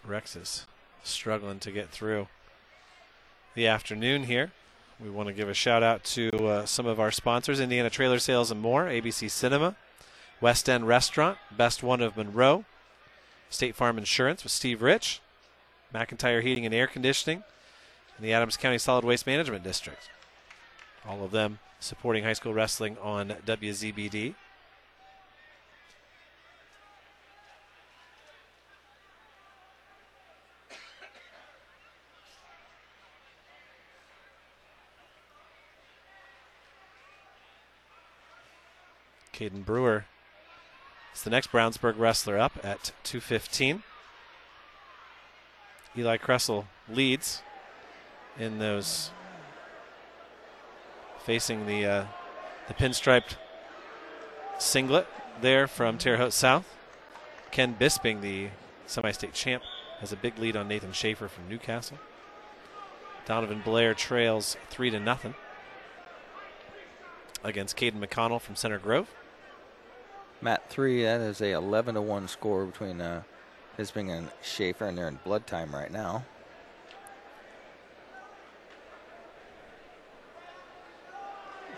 Rex is struggling to get through the afternoon here. We want to give a shout out to uh, some of our sponsors Indiana Trailer Sales and More, ABC Cinema, West End Restaurant, Best One of Monroe, State Farm Insurance with Steve Rich, McIntyre Heating and Air Conditioning, and the Adams County Solid Waste Management District. All of them supporting high school wrestling on WZBD. Caden Brewer is the next Brownsburg wrestler up at 215. Eli Kressel leads in those facing the uh, the pinstriped singlet there from Terre Haute South. Ken Bisping, the semi-state champ, has a big lead on Nathan Schaefer from New Castle. Donovan Blair trails three to nothing against Caden McConnell from Center Grove. Mat three. That is a 11 to one score between uh, Bisping and Schaefer, and they're in blood time right now.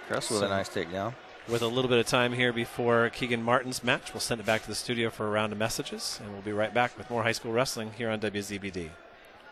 Cress with So- a nice takedown. With a little bit of time here before Keegan Martin's match, we'll send it back to the studio for a round of messages, and we'll be right back with more high school wrestling here on WZBD.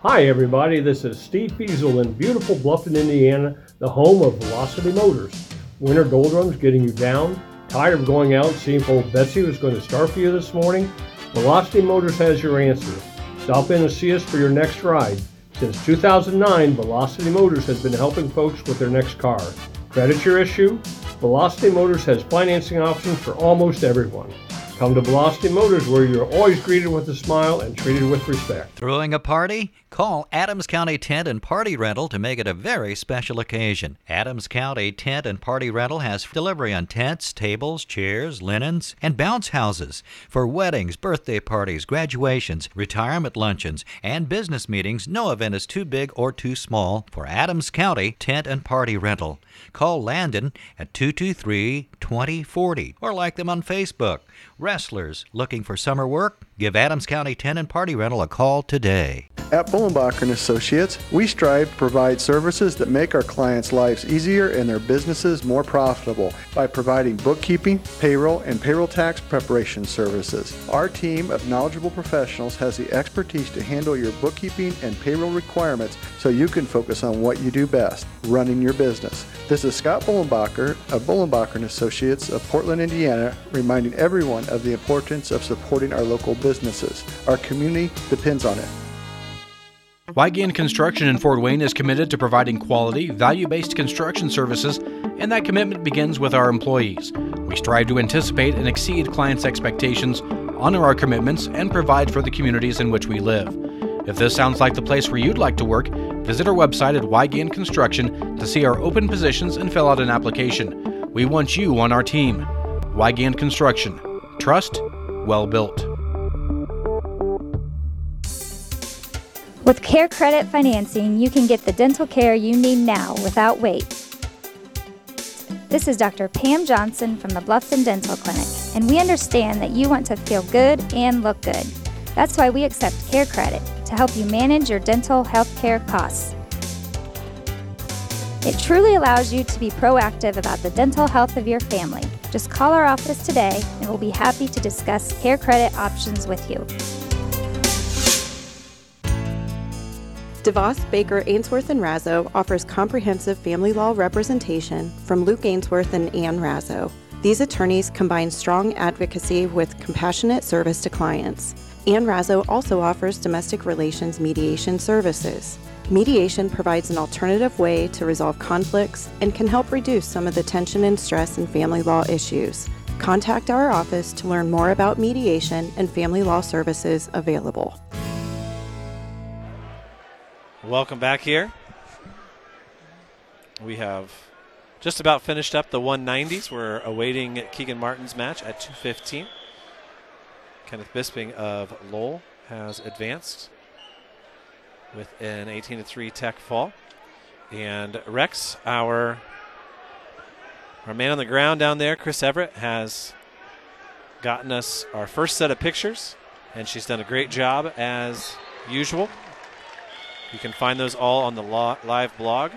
Hi, everybody. This is Steve Fiesel in beautiful Bluffton, Indiana, the home of Velocity Motors. Winter doldrums getting you down? Tired of going out and seeing if old Betsy was going to start for you this morning? Velocity Motors has your answer. Stop in and see us for your next ride. Since 2009, Velocity Motors has been helping folks with their next car. Credit your issue? Velocity Motors has financing options for almost everyone. Come to Velocity Motors where you're always greeted with a smile and treated with respect. Throwing a party? Call Adams County Tent and Party Rental to make it a very special occasion. Adams County Tent and Party Rental has delivery on tents, tables, chairs, linens, and bounce houses for weddings, birthday parties, graduations, retirement luncheons, and business meetings. No event is too big or too small for Adams County Tent and Party Rental. Call Landon at 223 2040 or like them on Facebook. Wrestlers looking for summer work? Give Adams County Tent and Party Rental a call today. At Bullenbacher and Associates, we strive to provide services that make our clients' lives easier and their businesses more profitable by providing bookkeeping, payroll, and payroll tax preparation services. Our team of knowledgeable professionals has the expertise to handle your bookkeeping and payroll requirements so you can focus on what you do best, running your business. This is Scott Bullenbacher of Bullenbacher and Associates of Portland, Indiana, reminding everyone of the importance of supporting our local businesses. Our community depends on it. Weigand Construction in Fort Wayne is committed to providing quality, value based construction services, and that commitment begins with our employees. We strive to anticipate and exceed clients' expectations, honor our commitments, and provide for the communities in which we live. If this sounds like the place where you'd like to work, visit our website at Weigand Construction to see our open positions and fill out an application. We want you on our team. Weigand Construction. Trust, well built. With Care Credit Financing, you can get the dental care you need now without wait. This is Dr. Pam Johnson from the Bluffton Dental Clinic, and we understand that you want to feel good and look good. That's why we accept Care Credit to help you manage your dental health care costs. It truly allows you to be proactive about the dental health of your family. Just call our office today, and we'll be happy to discuss Care Credit options with you. DeVos, Baker, Ainsworth, and Razzo offers comprehensive family law representation from Luke Ainsworth and Ann Razzo. These attorneys combine strong advocacy with compassionate service to clients. Ann Razzo also offers domestic relations mediation services. Mediation provides an alternative way to resolve conflicts and can help reduce some of the tension and stress in family law issues. Contact our office to learn more about mediation and family law services available. Welcome back here. We have just about finished up the 190s. We're awaiting Keegan Martin's match at 215. Kenneth Bisping of Lowell has advanced with an 18 3 tech fall. And Rex, our, our man on the ground down there, Chris Everett, has gotten us our first set of pictures. And she's done a great job as usual. You can find those all on the lo- live blog.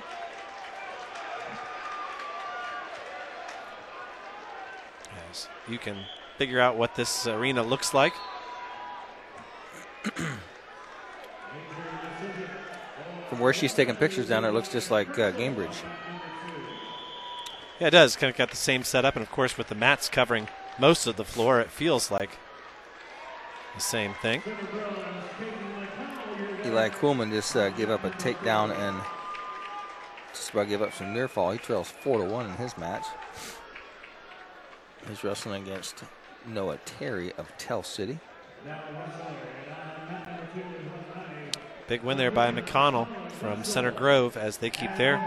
As you can figure out what this arena looks like. From where she's taking pictures down there, it looks just like uh, Gainbridge. Yeah, it does. Kind of got the same setup, and of course, with the mats covering most of the floor, it feels like the same thing. Eli Kuhlman just uh, gave up a takedown and just about gave up some near fall. He trails four to one in his match. He's wrestling against Noah Terry of Tell City. Big win there by McConnell from Center Grove as they keep their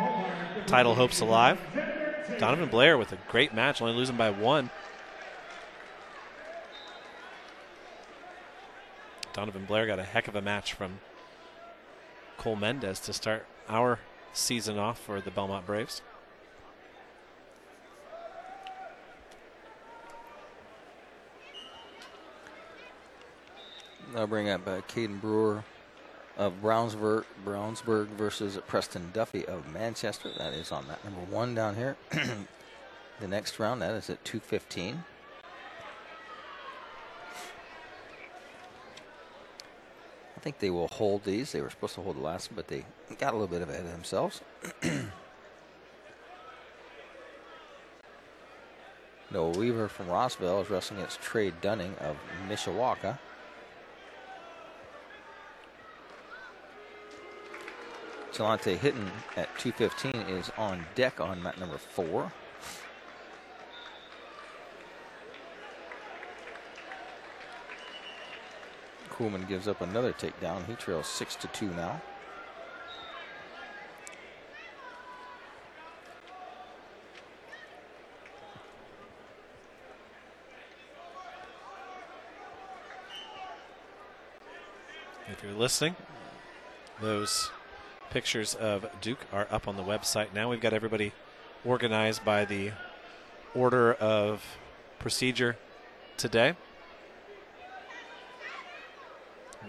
title hopes alive. Donovan Blair with a great match, only losing by one. Donovan Blair got a heck of a match from Cole Mendez to start our season off for the Bellmont Braves. I'll bring up uh, Caden Brewer of Brownsburg, Brownsburg versus Preston Duffy of Manchester. That is on that number one down here. the next round, that is at 215. I think they will hold these. They were supposed to hold the last one, but they got a little bit ahead of themselves. Noah Weaver from Rossville is wrestling against Trey Dunning of Mishawaka. Jelante Hinton at 215 is on deck on mat number four. Kuhlman gives up another takedown. He trails six to two now. If you're listening, those pictures of Duke are up on the website now. We've got everybody organized by the order of procedure today.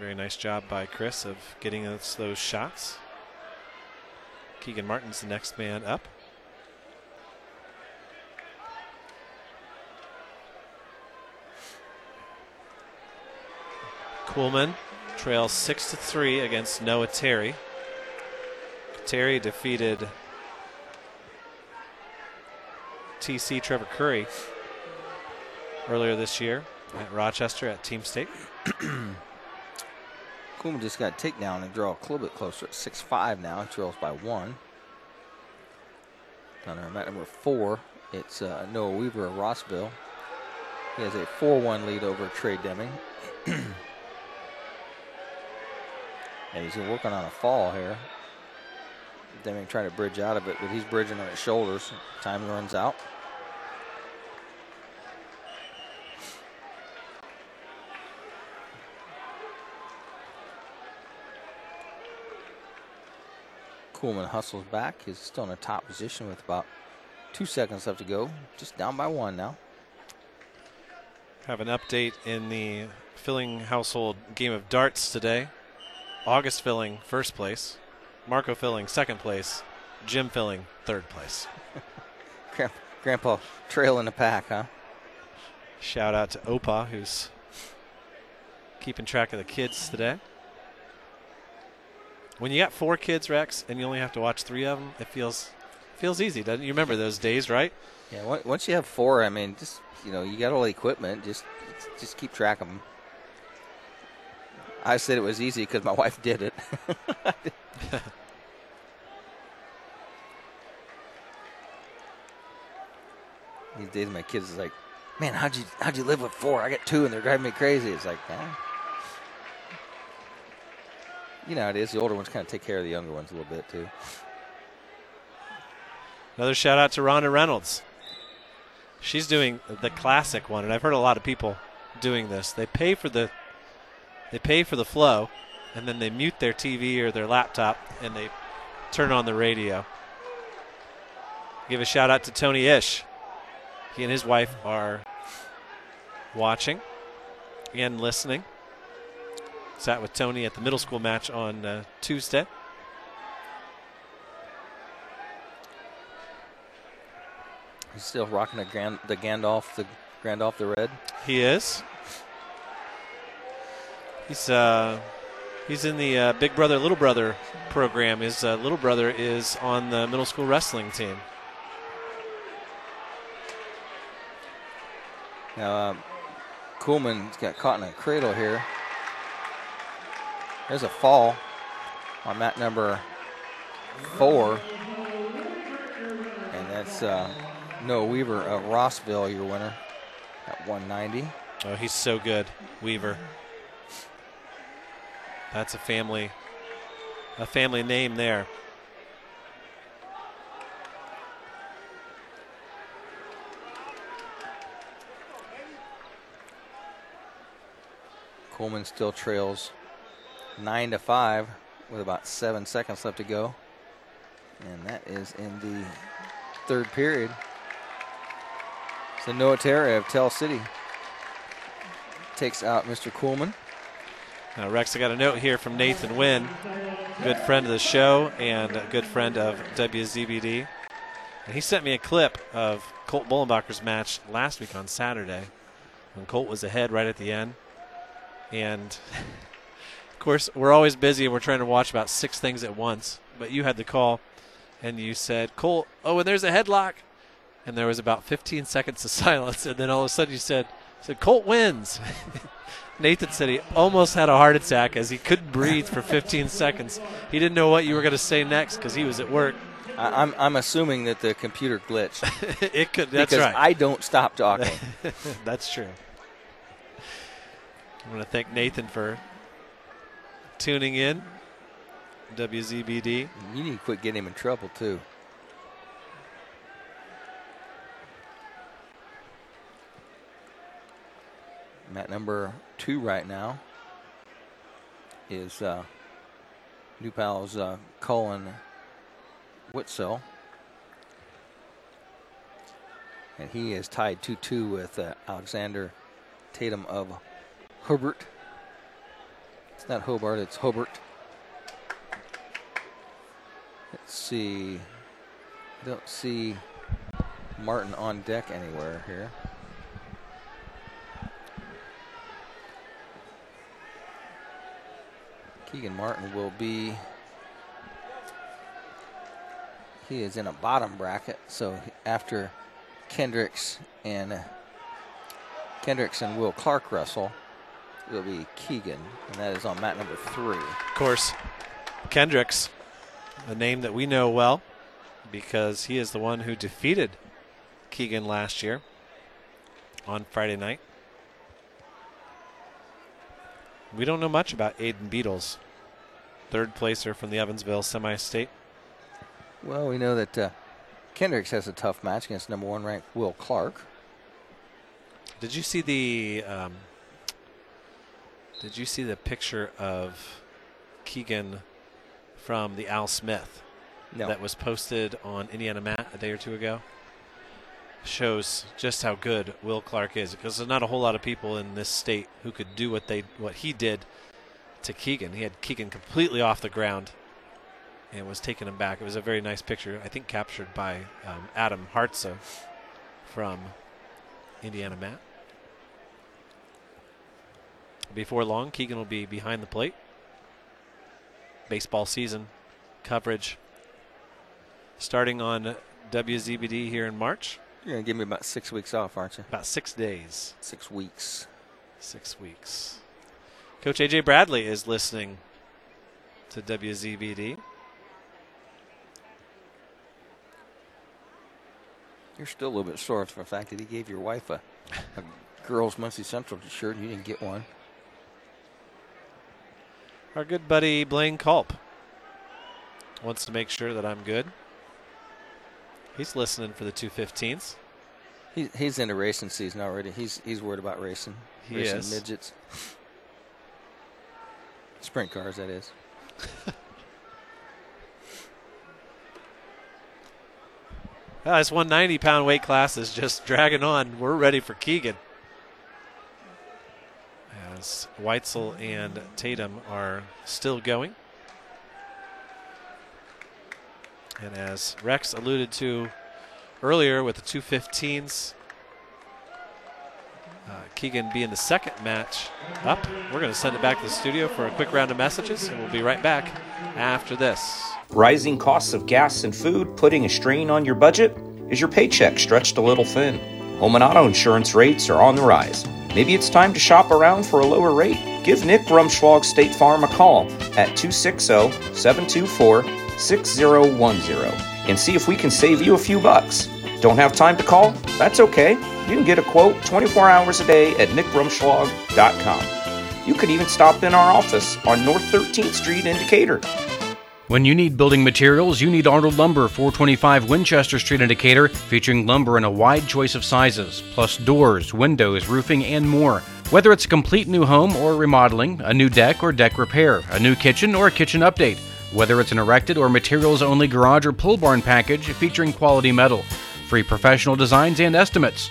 Very nice job by Chris of getting us those shots. Keegan Martin's the next man up. Kuhlman trails six to three against Noah Terry. Terry defeated TC Trevor Curry earlier this year at Rochester at Team State. Kuhlman just got a takedown and draw a little bit closer at 6-5 now. He trails by one. Down there, mat number four, it's uh, Noah Weaver of Rossville. He has a 4 1 lead over Trey Deming. and he's working on a fall here. Deming trying to bridge out of it, but he's bridging on his shoulders. Time runs out. Kuhlman hustles back. He's still in a top position with about two seconds left to go. Just down by one now. Have an update in the Filling household game of darts today. August Filling first place, Marco Filling second place, Jim Filling third place. Grandpa trailing the pack, huh? Shout out to Opa who's keeping track of the kids today. When you got four kids, Rex, and you only have to watch three of them, it feels feels easy, doesn't it? You remember those days, right? Yeah. Once you have four, I mean, just you know, you got all the equipment. Just just keep track of them. I said it was easy because my wife did it. These days, my kids is like, "Man, how'd you how'd you live with four? I got two, and they're driving me crazy." It's like, eh. You know, it is. The older ones kind of take care of the younger ones a little bit too. Another shout out to Rhonda Reynolds. She's doing the classic one, and I've heard a lot of people doing this. They pay for the they pay for the flow, and then they mute their TV or their laptop, and they turn on the radio. Give a shout out to Tony Ish. He and his wife are watching and listening. Sat with Tony at the middle school match on uh, Tuesday. He's still rocking the Grand, the Gandalf, the Gandalf the Red. He is. He's uh, he's in the uh, Big Brother Little Brother program. His uh, little brother is on the middle school wrestling team. Now, um, Kuhlman's got caught in a cradle here. There's a fall on mat number four. And that's uh, Noah Weaver of Rossville, your winner at 190. Oh, he's so good, Weaver. That's a family, a family name there. Coleman still trails nine to five with about seven seconds left to go. And that is in the third period. So Noah Terry of Tell City takes out Mr. Kuhlman. Now, Rex, I got a note here from Nathan Wynn, good friend of the show and a good friend of WZBD. And he sent me a clip of Colt Bullenbacher's match last week on Saturday when Colt was ahead right at the end. And course, we're always busy and we're trying to watch about six things at once. But you had the call and you said, Colt, oh, and there's a headlock. And there was about 15 seconds of silence. And then all of a sudden you said, said Colt wins. Nathan said he almost had a heart attack as he couldn't breathe for 15 seconds. He didn't know what you were going to say next because he was at work. I, I'm, I'm assuming that the computer glitched. it could. That's because right. I don't stop talking. that's true. I want to thank Nathan for tuning in. WZBD. You need to quit getting him in trouble too. Mat number two right now is uh, New Pal's uh, Colin Whitsill. And he is tied 2 2 with uh, Alexander Tatum of Hobart. It's not Hobart, it's Hobart. Let's see. Don't see Martin on deck anywhere here. Keegan Martin will be. He is in a bottom bracket, so after Kendricks and Kendricks and Will Clark wrestle, it'll be Keegan, and that is on mat number three. Of course, Kendricks, a name that we know well because he is the one who defeated Keegan last year on Friday night. We don't know much about Aiden Beatles, third placer from the Evansville semi state. Well, we know that uh, Kendricks has a tough match against number one ranked Will Clark. Did you see the um, Did you see the picture of Keegan from the Al Smith No. that was posted on Indiana Mat a day or two ago? Shows just how good Will Clark is because there's not a whole lot of people in this state who could do what they what he did to Keegan. He had Keegan completely off the ground and was taking him back. It was a very nice picture, I think, captured by um, Adam Hartza from Indiana Mat. Before long, Keegan will be behind the plate. Baseball season coverage starting on WZBD here in March. You're going to give me about six weeks off, aren't you? About six days. Six weeks. Six weeks. Coach AJ Bradley is listening to WZBD. You're still a little bit sore for the fact that he gave your wife a, a girls' Muncie Central shirt and you didn't get one. Our good buddy Blaine Culp wants to make sure that I'm good. He's listening for the 215s. He, he's into racing season already. He's he's worried about racing. He racing is. midgets. Sprint cars, that is. Ah, this 190 pound weight class is just dragging on. We're ready for Keegan. As Weitzel and Tatum are still going. And as Rex alluded to earlier with the 215s, uh, Keegan being the second match up. We're going to send it back to the studio for a quick round of messages, and we'll be right back after this. Rising costs of gas and food putting a strain on your budget? Is your paycheck stretched a little thin? Home and auto insurance rates are on the rise. Maybe it's time to shop around for a lower rate. Give Nick Rumschlag State Farm a call at 260 724 6010 and see if we can save you a few bucks. Don't have time to call? That's okay. You can get a quote 24 hours a day at nickrumschlag.com. You could even stop in our office on North 13th Street in Decatur. When you need building materials, you need Arnold Lumber, 425 Winchester Street in Decatur, featuring lumber in a wide choice of sizes, plus doors, windows, roofing, and more. Whether it's a complete new home or remodeling, a new deck or deck repair, a new kitchen or a kitchen update, whether it's an erected or materials only garage or pull barn package featuring quality metal, free professional designs and estimates.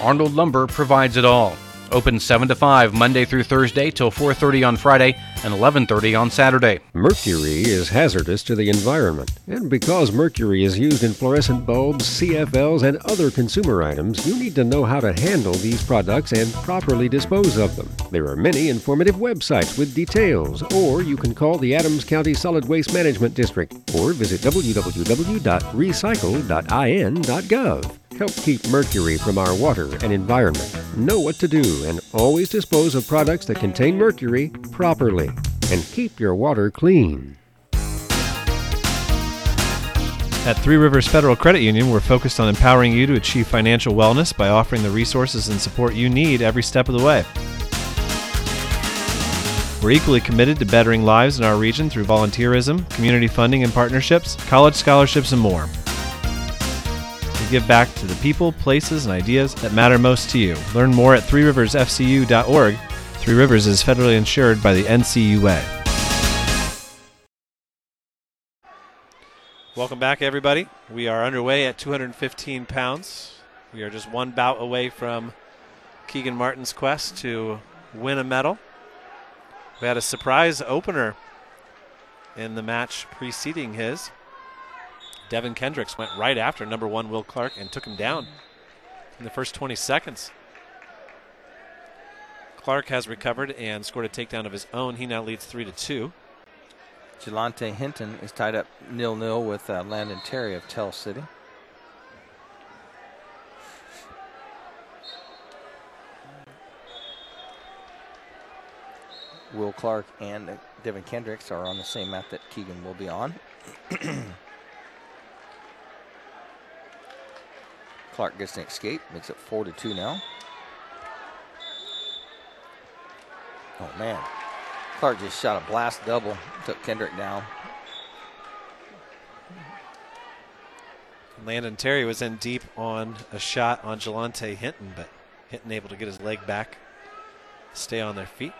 Arnold Lumber provides it all. Open 7 to 5 Monday through Thursday till 4:30 on Friday and 11:30 on Saturday. Mercury is hazardous to the environment, and because mercury is used in fluorescent bulbs, CFLs, and other consumer items, you need to know how to handle these products and properly dispose of them. There are many informative websites with details, or you can call the Adams County Solid Waste Management District or visit www.recycle.in.gov. Help keep mercury from our water and environment. Know what to do and always dispose of products that contain mercury properly. And keep your water clean. At Three Rivers Federal Credit Union, we're focused on empowering you to achieve financial wellness by offering the resources and support you need every step of the way. We're equally committed to bettering lives in our region through volunteerism, community funding and partnerships, college scholarships, and more. Give back to the people, places, and ideas that matter most to you. Learn more at threeriversfcu.org. Three Rivers is federally insured by the NCUA. Welcome back, everybody. We are underway at 215 pounds. We are just one bout away from Keegan Martin's quest to win a medal. We had a surprise opener in the match preceding his. Devin Kendricks went right after number one Will Clark and took him down in the first 20 seconds. Clark has recovered and scored a takedown of his own. He now leads three to two. Jelante Hinton is tied up nil-nil with uh, Landon Terry of Tell City. Will Clark and Devin Kendricks are on the same mat that Keegan will be on. Clark gets an escape, makes it four to two now. Oh man, Clark just shot a blast double, took Kendrick down. Landon Terry was in deep on a shot on Jelante Hinton, but Hinton able to get his leg back, stay on their feet.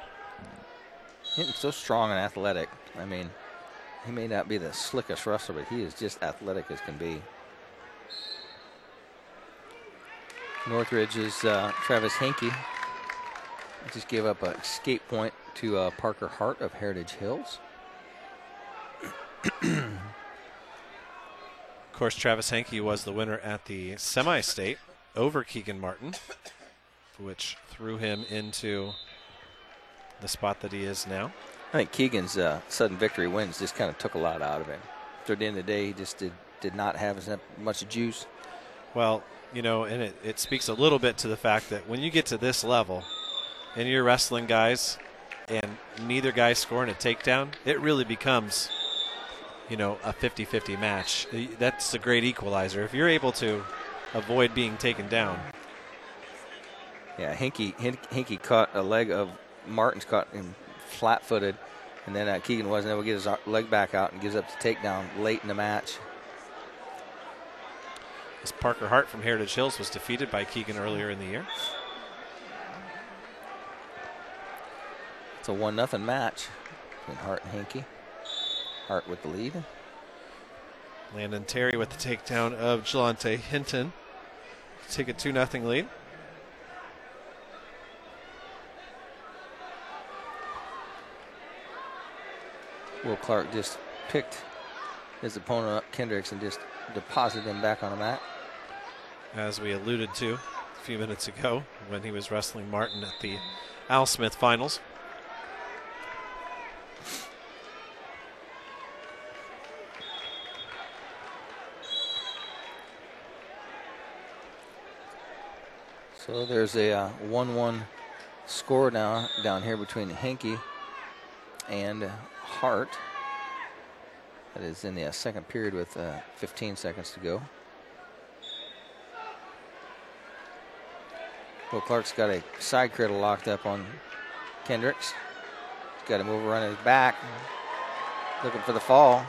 Hinton's so strong and athletic. I mean, he may not be the slickest wrestler, but he is just athletic as can be. Northridge is uh, Travis Hankey. Just gave up a escape point to uh, Parker Hart of Heritage Hills. Of course, Travis Hankey was the winner at the semi state over Keegan Martin, which threw him into the spot that he is now. I think Keegan's uh, sudden victory wins just kind of took a lot out of him. At the end of the day, he just did, did not have as much juice. Well, you know, and it, it speaks a little bit to the fact that when you get to this level and you're wrestling guys and neither guy scoring a takedown, it really becomes, you know, a 50 50 match. That's a great equalizer. If you're able to avoid being taken down. Yeah, Hinky, Hinky caught a leg of Martin's caught him flat footed, and then uh, Keegan wasn't able to get his leg back out and gives up the takedown late in the match as Parker Hart from Heritage Hills was defeated by Keegan earlier in the year. It's a 1 0 match between Hart and Hinky. Hart with the lead. Landon Terry with the takedown of Jelante Hinton. Take a 2 0 lead. Will Clark just picked his opponent up, Kendricks, and just deposited him back on the mat. As we alluded to a few minutes ago when he was wrestling Martin at the Al Smith finals. So there's a uh, 1 1 score now down here between Henke and Hart. That is in the uh, second period with uh, 15 seconds to go. Will Clark's got a side cradle locked up on Kendricks. He's got him over on his back, looking for the fall.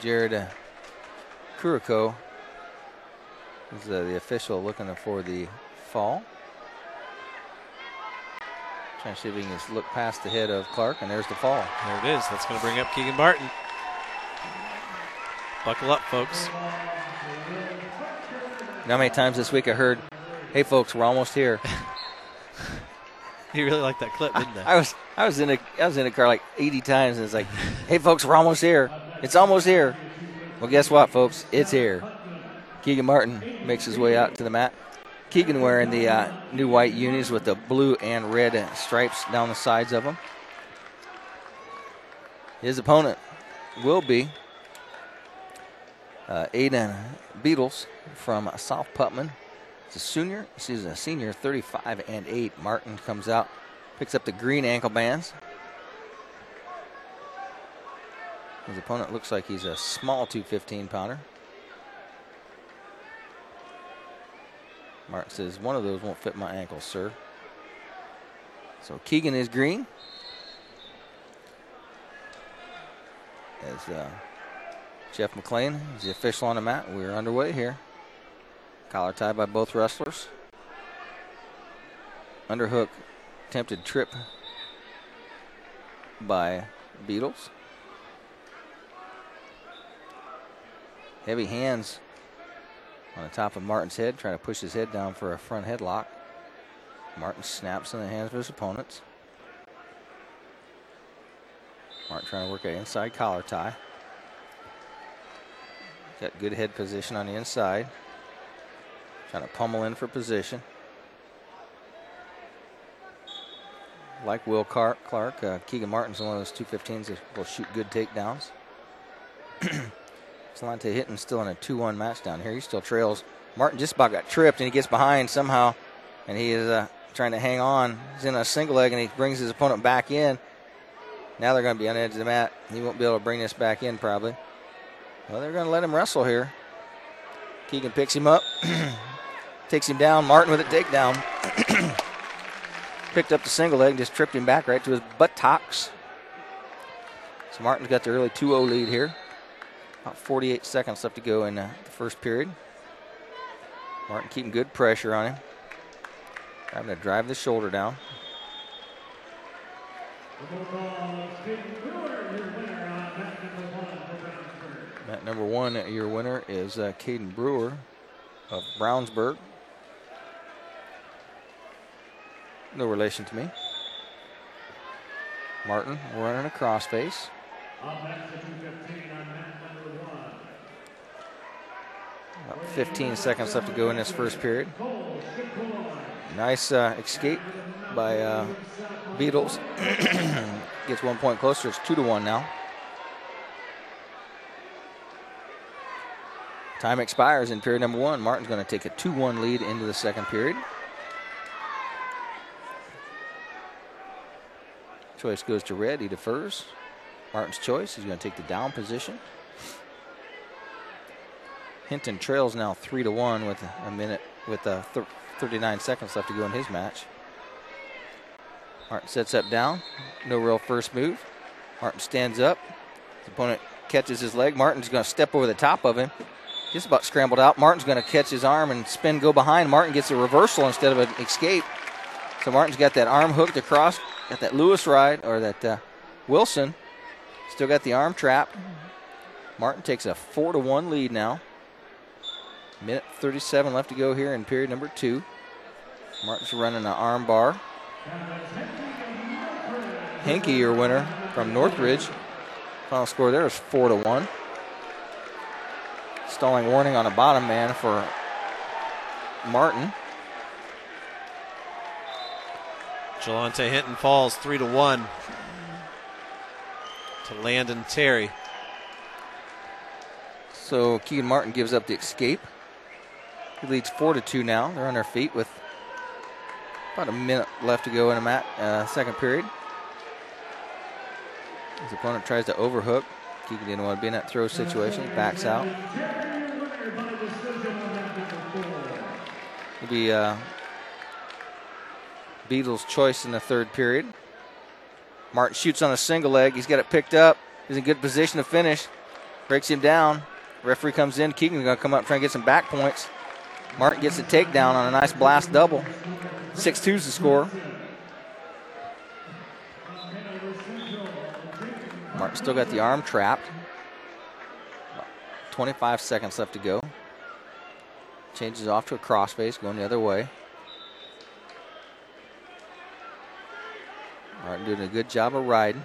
Jared uh, Kuriko is uh, the official looking for the fall. Trying to see if he can just look past the head of Clark, and there's the fall. There it is. That's going to bring up Keegan Martin. Buckle up, folks. How many times this week I heard, "Hey, folks, we're almost here." You really liked that clip, didn't they? I was I was in a I was in a car like 80 times, and it's like, "Hey, folks, we're almost here. It's almost here." Well, guess what, folks? It's here. Keegan Martin makes his way out to the mat. Keegan wearing the uh, new white unis with the blue and red stripes down the sides of them. His opponent will be uh, Aiden Beatles from South Putnam. He's a senior. He's a senior, 35 and 8. Martin comes out, picks up the green ankle bands. His opponent looks like he's a small 215 pounder. Martin says, one of those won't fit my ankles, sir. So Keegan is green. As uh, Jeff McLean is the official on the mat. We're underway here. Collar tie by both wrestlers. Underhook, attempted trip by Beatles. Heavy hands on the top of Martin's head, trying to push his head down for a front headlock. Martin snaps in the hands of his opponents. Martin trying to work an inside collar tie. Got good head position on the inside. Trying to pummel in for position. Like Will Clark, uh, Keegan Martin's one of those 215s that will shoot good takedowns. Salante Hinton still in a 2 1 match down here. He still trails. Martin just about got tripped and he gets behind somehow and he is uh, trying to hang on. He's in a single leg and he brings his opponent back in. Now they're going to be on the edge of the mat. He won't be able to bring this back in probably. Well, they're going to let him wrestle here. Keegan picks him up, takes him down. Martin with a takedown. Picked up the single leg and just tripped him back right to his buttocks. So Martin's got the early 2 0 lead here. About 48 seconds left to go in uh, the first period. Martin keeping good pressure on him. Having to drive the shoulder down. Mat number one, your winner is uh, Caden Brewer of Brownsburg. No relation to me. Martin running a crossface. About 15 seconds left to go in this first period. Nice uh, escape by uh, Beatles. Gets one point closer. It's two to one now. Time expires in period number one. Martin's going to take a 2 1 lead into the second period. Choice goes to red. He defers. Martin's choice. He's going to take the down position. Hinton trails now three to one with a minute with uh, 39 seconds left to go in his match. Martin sets up down. No real first move. Martin stands up. His opponent catches his leg. Martin's going to step over the top of him. Just about scrambled out. Martin's going to catch his arm and spin, go behind. Martin gets a reversal instead of an escape. So Martin's got that arm hooked across. Got that Lewis ride or that uh, Wilson. Still got the arm trapped. Martin takes a four to one lead now. Minute 37 left to go here in period number two. Martin's running an arm bar. Henke, your winner from Northridge. Final score there is four to one. Stalling warning on a bottom man for Martin. Jelante Hinton falls three to one to Landon Terry. So Keegan Martin gives up the escape. He leads four to two now. They're on their feet with about a minute left to go in the mat, uh, second period. His opponent tries to overhook. Keegan didn't want to be in that throw situation. He backs out. It'll be uh, Beatles' choice in the third period. Martin shoots on a single leg. He's got it picked up. He's in good position to finish. Breaks him down. Referee comes in. Keegan's going to come up and try and get some back points. Martin gets a takedown on a nice blast double. 6 2's the score. Martin still got the arm trapped. 25 seconds left to go. Changes off to a crossface, going the other way. Martin doing a good job of riding.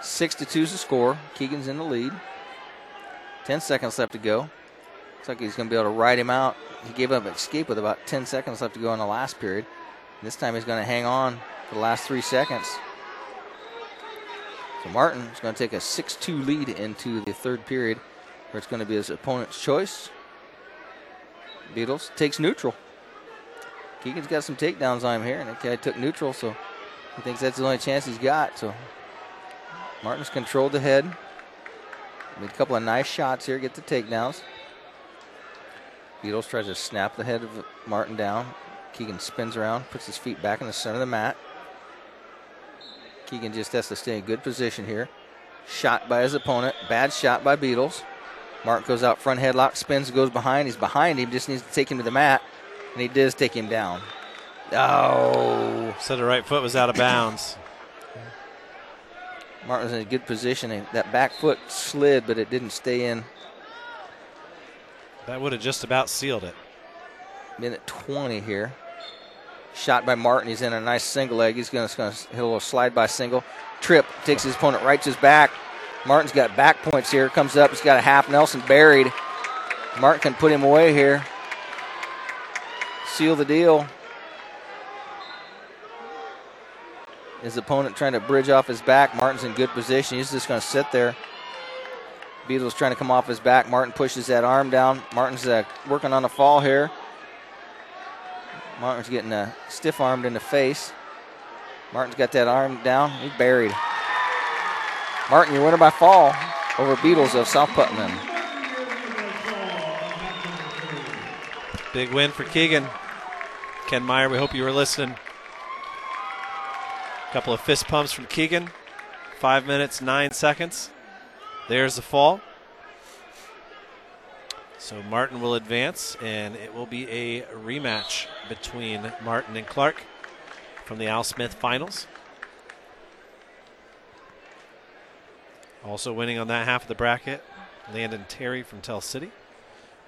Six to is the score. Keegan's in the lead. Ten seconds left to go. Looks like he's going to be able to ride him out. He gave up an escape with about 10 seconds left to go in the last period. This time he's going to hang on for the last three seconds. So Martin is going to take a 6 2 lead into the third period, where it's going to be his opponent's choice. Beatles takes neutral. Keegan's got some takedowns on him here, and that guy took neutral, so he thinks that's the only chance he's got. So Martin's controlled the head. Made a couple of nice shots here, get the takedowns. Beatles tries to snap the head of Martin down. Keegan spins around, puts his feet back in the center of the mat. Keegan just has to stay in good position here. Shot by his opponent. Bad shot by Beatles. Mark goes out front headlock, spins, goes behind. He's behind him, just needs to take him to the mat. And he does take him down. Oh. Said the right foot was out of bounds. Martin was in a good position. That back foot slid, but it didn't stay in. That would have just about sealed it. Minute 20 here. Shot by Martin. He's in a nice single leg. He's going to hit a little slide by single. Trip takes his opponent right to his back. Martin's got back points here. Comes up. He's got a half Nelson buried. Martin can put him away here. Seal the deal. His opponent trying to bridge off his back. Martin's in good position. He's just going to sit there. Beatles trying to come off his back. Martin pushes that arm down. Martin's uh, working on a fall here. Martin's getting uh, stiff armed in the face. Martin's got that arm down. He's buried. Martin, your winner by fall over Beatles of South Putnam. Big win for Keegan. Ken Meyer, we hope you were listening. A couple of fist pumps from Keegan. Five minutes, nine seconds. There's the fall. So Martin will advance, and it will be a rematch between Martin and Clark from the Al Smith finals. Also winning on that half of the bracket, Landon Terry from Tell City.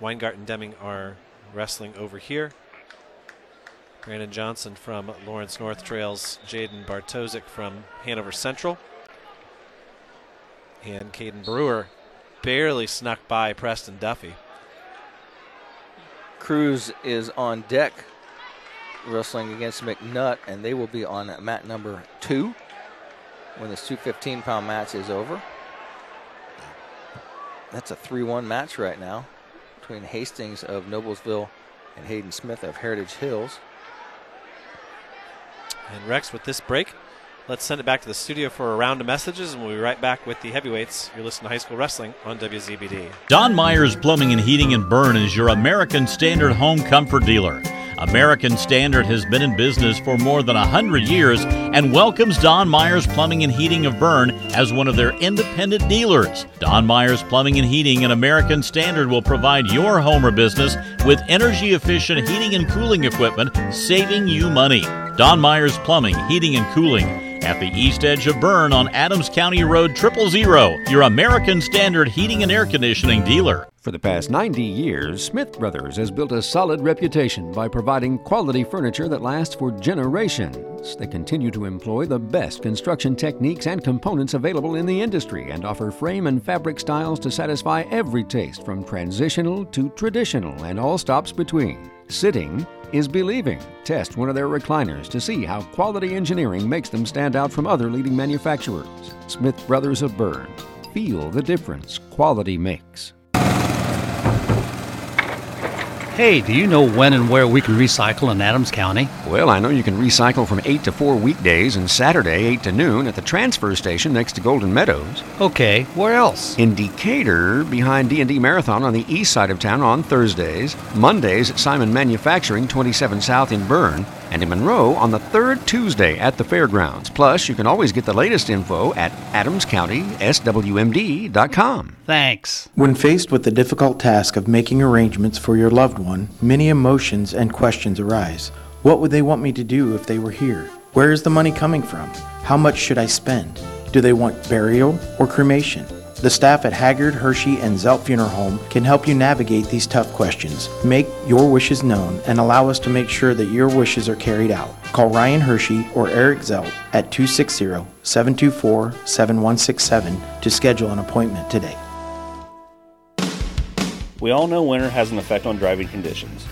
Weingart and Deming are wrestling over here. Brandon Johnson from Lawrence North Trails, Jaden Bartosik from Hanover Central. And Caden Brewer barely snuck by Preston Duffy. Cruz is on deck wrestling against McNutt, and they will be on mat number two when this 215 pound match is over. That's a 3 1 match right now between Hastings of Noblesville and Hayden Smith of Heritage Hills. And Rex, with this break, let's send it back to the studio for a round of messages, and we'll be right back with the heavyweights. You're listening to High School Wrestling on WZBD. Don Myers Plumbing and Heating and Berne is your American Standard home comfort dealer. American Standard has been in business for more than 100 years and welcomes Don Myers Plumbing and Heating of Berne as one of their independent dealers. Don Myers Plumbing and Heating and American Standard will provide your home or business with energy efficient heating and cooling equipment, saving you money. Don Myers Plumbing, Heating and Cooling at the east edge of Berne on Adams County Road Triple Zero, your American Standard heating and air conditioning dealer. For the past 90 years, Smith Brothers has built a solid reputation by providing quality furniture that lasts for generations. They continue to employ the best construction techniques and components available in the industry and offer frame and fabric styles to satisfy every taste from transitional to traditional and all stops between. Sitting is believing. Test one of their recliners to see how quality engineering makes them stand out from other leading manufacturers. Smith Brothers of Berne. Feel the difference quality makes. Hey, do you know when and where we can recycle in Adams County? Well, I know you can recycle from 8 to 4 weekdays and Saturday 8 to noon at the transfer station next to Golden Meadows. Okay, where else? In Decatur, behind D&D Marathon on the east side of town on Thursdays, Mondays at Simon Manufacturing 27 South in Berne, and in Monroe on the third Tuesday at the fairgrounds. Plus, you can always get the latest info at adamscountyswmd.com. Thanks. When faced with the difficult task of making arrangements for your loved one, many emotions and questions arise. What would they want me to do if they were here? Where is the money coming from? How much should I spend? Do they want burial or cremation? The staff at Haggard, Hershey, and Zelt Funeral Home can help you navigate these tough questions. Make your wishes known and allow us to make sure that your wishes are carried out. Call Ryan Hershey or Eric Zelt at 260 724 7167 to schedule an appointment today. We all know winter has an effect on driving conditions.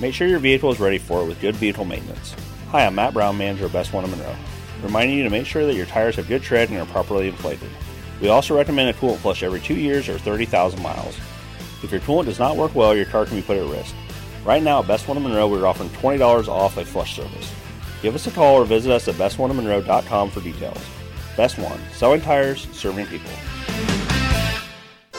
Make sure your vehicle is ready for it with good vehicle maintenance. Hi, I'm Matt Brown, manager of Best One in Monroe, reminding you to make sure that your tires have good tread and are properly inflated. We also recommend a coolant flush every two years or 30,000 miles. If your coolant does not work well, your car can be put at risk. Right now at Best One in Monroe, we're offering $20 off a flush service. Give us a call or visit us at bestoneofmonroe.com for details. Best One, selling tires, serving people.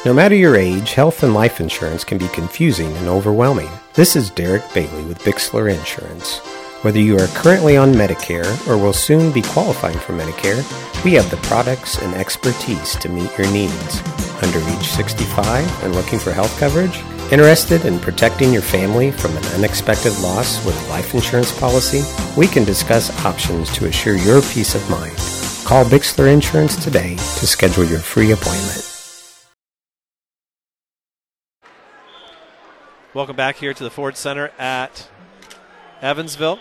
No matter your age, health and life insurance can be confusing and overwhelming. This is Derek Bailey with Bixler Insurance. Whether you are currently on Medicare or will soon be qualifying for Medicare, we have the products and expertise to meet your needs. Under age 65 and looking for health coverage? Interested in protecting your family from an unexpected loss with a life insurance policy? We can discuss options to assure your peace of mind. Call Bixler Insurance today to schedule your free appointment. Welcome back here to the Ford Center at Evansville.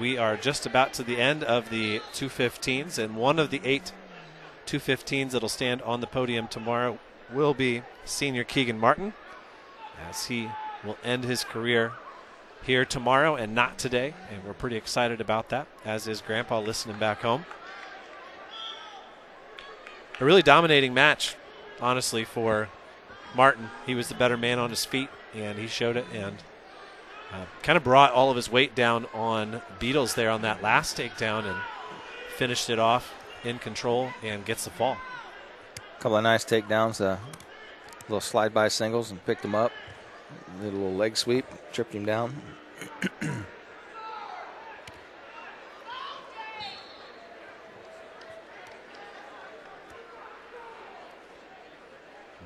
We are just about to the end of the 215s, and one of the eight 215s that'll stand on the podium tomorrow will be senior Keegan Martin, as he will end his career here tomorrow and not today. And we're pretty excited about that, as is Grandpa listening back home. A really dominating match, honestly, for Martin. He was the better man on his feet, and he showed it and uh, kind of brought all of his weight down on Beatles there on that last takedown and finished it off in control and gets the fall. A couple of nice takedowns, uh, little slide by singles and picked him up. Did a little leg sweep, tripped him down.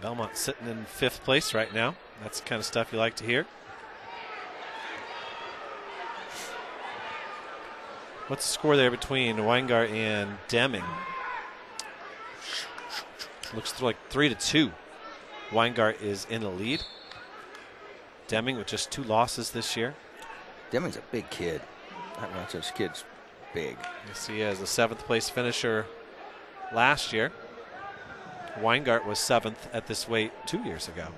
Bellmont sitting in fifth place right now. That's the kind of stuff you like to hear. What's the score there between Weingart and Deming? Looks like three to two. Weingart is in the lead. Deming with just two losses this year. Deming's a big kid. Much this kid's big. Yes, he is a seventh place finisher last year. Weingart was seventh at this weight two years ago.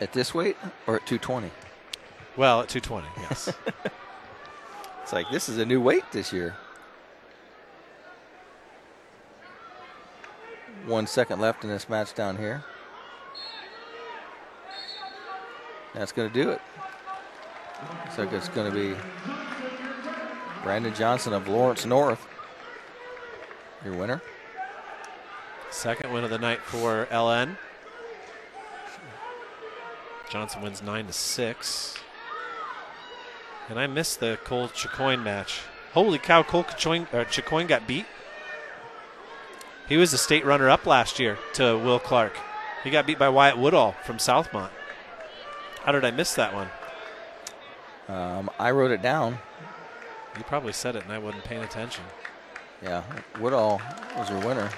At this weight or at 220? Well, at 220, yes. it's like this is a new weight this year. One second left in this match down here. That's going to do it. Looks like it's going to be Brandon Johnson of Lawrence North, your winner. Second win of the night for LN. Johnson wins nine to six. And I missed the Cole Chicoine match. Holy cow, Cole Chicoine, uh, Chicoine got beat. He was the state runner up last year to Will Clark. He got beat by Wyatt Woodall from Southmont. How did I miss that one? Um, I wrote it down. You probably said it and I wasn't paying attention. Yeah, Woodall was your winner.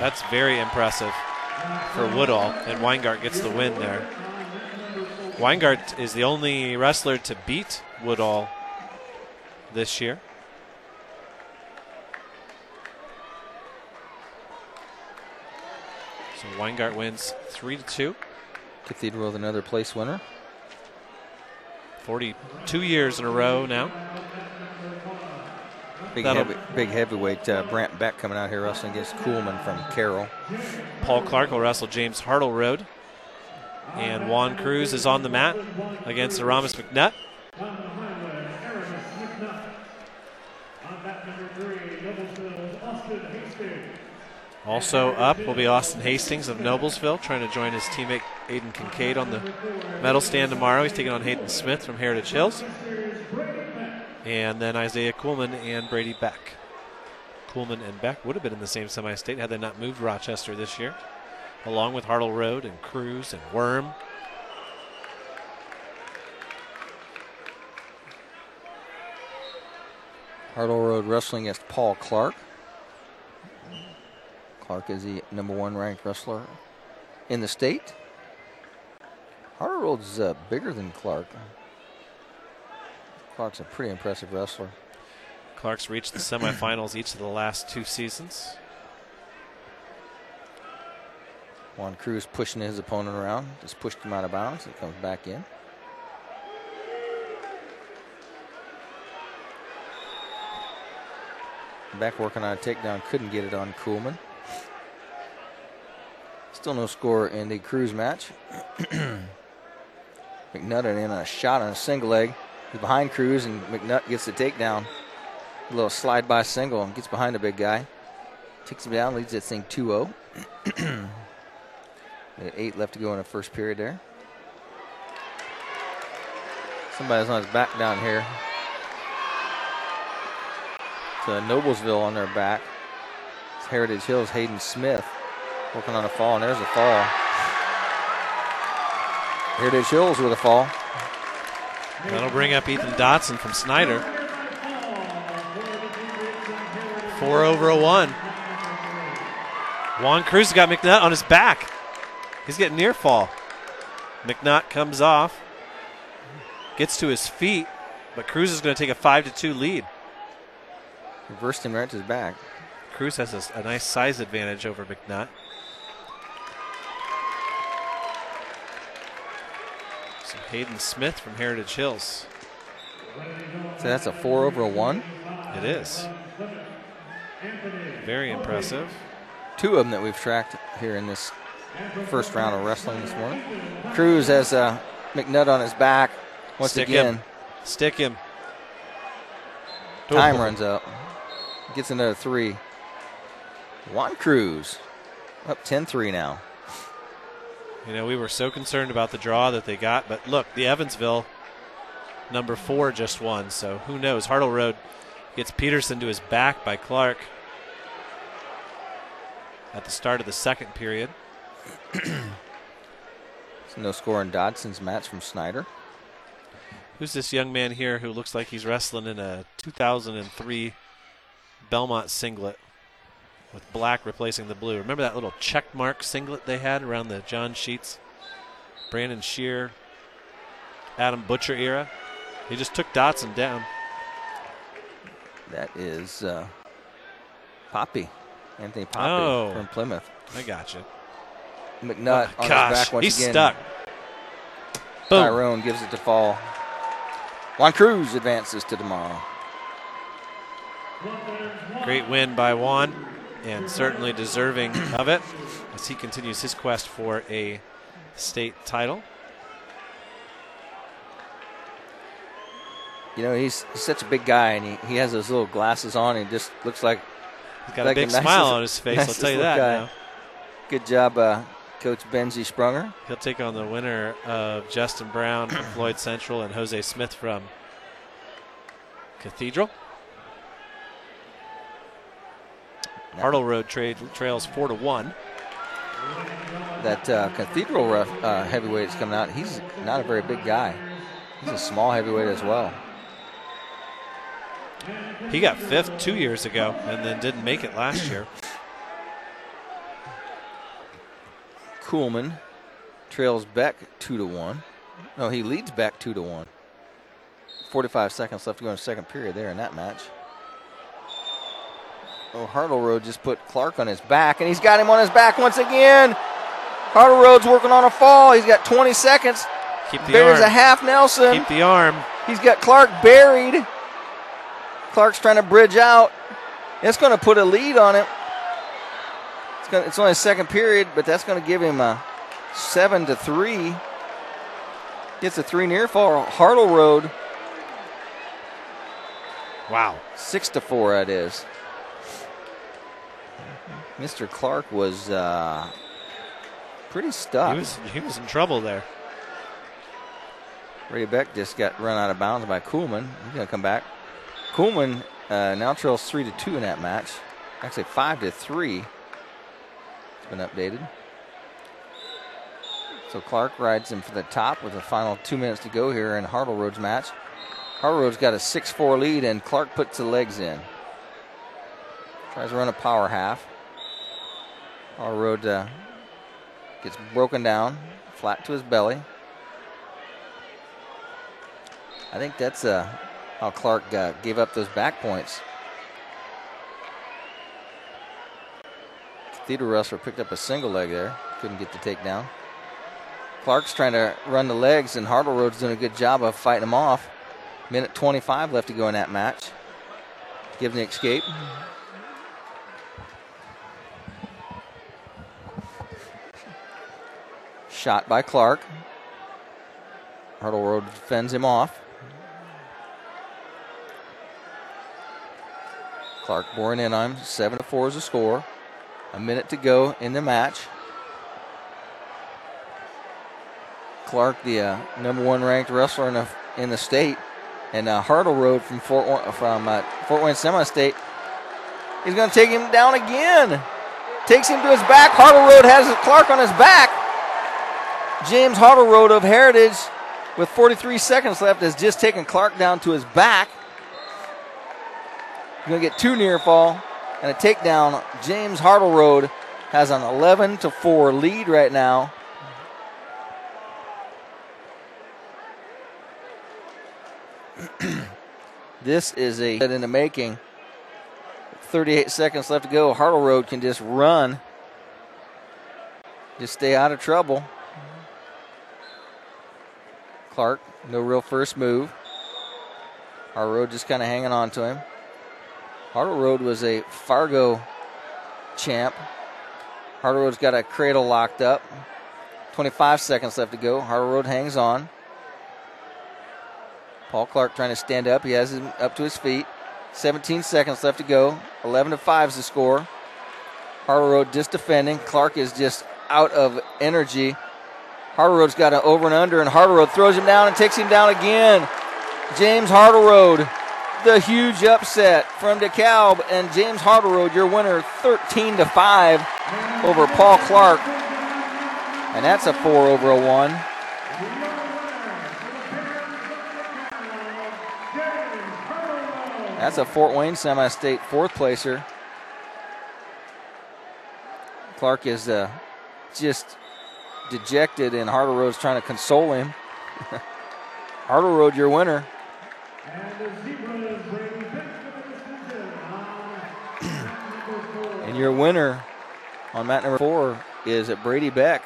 That's very impressive for Woodall, and Weingart gets the win there. Weingart is the only wrestler to beat Woodall this year. So Weingart wins three to two. Cathedral with another place winner. 42 years in a row now. Big, heavy, big heavyweight uh, Brant Beck coming out here wrestling against Kuhlman from Carroll. Paul Clark will wrestle James Hartleroad. And Juan Cruz is on the mat against Aramis McNutt. Also up will be Austin Hastings of Noblesville, trying to join his teammate Aiden Kincaid on the medal stand tomorrow. He's taking on Hayden Smith from Heritage Hills. And then Isaiah Kuhlman and Brady Beck. Kuhlman and Beck would have been in the same semi state had they not moved Rochester this year, along with Hartleroad and Cruz and Worm. Hartleroad wrestling against Paul Clark. Clark is the number one ranked wrestler in the state. Hartleroad's uh, bigger than Clark. Clark's a pretty impressive wrestler. Clark's reached the semifinals each of the last two seasons. Juan Cruz pushing his opponent around, just pushed him out of bounds. He comes back in. Back working on a takedown, couldn't get it on Kuhlman. Still no score in the Cruz match. McNutt in a shot on a single leg. He's behind Cruz, and McNutt gets the takedown. A little slide by single and gets behind the big guy. Takes him down, leads that thing 2 0. Eight left to go in the first period there. Somebody's on his back down here. It's Noblesville on their back. It's Heritage Hills, Hayden Smith working on a fall, and there's a fall. Heritage Hills with a fall. That'll bring up Ethan Dotson from Snider. Four over a one. Juan Cruz got McNutt on his back. He's getting near fall. McNutt comes off, gets to his feet, but Cruz is going to take a five to two lead. Reversed him right to his back. Cruz has a, a nice size advantage over McNutt. Hayden Smith from Heritage Hills. So that's a four over a one. It is. Very impressive. Two of them that we've tracked here in this first round of wrestling this morning. Cruz has uh, McNutt on his back once Stick again. him. Stick him. Time runs up. Gets another three. Juan Cruz up 10 3 now. You know, we were so concerned about the draw that they got, but look, the Evansville number four just won, so who knows? Hartleroad gets Peterson to his back by Clark at the start of the second period. No score in Dotson's match from Snider. Who's this young man here who looks like he's wrestling in a 2003 Bellmont singlet with black replacing the blue? Remember that little check mark singlet they had around the John Sheets, Brandon Shear, Adam Butcher era? He just took Dotson down. That is uh, Poppy. Anthony Poppy Oh. from Plymouth. I got you. McNutt Oh, on gosh, his back once he's again. stuck. Boom. Tyrone gives it to fall. Juan Cruz advances to tomorrow. Great win by Juan, and certainly deserving of it as he continues his quest for a state title. You know, he's, he's such a big guy, and he, he has those little glasses on. And he just looks like He's got a like big the smile nicest- on his face, I'll tell you that. Good job, uh, Coach Benzie Sprunger. He'll take on the winner of Justin Brown from Floyd Central and Jose Smith from Cathedral. Hartleroad trade, trails four to one. That uh, Cathedral ref, uh, heavyweight is coming out. He's not a very big guy. He's a small heavyweight as well. He got fifth two years ago and then didn't make it last year. Kuhlman trails Beck two to one. No, he leads Beck two to one. 45 seconds left to go in the second period there in that match. Oh, Hartleroad just put Clark on his back, and he's got him on his back once again. Hartleroad's working on a fall. He's got 20 seconds. Keep the There's arm. a half Nelson. Keep the arm. He's got Clark buried. Clark's trying to bridge out. It's going to put a lead on him. It's, gonna, it's only a second period, but that's going to give him a seven to three. Gets a three near fall. Hartleroad. Wow. Six to four, that is. Mr. Clark was uh, pretty stuck. He was he was in trouble there. Ray Beck just got run out of bounds by Kuhlman. He's going to come back. Kuhlman uh, now trails three to two in that match. Actually, five to three. It's been updated. So Clark rides him for the top with the final two minutes to go here in Hartleroad's match. Hartleroad's got a 6-4 lead, and Clark puts the legs in. Tries to run a power half. Hartleroad uh, gets broken down, flat to his belly. I think that's uh, how Clark uh, gave up those back points. Cathedral Wrestler picked up a single leg there. Couldn't get the takedown. Clark's trying to run the legs, and Hartleroad's doing a good job of fighting him off. Minute 25 left to go in that match. Giving the escape. Shot by Clark. Hartleroad fends him off. Clark on him. Seven to four is the score. A minute to go in the match. Clark, the uh, number one ranked wrestler in the in the state, and uh, Hartleroad from Fort from uh, Fort Wayne Semi State. He's going to take him down again. Takes him to his back. Hartleroad has Clark on his back. James Hartleroad of Heritage, with 43 seconds left, has just taken Clark down to his back. Going to get two near fall and a takedown. James Hartleroad has an 11 to 4 lead right now. this is a in the making. 38 seconds left to go. Hartleroad can just run. Just stay out of trouble. Clark, no real first move. Hartleroad just kind of hanging on to him. Hartleroad was a Fargo champ. Hartleroad's got a cradle locked up. 25 seconds left to go. Hartleroad hangs on. Paul Clark trying to stand up. He has him up to his feet. 17 seconds left to go. 11 to 5 is the score. Hartleroad just defending. Clark is just out of energy. Hartleroad's got an over and under, and Hartleroad throws him down and takes him down again. James Hartleroad, the huge upset from DeKalb, and James Hartleroad, your winner, 13 to 5 over Paul Clark. And that's a 4 over a 1. That's a Fort Wayne semi state fourth placer. Clark is uh, just dejected, and Hartleroad's trying to console him. Hartleroad, your winner. And your winner on mat number four is at Brady Beck.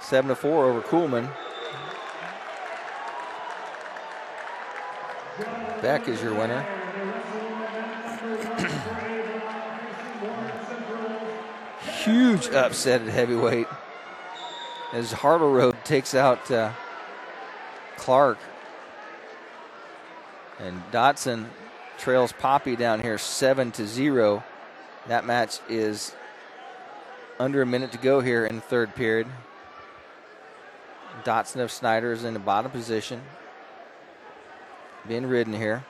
Seven to four over Kuhlman. Beck is your winner. Huge upset at heavyweight as Hartleroad takes out uh, Clark. And Dotson trails Poppy down here 7 to 0. That match is under a minute to go here in the third period. Dotson of Snider is in the bottom position. Being ridden here.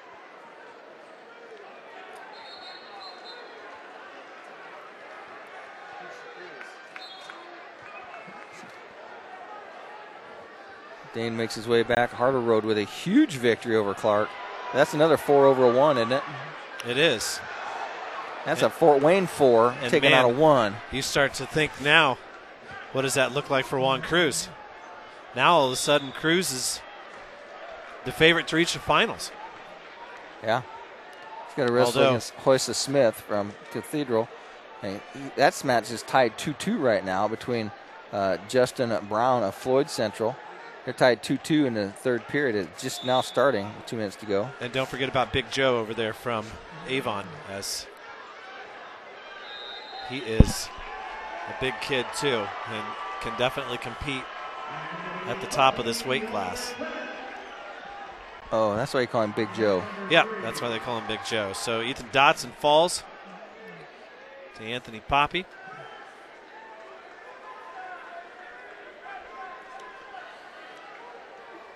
Dane makes his way back. Hartleroad with a huge victory over Clark. That's another four over a one, isn't it? It is. That's a Fort Wayne four And taking man, out a one. You start to think now, what does that look like for Juan Cruz? Now all of a sudden, Cruz is the favorite to reach the finals. Yeah. He's got to wrestle Although- against Hoysa Smith from Cathedral. And he- that match is tied 2 2 right now between uh, Justin Brown of Floyd Central. They're tied 2 2 in the third period. It's just now starting, two minutes to go. And don't forget about Big Joe over there from Avon, as he is a big kid too, and can definitely compete at the top of this weight class. Oh, that's why you call him Big Joe. Yeah, that's why they call him Big Joe. So Ethan Dotson falls to Anthony Poppy.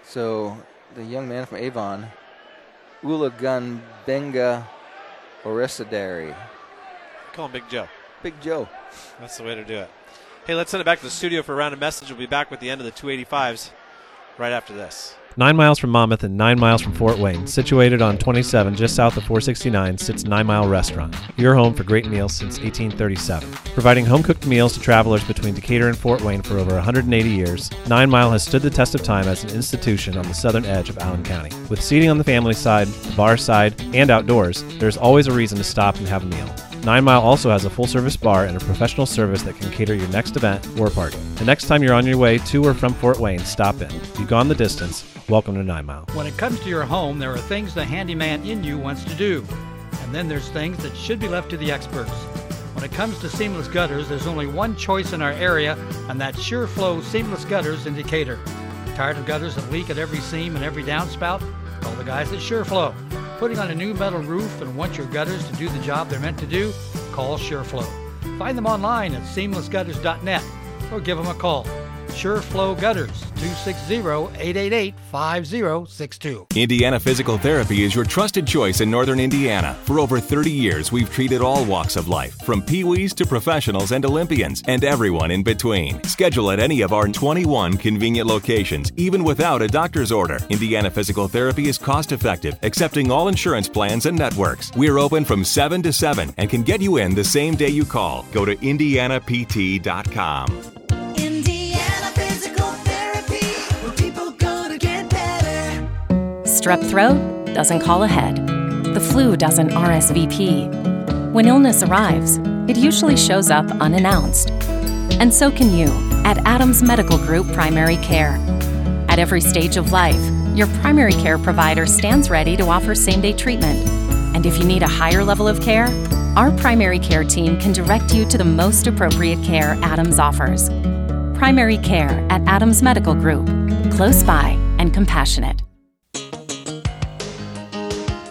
So the young man from Avon, Ulagun Benga Orisadari. Call him Big Joe. Big Joe. That's the way to do it. Hey, let's send it back to the studio for a round of message. We'll be back with the end of the 285s right after this. Nine miles from Monmouth and nine miles from Fort Wayne, situated on 27 just south of 469, sits Nine Mile Restaurant, your home for great meals since 1837. Providing home cooked meals to travelers between Decatur and Fort Wayne for over 180 years, Nine Mile has stood the test of time as an institution on the southern edge of Allen County. With seating on the family side, the bar side, and outdoors, there's always a reason to stop and have a meal. Nine Mile also has a full service bar and a professional service that can cater your next event or party. The next time you're on your way to or from Fort Wayne, stop in. You've gone the distance. Welcome to Nine Mile. When it comes to your home, there are things the handyman in you wants to do. And then there's things that should be left to the experts. When it comes to seamless gutters, there's only one choice in our area, and that's SureFlow Seamless Gutters in Decatur. Tired of gutters that leak at every seam and every downspout? Call the guys at SureFlow. Putting on a new metal roof and want your gutters to do the job they're meant to do? Call SureFlow. Find them online at seamlessgutters.net or give them a call. SureFlow Gutters, 260-888-5062. Indiana Physical Therapy is your trusted choice in Northern Indiana. For over 30 years, we've treated all walks of life, from peewees to professionals and Olympians, and everyone in between. Schedule at any of our 21 convenient locations, even without a doctor's order. Indiana Physical Therapy is cost effective, accepting all insurance plans and networks. We're open from 7 to 7 and can get you in the same day you call. Go to indianapt.com. Strep throat doesn't call ahead. The flu doesn't RSVP. When illness arrives, it usually shows up unannounced. And so can you at Adams Medical Group Primary Care. At every stage of life, your primary care provider stands ready to offer same day treatment. And if you need a higher level of care, our primary care team can direct you to the most appropriate care Adams offers. Primary care at Adams Medical Group, close by and compassionate.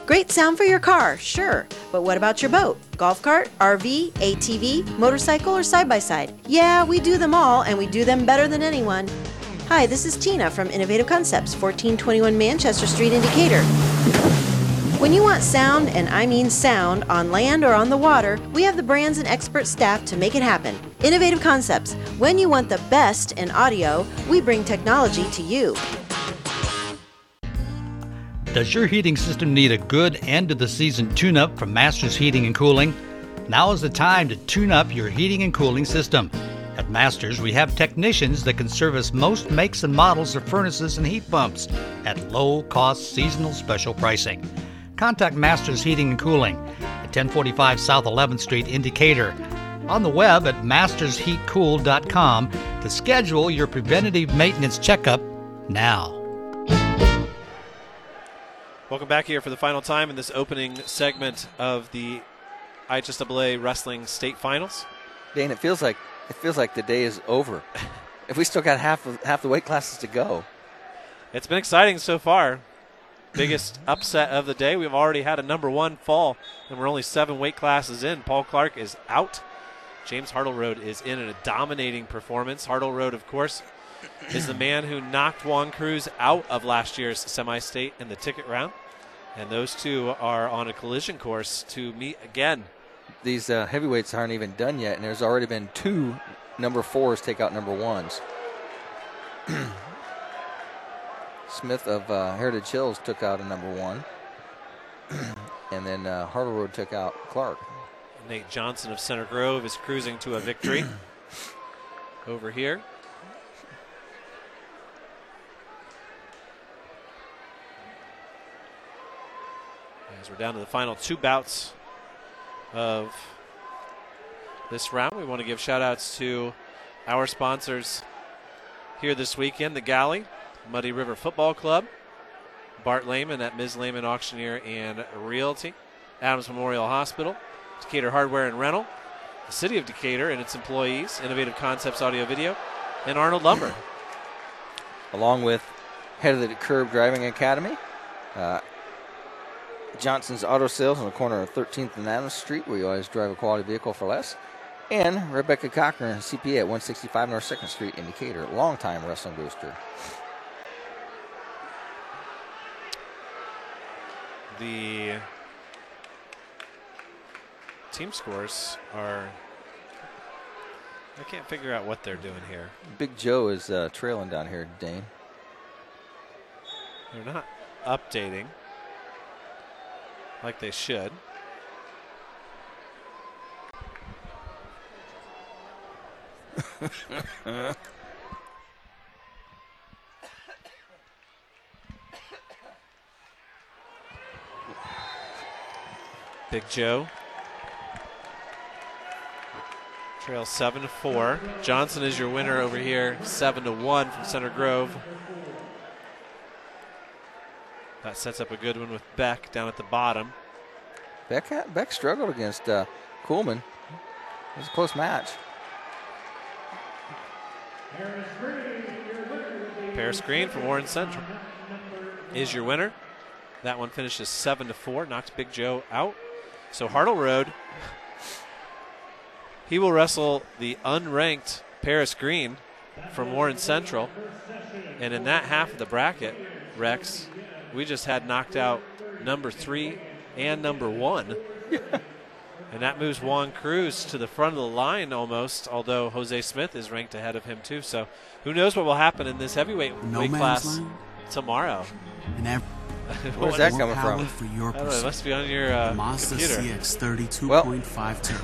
Great sound for your car, sure. But what about your boat? Golf cart, RV, ATV, motorcycle, or side by side? Yeah, we do them all, and we do them better than anyone. Hi, this is Tina from Innovative Concepts, 1421 Manchester Street in Decatur. When you want sound, and I mean sound, on land or on the water, we have the brands and expert staff to make it happen. Innovative Concepts. When you want the best in audio, we bring technology to you. Does your heating system need a good end of the season tune up from Masters Heating and Cooling? Now is the time to tune up your heating and cooling system. At Masters, we have technicians that can service most makes and models of furnaces and heat pumps at low cost seasonal special pricing. Contact Masters Heating and Cooling at 1045 South 11th Street in Decatur. On the web at mastersheatcool.com to schedule your preventative maintenance checkup now. Welcome back here for the final time in this opening segment of the IHSAA Wrestling State Finals. Dane, it feels like it feels like the day is over. if we still got half of, half the weight classes to go. It's been exciting so far. Biggest upset of the day. We've already had a number one fall, and we're only seven weight classes in. Paul Clark is out. James Hartleroad is in a dominating performance. Hartleroad, of course, is the man who knocked Juan Cruz out of last year's semi state in the ticket round. And those two are on a collision course to meet again. These uh, heavyweights aren't even done yet, and there's already been two number fours take out number ones. Smith of uh, Heritage Hills took out a number one. and then uh, Hartleroad took out Clark. Nate Johnson of Center Grove is cruising to a victory over here. As we're down to the final two bouts of this round, we want to give shout outs to our sponsors here this weekend the Galley, Muddy River Football Club, Bart Lehman at Ms. Lehman Auctioneer and Realty, Adams Memorial Hospital, Decatur Hardware and Rental, the City of Decatur and its employees, Innovative Concepts Audio Video, and Arnold Lumber. along with head of the Curb Driving Academy, uh, Johnson's Auto Sales on the corner of 13th and Adams Street, where you always drive a quality vehicle for less, and Rebecca Cochran, CPA at 165 North 2nd Street in Decatur, longtime wrestling booster. The team scores are. I can't figure out what they're doing here. Big Joe is uh, trailing down here, Dane. They're not updating like they should. Big Joe. Trail seven to four. Johnson is your winner over here, seven to one from Center Grove. That sets up a good one with Beck down at the bottom. Beck, had- Beck struggled against uh, Kuhlman. It was a close match. Paris Green from Warren Central is your winner. That one finishes seven to four, knocks Big Joe out. So Hartleroad, he will wrestle the unranked Paris Green from Warren Central, and in that half of the bracket, Rex, we just had knocked out number three and number one. And that moves Juan Cruz to the front of the line almost, although Jose Smith is ranked ahead of him too. So who knows what will happen in this heavyweight No weight man's class land? tomorrow. And ev- Where's that coming from? For your I don't know, it must be on your uh, Mazda computer. CX Well,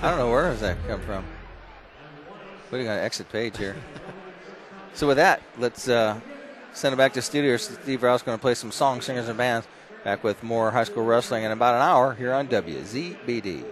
I don't know where does that come from. Putting on exit page here. So with that, let's uh, send it back to studio. Steve Rouse going to play some songs, singers, and bands. Back with more high school wrestling in about an hour here on WZBD.